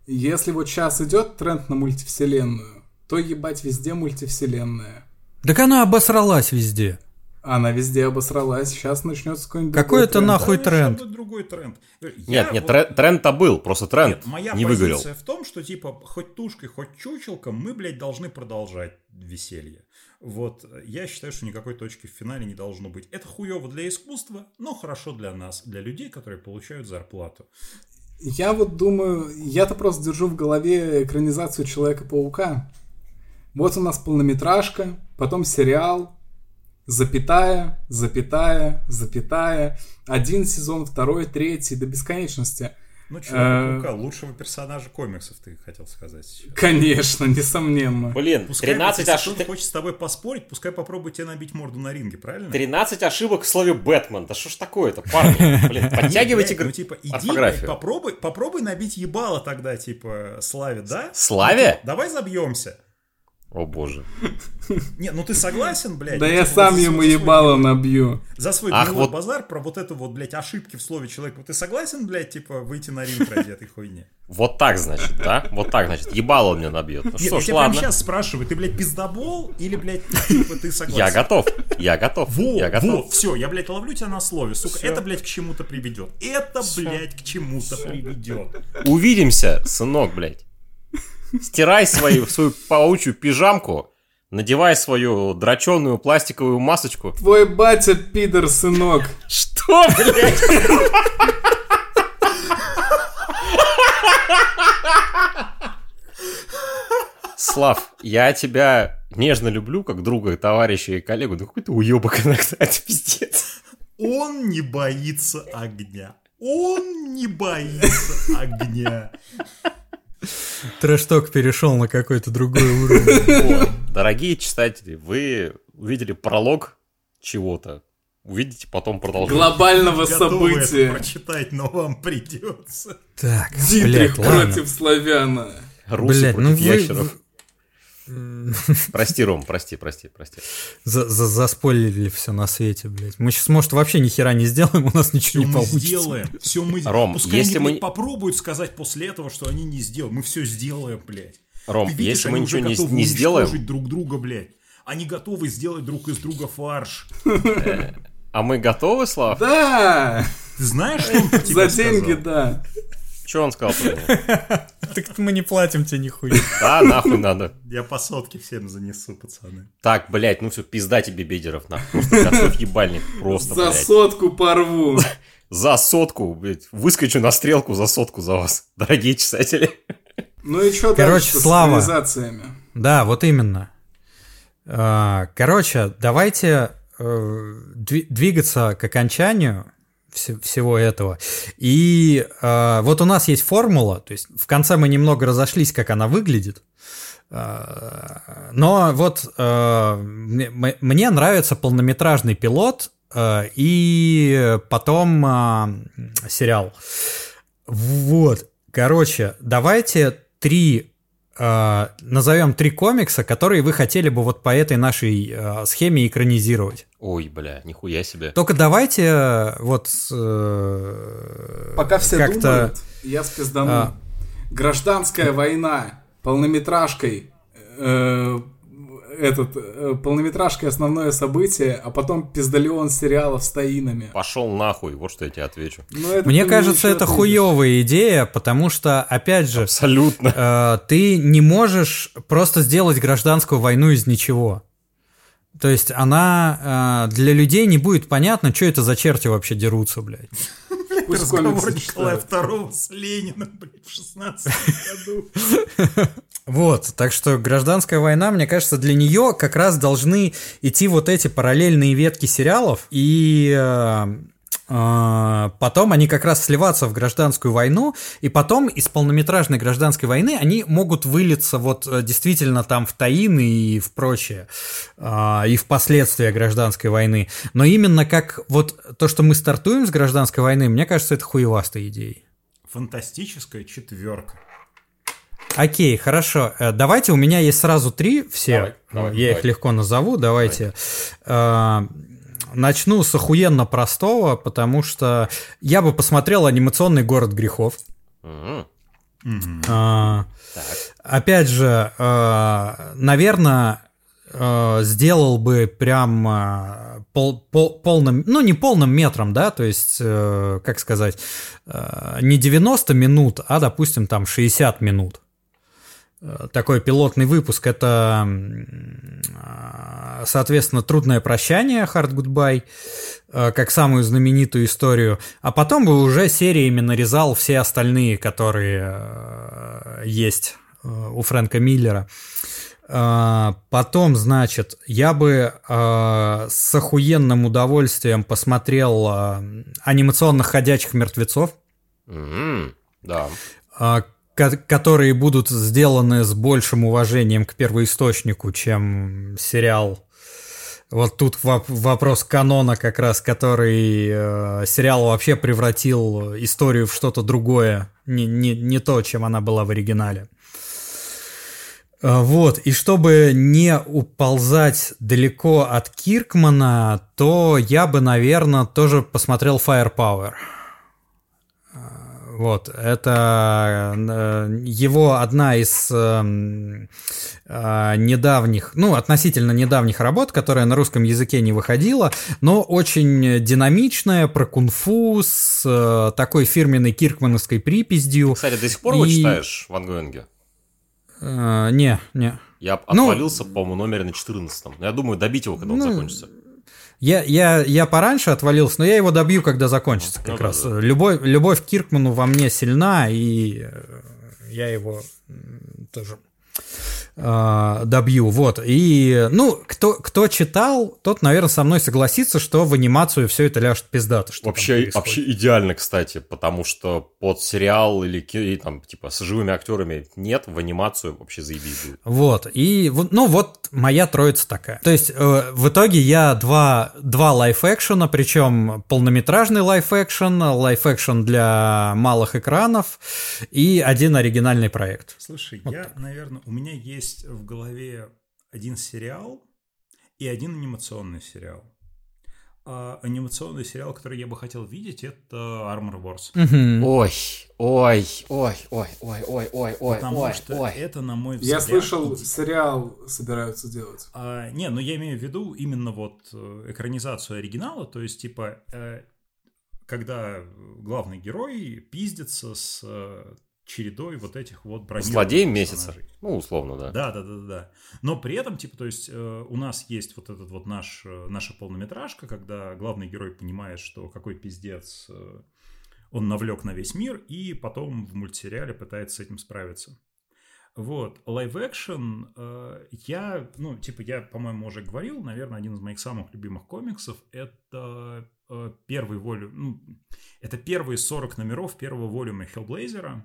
Если вот сейчас идет тренд на мультивселенную, то ебать везде мультивселенная. Так она обосралась везде. Она везде обосралась. Сейчас начнется какой-нибудь Какой это нахуй тренд? Это другой тренд. Нет, нет, тренд, тренд-то был, просто тренд нет, моя не выгорел. позиция в том, что типа хоть тушкой, хоть чучелком мы, блядь, должны продолжать веселье. Вот, я считаю, что никакой точки в финале не должно быть. Это хуево для искусства, но хорошо для нас, для людей, которые получают зарплату. Я вот думаю, я-то просто держу в голове экранизацию Человека-паука. Вот у нас полнометражка, потом сериал, запятая, запятая, запятая, один сезон, второй, третий, до бесконечности – ну, Человека-паука, э, лучшего персонажа комиксов, ты хотел сказать сейчас. Конечно, несомненно. Блин, пускай, 13 ошибок. Если хочет с тобой поспорить, пускай попробует тебе набить морду на ринге, правильно? 13 ошибок в слове Бэтмен. Да что ж такое-то, парни? Блин, подтягивайте Ну, типа, иди, попробуй, попробуй набить ебало тогда, типа, Славе, да? Славе? Давай забьемся. О боже. Не, ну ты согласен, блядь? Да я сам ему ебало набью. За свой Ах, вот... базар про вот эту вот, блядь, ошибки в слове человека. Ты согласен, блядь, типа, выйти на ринг ради этой хуйни? Вот так, значит, да? Вот так, значит, ебало он мне набьет. Ну что ж, я сейчас спрашиваю, ты, блядь, пиздобол или, блядь, типа, ты согласен? Я готов, я готов, я готов. Все, я, блядь, ловлю тебя на слове, сука, это, блядь, к чему-то приведет. Это, блядь, к чему-то приведет. Увидимся, сынок, блядь. Стирай свою, свою паучью пижамку, надевай свою драченую пластиковую масочку. Твой батя пидор, сынок. Что, блядь? Слав, я тебя нежно люблю, как друга, товарища и коллегу, но какой ты уебок иногда, это пиздец. Он не боится огня. Он не боится огня. Трэшток перешел на какой-то другой уровень. Вот. Дорогие читатели, вы увидели пролог чего-то. увидите потом продолжение. Глобального Готовы это события. прочитать, но вам придется. Так, Дитрих блядь, ладно. против славяна. Руси Блядь, против ну вы- ящеров. Прости, Ром, прости, прости, прости. За, за, заспойлерили все на свете, блядь. Мы сейчас, может, вообще ни хера не сделаем, у нас ничего Все не мы получится. сделаем. Все мы Ром, Пускай если они, мы- блядь, попробуют сказать после этого, что они не сделают. Мы все сделаем, блядь. Ром, Ты видишь, если мы они ничего не, готовы не сделаем, друг друга, блядь. Они готовы сделать друг из друга фарш. а мы готовы, Слав? Да! Ты знаешь, что он про тебя За деньги, да. Что он сказал про меня? Так мы не платим тебе нихуя. Да, нахуй надо. Я по сотке всем занесу, пацаны. Так, блядь, ну все, пизда тебе, бедеров, нахуй. Просто готовь ебальник, просто, За сотку порву. За сотку, блядь, выскочу на стрелку за сотку за вас, дорогие читатели. Ну и что Короче, дальше с Слава. цивилизациями? Да, вот именно. А, Короче, давайте э, дви- двигаться к окончанию всего этого. И э, вот у нас есть формула, то есть в конце мы немного разошлись, как она выглядит. Э, Но вот э, мне нравится полнометражный пилот э, и потом э, сериал. Вот. Короче, давайте три э, назовем три комикса, которые вы хотели бы вот по этой нашей э, схеме экранизировать. Ой, бля, нихуя себе. Только давайте э, вот э, Пока все как-то думают, я спиздану. А. Гражданская война полнометражкой. э, этот э, полнометражкой основное событие, а потом пиздалион сериалов с таинами. Пошел нахуй, вот что я тебе отвечу. Ну, это Мне кажется, это ответишь. хуевая идея, потому что, опять же, Абсолютно. э, ты не можешь просто сделать гражданскую войну из ничего. То есть она э, для людей не будет понятно, что это за черти вообще дерутся, блядь. Пусть Разговор Николая. II с Лениным, блядь, в 16 году. Вот, так что гражданская война, мне кажется, для нее как раз должны идти вот эти параллельные ветки сериалов, и э, потом они как раз сливаться в гражданскую войну, и потом из полнометражной гражданской войны они могут вылиться вот э, действительно там в таины и в прочее, э, и в последствия гражданской войны. Но именно как вот то, что мы стартуем с гражданской войны, мне кажется, это хуевастой идеей. Фантастическая четверка. Окей, хорошо. Э, Давайте, у меня есть сразу три все. Давай, давай, Я давай. их легко назову. Давайте. Э, Начну с охуенно простого, потому что я бы посмотрел анимационный город грехов. А. Опять же, наверное, сделал бы прям пол- пол- полным, ну не полным метром, да, то есть, э, как сказать, э, не 90 минут, а, допустим, там 60 минут. Э, Такой пилотный выпуск это, э, соответственно, трудное прощание, Hard Goodbye, э, как самую знаменитую историю, а потом бы уже сериями нарезал все остальные, которые есть у Фрэнка Миллера. Потом, значит, я бы э, с охуенным удовольствием посмотрел э, анимационных ходячих мертвецов, М, Да. Ко- которые будут сделаны с большим уважением к первоисточнику, чем сериал. Вот тут воп- вопрос канона как раз, который э, сериал вообще превратил историю в что-то другое, не, не, не то, чем она была в оригинале. Э, Вот, и чтобы не уползать далеко от Киркмана, то я бы, наверное, тоже посмотрел Firepower. Э, Вот, это э, его одна из эм, э, недавних, ну, относительно недавних работ, которая на русском языке не выходила, но очень динамичная, про кунг-фу, с э, такой фирменной киркмановской припиздью. Кстати, до сих пор его И- читаешь в Ангоинге? Не, не. Я Ну- отвалился, по-моему, номере на 14 Я думаю, добить его, когда он Ну, закончится. Я, я, я пораньше отвалился, но я его добью, когда закончится Ну как да, раз. да. Любовь, любовь к Киркману во мне сильна, и э, я его тоже э, добью. Вот. И, ну, кто, кто читал, тот, наверное, со мной согласится, что в анимацию все это ляжет пиздато. Что вообще, вообще идеально, кстати, потому что под сериал или там, типа, с живыми актерами нет, в анимацию вообще заебись будет. Вот. И, ну, вот моя троица такая. То есть, э, в итоге я два, два лайф-экшена, причем полнометражный лайф-экшен, лайф-экшен для малых экранов и один оригинальный проект. Слушай, вот я, так. наверное, у меня есть в голове один сериал и один анимационный сериал. А анимационный сериал, который я бы хотел видеть, это Armor Wars. Угу. Ой, ой, ой, ой, ой, ой, ой, ой, Потому ой, что ой. это, на мой взгляд... Я слышал, сериал собираются делать. А, не, но я имею в виду именно вот э, экранизацию оригинала, то есть, типа, э, когда главный герой пиздится с э, чередой вот этих вот бронированных Злодей месяца. Ну, условно, да. Да, да, да, да. Но при этом, типа, то есть э, у нас есть вот этот вот наш, э, наша полнометражка, когда главный герой понимает, что какой пиздец э, он навлек на весь мир, и потом в мультсериале пытается с этим справиться. Вот, live-action, э, я, ну, типа, я, по-моему, уже говорил, наверное, один из моих самых любимых комиксов, это э, первый volume, ну, это первые 40 номеров первого volume а Хеллблейзера,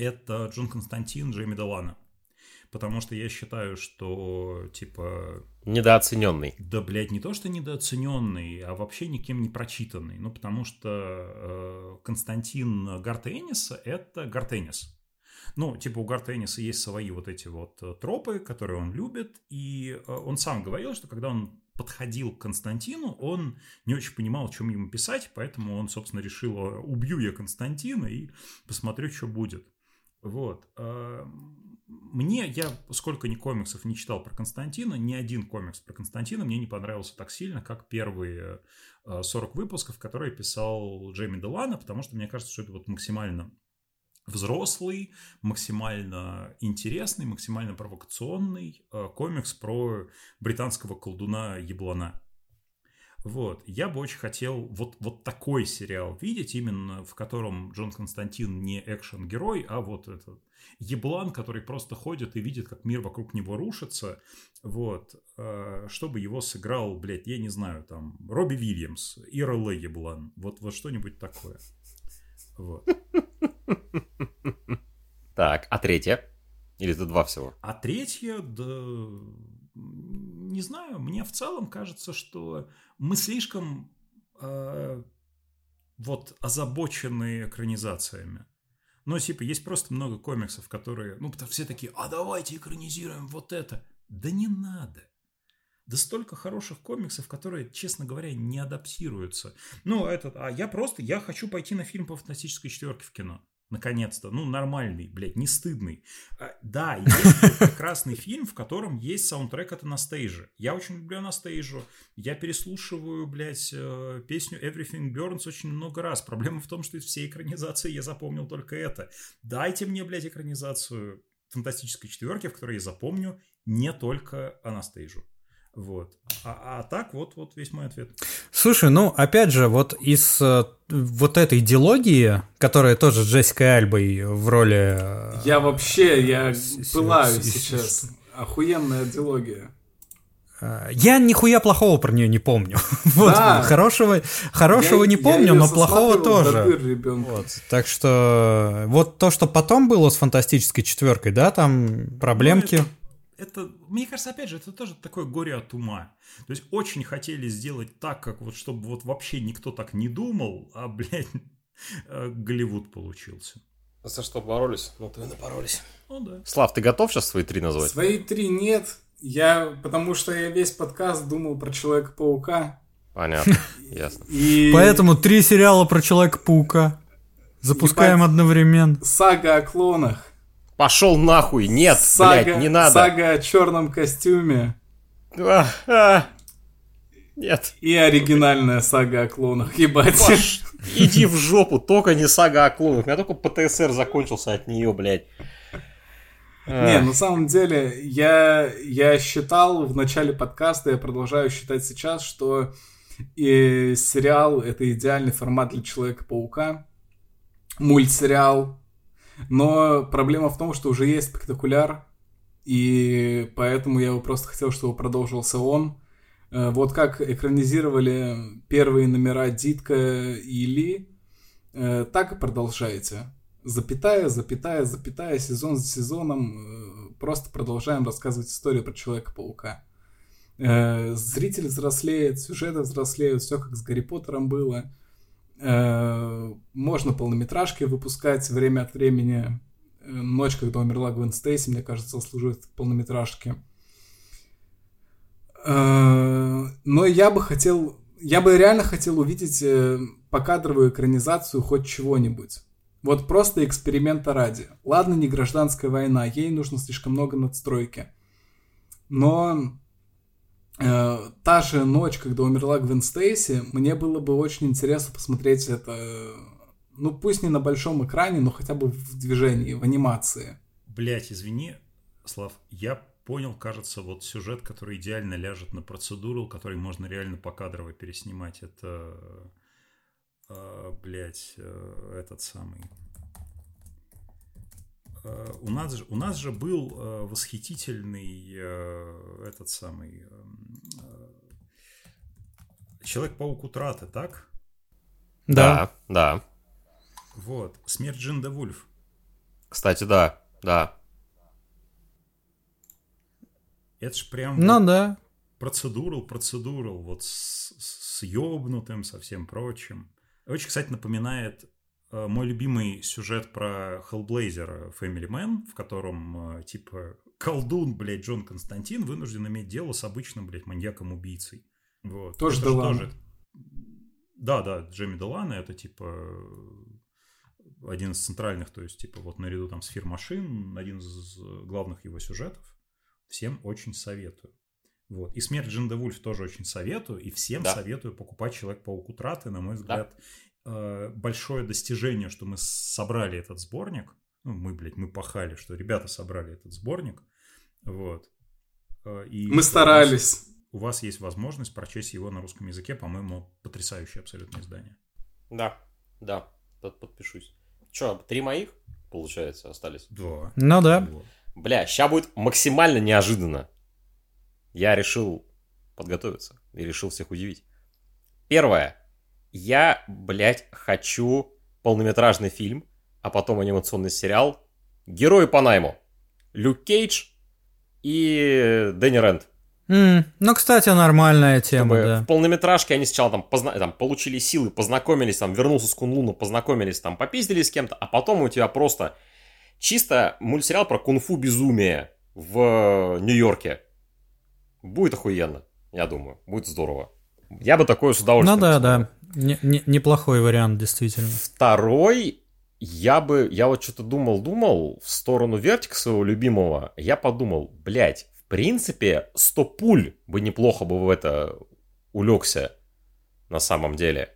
это Джон Константин Джейми Делано. Потому что я считаю, что, типа... Недооцененный. Да, блядь, не то, что недооцененный, а вообще никем не прочитанный. Ну, потому что э, Константин Гартенниса — это Гартеннис. Ну, типа у Гартенниса есть свои вот эти вот э, тропы, которые он любит, и э, он сам говорил, что когда он подходил к Константину, он не очень понимал, о чем ему писать, поэтому он, собственно, решил, убью я Константина и посмотрю, что будет. Вот. А, мне, я сколько ни комиксов не читал про Константина, ни один комикс про Константина мне не понравился так сильно, как первые 40 а, выпусков, которые писал Джейми Делана, потому что мне кажется, что это вот максимально взрослый, максимально интересный, максимально провокационный а, комикс про британского колдуна Еблана. Вот. Я бы очень хотел вот, вот такой сериал видеть, именно в котором Джон Константин не экшен-герой, а вот этот еблан, который просто ходит и видит, как мир вокруг него рушится, вот, э, чтобы его сыграл, блядь, я не знаю, там, Робби Вильямс, ИРЛ еблан, вот, вот что-нибудь такое. Вот. Так, а третье? Или это два всего? А третье, да, не знаю, мне в целом кажется, что мы слишком э, вот озабочены экранизациями. Ну, типа, есть просто много комиксов, которые, ну, все такие, а давайте экранизируем вот это. Да не надо. Да столько хороших комиксов, которые, честно говоря, не адаптируются. Ну, этот, а я просто, я хочу пойти на фильм по фантастической четверке в кино. Наконец-то. Ну, нормальный, блядь, не стыдный. А, да, есть прекрасный фильм, в котором есть саундтрек от Анастейжи. Я очень люблю Анастейжу. Я переслушиваю, блядь, э, песню Everything Burns очень много раз. Проблема в том, что из всей экранизации я запомнил только это. Дайте мне, блядь, экранизацию фантастической четверки, в которой я запомню не только Анастейжу. Вот. А, а так вот, вот весь мой ответ. Слушай, ну опять же, вот из э, вот этой идеологии, которая тоже с Джессикой Альбой в роли... Э, я вообще, я пылаю сейчас. Охуенная идеология. Э, я нихуя плохого про нее не помню. вот, да. хорошего, хорошего я, не помню, но плохого тоже. Вот. Так что вот то, что потом было с фантастической четверкой, да, там проблемки. Ну, это мне кажется, опять же, это тоже такое горе от ума. То есть очень хотели сделать так, как вот, чтобы вот вообще никто так не думал, а, блядь, э, Голливуд получился. За что боролись? Ну, ты напоролись. Ну, да. Слав, ты готов сейчас свои три назвать? Свои три нет. Я, потому что я весь подкаст думал про Человека-паука. Понятно, ясно. И... Поэтому три сериала про Человека-паука. Запускаем Ебать, одновременно. Сага о клонах. Пошел нахуй, нет, сага, блядь, не надо. Сага о черном костюме. А, а, нет. И оригинальная сага о клонах, ебать. Паш, иди в жопу, только не сага о клонах. У меня только ПТСР закончился от нее, блядь. Не, на самом деле, я, я считал в начале подкаста, я продолжаю считать сейчас, что и сериал — это идеальный формат для Человека-паука. Мультсериал но проблема в том, что уже есть спектакуляр, И поэтому я его просто хотел, чтобы продолжился он. Э, вот как экранизировали первые номера Дитка и Ли, э, так и продолжайте. Запятая, запятая, запятая, сезон за сезоном просто продолжаем рассказывать историю про Человека-паука. Зритель взрослеет, сюжеты взрослеют, все как с Гарри Поттером было. Можно полнометражки выпускать время от времени. Ночь, когда умерла Гвен Стейси, мне кажется, служит полнометражки. Э, но я бы хотел, я бы реально хотел увидеть э, покадровую экранизацию хоть чего-нибудь. Вот просто эксперимента ради. Ладно, не гражданская война, ей нужно слишком много надстройки. Но э, та же ночь, когда умерла Гвен Стейси, мне было бы очень интересно посмотреть это, ну пусть не на большом экране, но хотя бы в движении, в анимации. Блять, извини, Слав, я понял, кажется, вот сюжет, который идеально ляжет на процедуру, который можно реально покадрово переснимать. Это, э, блядь, э, этот самый... Э, у нас, же, у нас же был э, восхитительный э, этот самый... Человек-паук утраты, так? Да, да. Вот. Смерть Джинда Вульф. Кстати, да, да. Это ж прям... Ну вот да. Процедурал, процедурал, вот с, с ёбнутым, со всем прочим. Очень, кстати, напоминает мой любимый сюжет про Hellblazer Family Man, в котором, э, типа, колдун, блядь, Джон Константин вынужден иметь дело с обычным, блядь, маньяком-убийцей. Вот. Тоже Это ж Делана. Да, да, Джейми Делана, это, типа, один из центральных, то есть, типа, вот наряду там с Фир Машин, один из главных его сюжетов. Всем очень советую. Вот. И «Смерть Джинда Вульф» тоже очень советую. И всем Да. советую покупать «Человек-паук утраты». На мой взгляд, э, большое достижение, что мы собрали этот сборник. Ну, мы, блядь, мы пахали, что ребята собрали этот сборник. Вот. Э, И Мы старались. У вас есть возможность прочесть его на русском языке. По-моему, потрясающее абсолютно издание. Да, да, под- подпишусь. Че, три моих, получается, остались? Да. Ну да. Вот. Бля, сейчас будет максимально неожиданно. Я решил подготовиться и решил всех удивить. Первое. Я, блядь, хочу полнометражный фильм, а потом анимационный сериал «Герои по найму». Люк Кейдж и Дэнни Рент. М, ну, кстати, нормальная тема, Чтобы да. В полнометражке они сначала там, позна- там получили силы, познакомились, там вернулся с Кунлуна, познакомились, там попиздили с кем-то, а потом у тебя просто чисто мультсериал про кунг-фу безумие в Нью-Йорке. Будет охуенно, я думаю. Будет здорово. Я бы такое с удовольствием Ну да, посмотрел. да. Не- не- неплохой вариант, действительно. Второй, я бы, я вот что-то думал-думал в сторону Вертика своего любимого. Я подумал, блядь, в принципе, 100 пуль бы неплохо бы в это улегся на самом деле.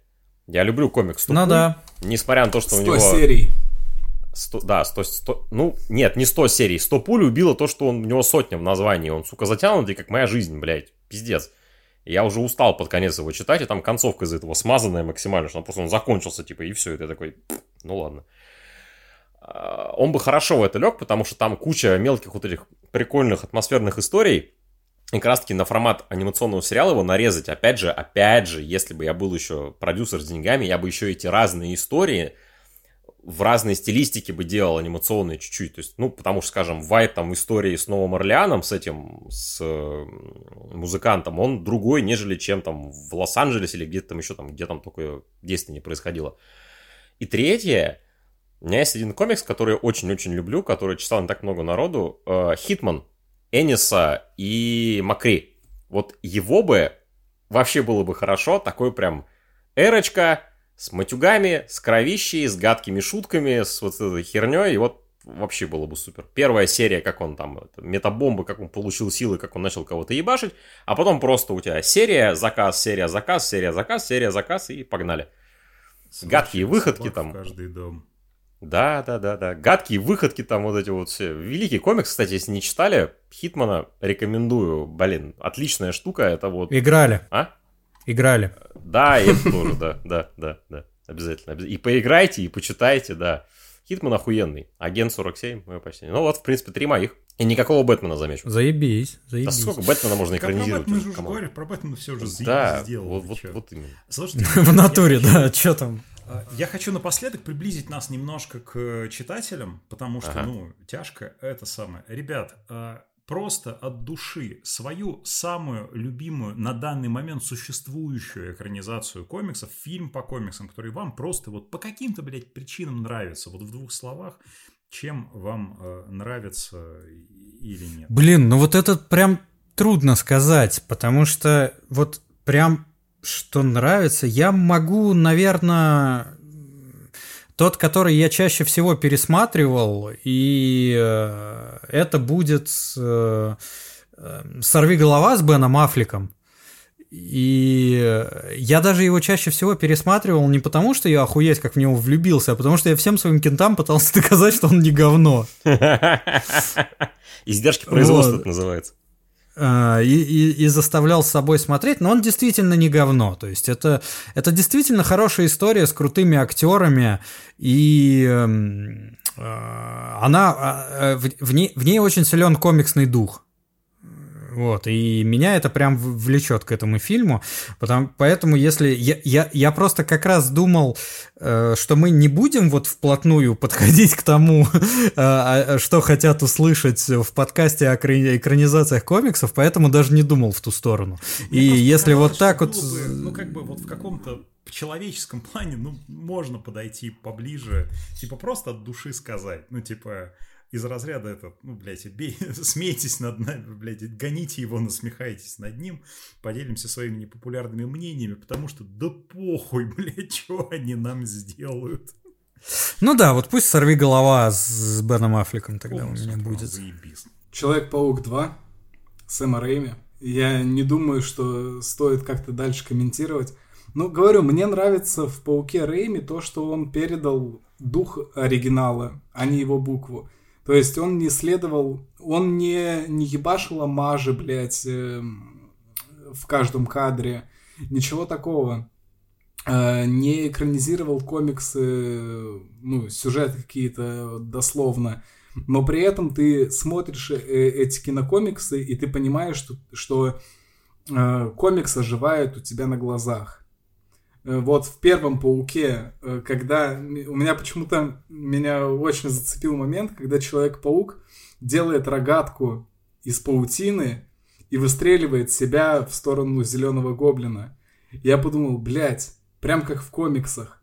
Я люблю комикс 100 Ну пуль, да. несмотря на то, что 100 у него... серий. 100, да, 100, 100, ну, нет, не 100 серий. 100 пуль убило то, что он, у него сотня в названии. Он, сука, затянутый, как моя жизнь, блядь. Пиздец. Я уже устал под конец его читать, и там концовка из этого смазанная максимально, что он просто он закончился, типа, и все. И ты такой, «Пф, ну ладно. А, Он бы хорошо в это лег, потому что там куча мелких вот этих прикольных атмосферных историй. И как раз таки на формат анимационного сериала его нарезать. Опять же, опять же, если бы я был еще продюсер с деньгами, я бы еще эти разные истории в разной стилистике бы делал анимационные чуть-чуть. То есть, ну, потому что, скажем, вайп там истории с Новым Орлеаном, с этим, с э, музыкантом, он другой, нежели чем там в Лос-Анджелесе или где-то там еще там, где там такое действие не происходило. И третье, у меня есть один комикс, который я очень-очень люблю, который читал не так много народу, э, Хитман, Эниса и Макри. Вот его бы вообще было бы хорошо, такой прям эрочка, с матюгами, с кровищей, с гадкими шутками, с вот этой херней, и вот вообще было бы супер. Первая серия, как он там, это, метабомбы, как он получил силы, как он начал кого-то ебашить, а потом просто у тебя серия, заказ, серия, заказ, серия, заказ, серия, заказ, и погнали. Гадкие выходки там. в каждый дом. Да, да, да, да. Гадкие выходки там вот эти вот все. Великий комикс, кстати, если не читали, Хитмана рекомендую. Блин, отличная штука, это вот... Играли. А? Играли. Да, и это тоже, да, да, да, да. Обязательно. обяз- И поиграйте, и почитайте, да. Хитман охуенный. Агент 47, мое почти. Ну вот, в принципе, три моих. И никакого Бэтмена, замечу. Заебись, Да заебись. сколько Бэтмена можно а про экранизировать? Бэтмена уже? же уже Come on. говорят, про Бэтмена все уже Да, сделали. вот, вот, вот именно. Слушайте, В натуре, да, что там? А, Я хочу напоследок приблизить нас немножко к э, читателям, потому что, Ага. ну, тяжко это самое. Ребят, а, просто от души свою самую любимую на данный момент существующую экранизацию комиксов, фильм по комиксам, который вам просто вот по каким-то, блядь, причинам нравится, вот в двух словах, чем вам э, нравится или нет. Блин, ну вот это прям трудно сказать, потому что вот прям что нравится, я могу, наверное, тот, который я чаще всего пересматривал, и э, это будет э, э, «Сорви голова» с Беном Аффлеком. И я даже его чаще всего пересматривал не потому, что я охуеть как в него влюбился, а потому что я всем своим кентам пытался доказать, что он не говно. Издержки производства это называется. А, и, и- и заставлял с собой смотреть, но он действительно не говно. То есть это, это действительно хорошая история с крутыми актерами, и эм, а, она а, в, в ней, в ней очень силен комиксный дух. Вот, и меня это прям влечет к этому фильму. Потому, поэтому, если. Я, я, я просто как раз думал, э, что мы не будем вот вплотную подходить к тому, э, а, что хотят услышать в подкасте о экра- экранизациях комиксов, поэтому даже не думал в ту сторону. И Мне просто если вот так вот. бы, ну, как бы вот в каком-то человеческом плане, ну, можно подойти поближе, типа, просто от души сказать. Ну, типа, из разряда этот, ну, блядь, бей, смейтесь над нами, блядь, гоните его, насмехайтесь над ним, поделимся своими непопулярными мнениями, потому что да похуй, блядь, что они нам сделают. Ну да, вот пусть сорви голова с, с Беном Аффлеком тогда у Полностью меня будет. Человек-паук 2 Сэма Рэйми. Я не думаю, что стоит как-то дальше комментировать. Ну, говорю, мне нравится в Пауке Рэйми то, что он передал дух оригинала, а не его букву. То есть он не следовал, он не, не ебашил амажи, блядь, эм, в каждом кадре. Ничего такого. Э, не экранизировал комиксы, ну, сюжеты какие-то дословно. Но при этом ты смотришь э, эти кинокомиксы, и ты понимаешь, что, что э, комикс оживает у тебя на глазах. Э, Вот в первом пауке, э, когда у меня почему-то меня очень зацепил момент, когда Человек-паук делает рогатку из паутины и выстреливает себя в сторону зеленого гоблина. Я подумал, блядь, прям как в комиксах.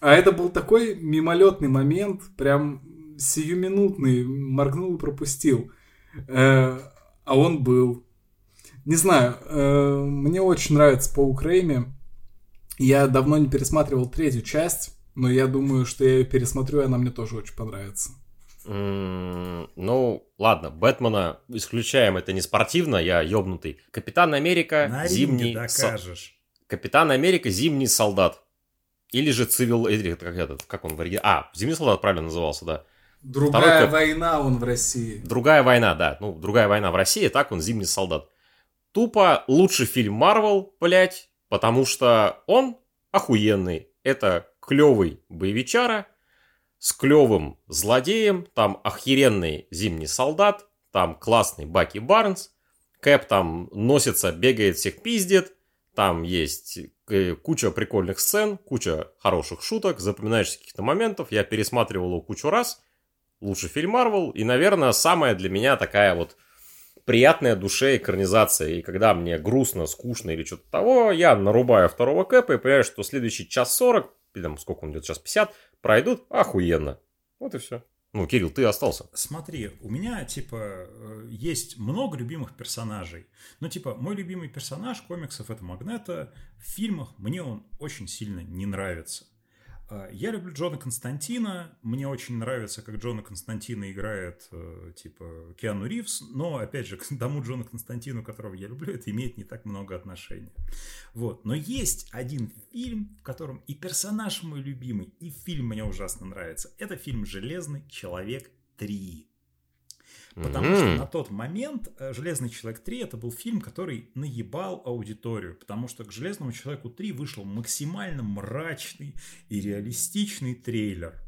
А это был такой мимолетный момент, прям сиюминутный, моргнул и пропустил. Э, а он был. Не знаю, мне очень нравится Паук Рейми. Я давно не пересматривал третью часть, но я думаю, что я ее пересмотрю, и она мне тоже очень понравится. Ну, ладно, Бэтмена исключаем, это не спортивно, я ёбнутый. Капитан Америка, На зимний... ринге со- докажешь. Капитан Америка, зимний солдат. Или же цивил... или Как, этот, как он в оригинале? А, зимний солдат правильно назывался, да. Другая Второй- война он в России. Другая война, да. Ну, другая война в России, так он зимний солдат. Тупо лучший фильм Марвел, блять, потому что он охуенный. Это клевый боевичара с клевым злодеем, там охеренный зимний солдат, там классный Баки Барнс, Кэп там носится, бегает, всех пиздит, там есть э, куча прикольных сцен, куча хороших шуток, запоминаешься каких-то моментов. Я пересматривал его кучу раз. Лучший фильм Марвел. И, наверное, самая для меня такая вот приятная душе экранизация. И когда мне грустно, скучно или что-то того, я нарубаю второго кэпа и понимаю, что следующий час 40, или там сколько он идет, час 50, пройдут охуенно. Вот и все. Ну, Кирилл, ты остался. Смотри, у меня, типа, э, есть много любимых персонажей. Ну, типа, мой любимый персонаж комиксов это Магнета. В фильмах мне он очень сильно не нравится. А, Я люблю Джона Константина. Мне очень нравится, как Джона Константина играет, э, типа, Киану Ривз. Но, опять же, к тому Джона Константину, которого я люблю, это имеет не так много отношения. Вот. Но есть один фильм, в котором и персонаж мой любимый, и фильм мне ужасно нравится. Это фильм «Железный человек 3». Потому что М. на тот момент э, «Железный человек 3» это был фильм, который наебал аудиторию, потому что к «Железному человеку 3» вышел максимально мрачный и реалистичный трейлер.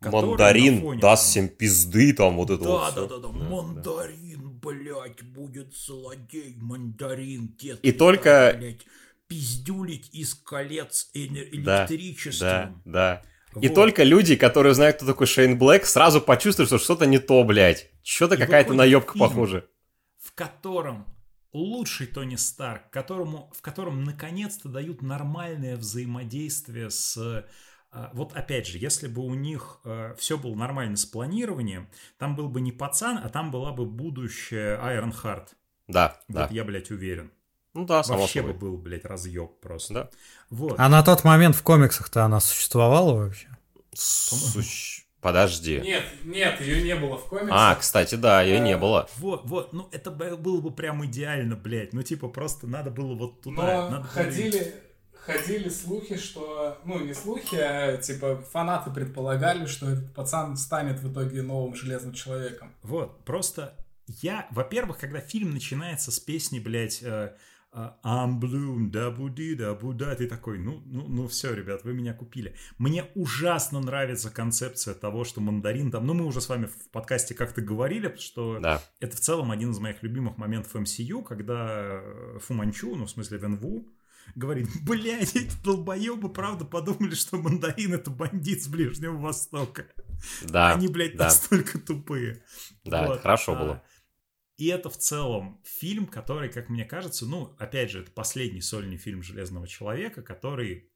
Мандарин даст всем пизды, там вот это да, вот. Да, да, да, мандарин, блядь, будет злодей, мандарин, дед. И только... Блядь, пиздюлить из колец электричеством. Да, да. Вот. И только люди, которые знают, кто такой Шейн Блэк, сразу почувствуют, что что-то не то, блядь. Что-то какая-то наебка похожа. В котором лучший Тони Старк, которому, в котором наконец-то дают нормальное взаимодействие с а, вот опять же, если бы у них э, все было нормально с планированием, там был бы не пацан, а там была бы будущая Айрон Харт. Да, вот да. я, блядь, уверен. Ну да, само Вообще собой. бы был, блядь, разъеб просто. Да. Вот. А на тот момент в комиксах-то она существовала вообще? Сущ... Подожди. Нет, нет, ее не было в комиксах. А, кстати, да, ее не было. Вот, вот, ну это было бы прям идеально, блядь. Ну типа просто надо было вот туда. Но надо ходили, ходили слухи, что, ну не слухи, а типа фанаты предполагали, что этот пацан станет в итоге новым Железным Человеком. Вот, просто я, во-первых, когда фильм начинается с песни, блядь, э, I'm blue, да буди, да буда, ты такой, ну, ну, ну все, ребят, вы меня купили. Мне ужасно нравится концепция того, что мандарин там, ну мы уже с вами в подкасте как-то говорили, что да. это в целом один из моих любимых моментов MCU, когда Фуманчу, ну в смысле Венву, говорит, блядь, эти долбоебы правда подумали, что мандарин это бандит с Ближнего Востока. Да. Они, блядь, да. настолько тупые. Да, вот. хорошо было. И это в целом фильм, который, как мне кажется, ну, опять же, это последний сольный фильм Железного человека, который,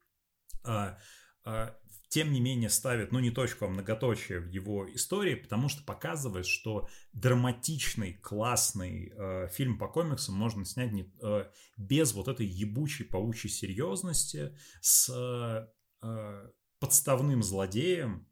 э, э, тем не менее, ставит, ну, не точку, а многоточие в его истории, потому что показывает, что драматичный, классный э, фильм по комиксам можно снять не, э, без вот этой ебучей паучьей серьезности, с э, подставным злодеем,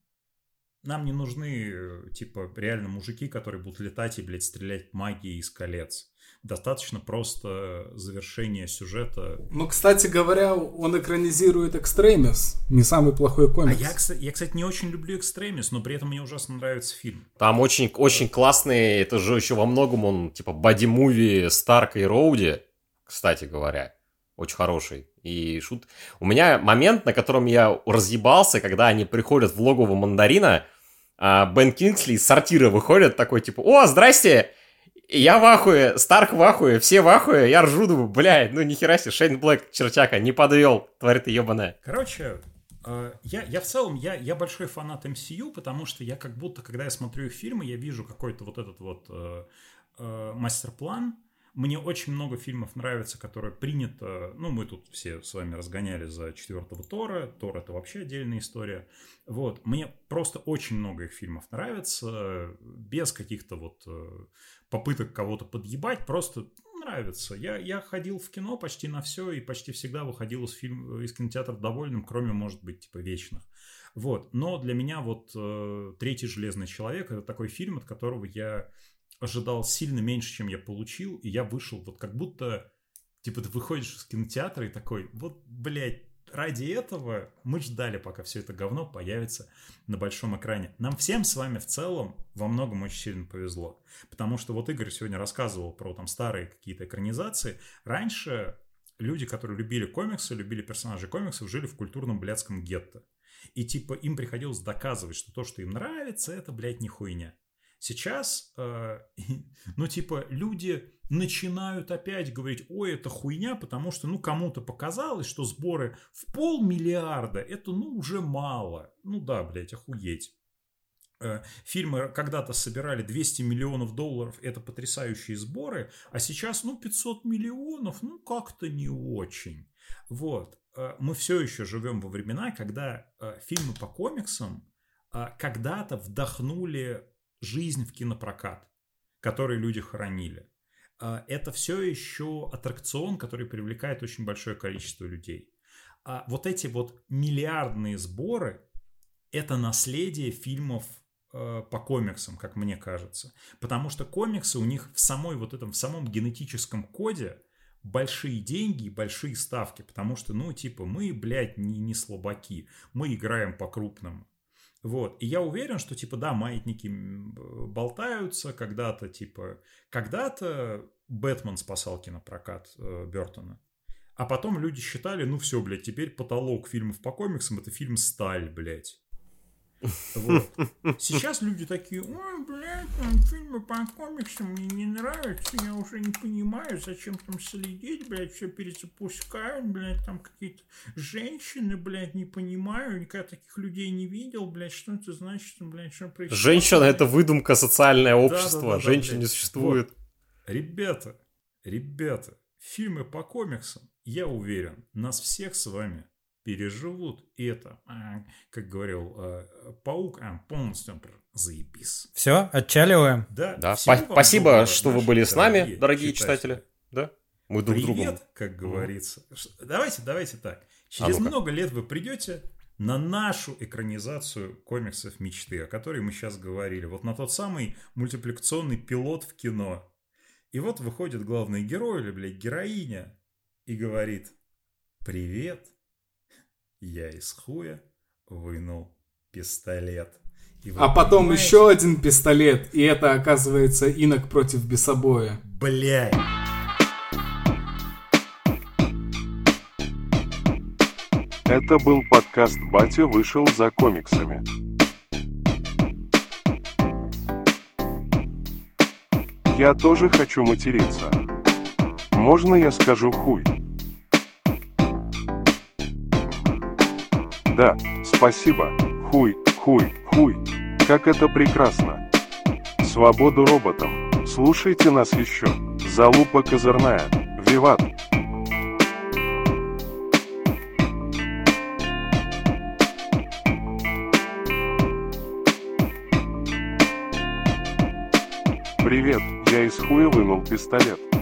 нам не нужны, типа, реально мужики, которые будут летать и, блядь, стрелять магией из колец. Достаточно просто завершения сюжета. Ну, кстати говоря, он экранизирует Экстремис, не самый плохой комикс. А я, кстати, я, кстати, не очень люблю Экстремис, но при этом мне ужасно нравится фильм. Там очень, очень классный, это же еще во многом он, типа, боди-муви Старка и Роуди, кстати говоря. Очень хороший. И шут... У меня момент, на котором я разъебался, когда они приходят в логово мандарина, а Бен Кингсли из сортира выходит такой, типа, о, здрасте, я в ахуе, Старк в ахуе, все в ахуе, я ржу, думаю, блядь, ну нихера себе, Шейн Блэк, чертяка, не подвел, тварь ты ебаная. Короче, я, я в целом, я, я большой фанат MCU, потому что я как будто, когда я смотрю их фильмы, я вижу какой-то вот этот вот э, э, мастер-план, мне очень много фильмов нравится, которые принято... Ну, мы тут все с вами разгоняли за четвертого Тора. Тор — это вообще отдельная история. Вот. Мне просто очень много их фильмов нравится. Без каких-то вот э, попыток кого-то подъебать. Просто нравится. Я, я ходил в кино почти на все и почти всегда выходил из, фильм, из кинотеатра довольным, кроме, может быть, типа вечных. Вот. Но для меня вот э, «Третий железный человек» — это такой фильм, от которого я ожидал сильно меньше, чем я получил, и я вышел вот как будто, типа, ты выходишь из кинотеатра и такой, вот, блядь, ради этого мы ждали, пока все это говно появится на большом экране. Нам всем с вами в целом во многом очень сильно повезло. Потому что вот Игорь сегодня рассказывал про там старые какие-то экранизации. Раньше люди, которые любили комиксы, любили персонажей комиксов, жили в культурном блядском гетто. И типа им приходилось доказывать, что то, что им нравится, это, блядь, не хуйня. Сейчас, э, ну, типа, люди начинают опять говорить, ой, это хуйня, потому что, ну, кому-то показалось, что сборы в полмиллиарда, это, ну, уже мало. Ну, да, блядь, охуеть. Э, фильмы когда-то собирали 200 миллионов долларов, это потрясающие сборы, а сейчас, ну, 500 миллионов, ну, как-то не очень. Вот. Э, мы все еще живем во времена, когда фильмы по комиксам когда-то вдохнули жизнь в кинопрокат, который люди хоронили. А, это все еще аттракцион, который привлекает очень большое количество людей. А вот эти вот миллиардные сборы – это наследие фильмов э, по комиксам, как мне кажется. Потому что комиксы у них в самой вот этом, в самом генетическом коде большие деньги и большие ставки. Потому что, ну, типа, мы, блядь, не, не слабаки. Мы играем по-крупному. Вот. И я уверен, что, типа, да, маятники болтаются когда-то, типа, когда-то Бэтмен спасал кинопрокат э, Бертона. А потом люди считали, ну все, блядь, теперь потолок фильмов по комиксам это фильм «Сталь», блядь. Вот. Сейчас люди такие, ой, блядь, там фильмы по комиксам мне не нравятся, я уже не понимаю, зачем там следить, блядь, все перезапускают, блядь, там какие-то женщины, блядь, не понимаю, никогда таких людей не видел, блядь, что это значит, блядь, что происходит. Женщина — это выдумка, социальное общество, Да-да-да-да, женщин не блядь. существует. Ребята, ребята, фильмы по комиксам, я уверен, нас всех с вами переживут. И это, а, как говорил а, Паук, а, полностью заебись. Все, отчаливаем. Да, Да, спасибо, доброго, что вы были с нами, дорогие дорогие читатели. Да, мы друг Привет, другу. как говорится. Ш- Давайте, давайте так. Через А много лет вы придете на нашу экранизацию комиксов мечты, о которой мы сейчас говорили. Вот на тот самый мультипликационный пилот в кино. И вот выходит главный герой или, блядь, героиня и говорит «Привет, я из хуя вынул пистолет». И вы А потом понимаете, еще один пистолет, и это оказывается инок против бесобоя. Блядь. Это был подкаст «Батя вышел за комиксами». Я тоже хочу материться. Можно я скажу хуй? Да, спасибо. Хуй, хуй, хуй. Как это прекрасно. Свободу роботам. Слушайте нас еще. Залупа козырная. Виват. Привет, я из хуя вынул пистолет.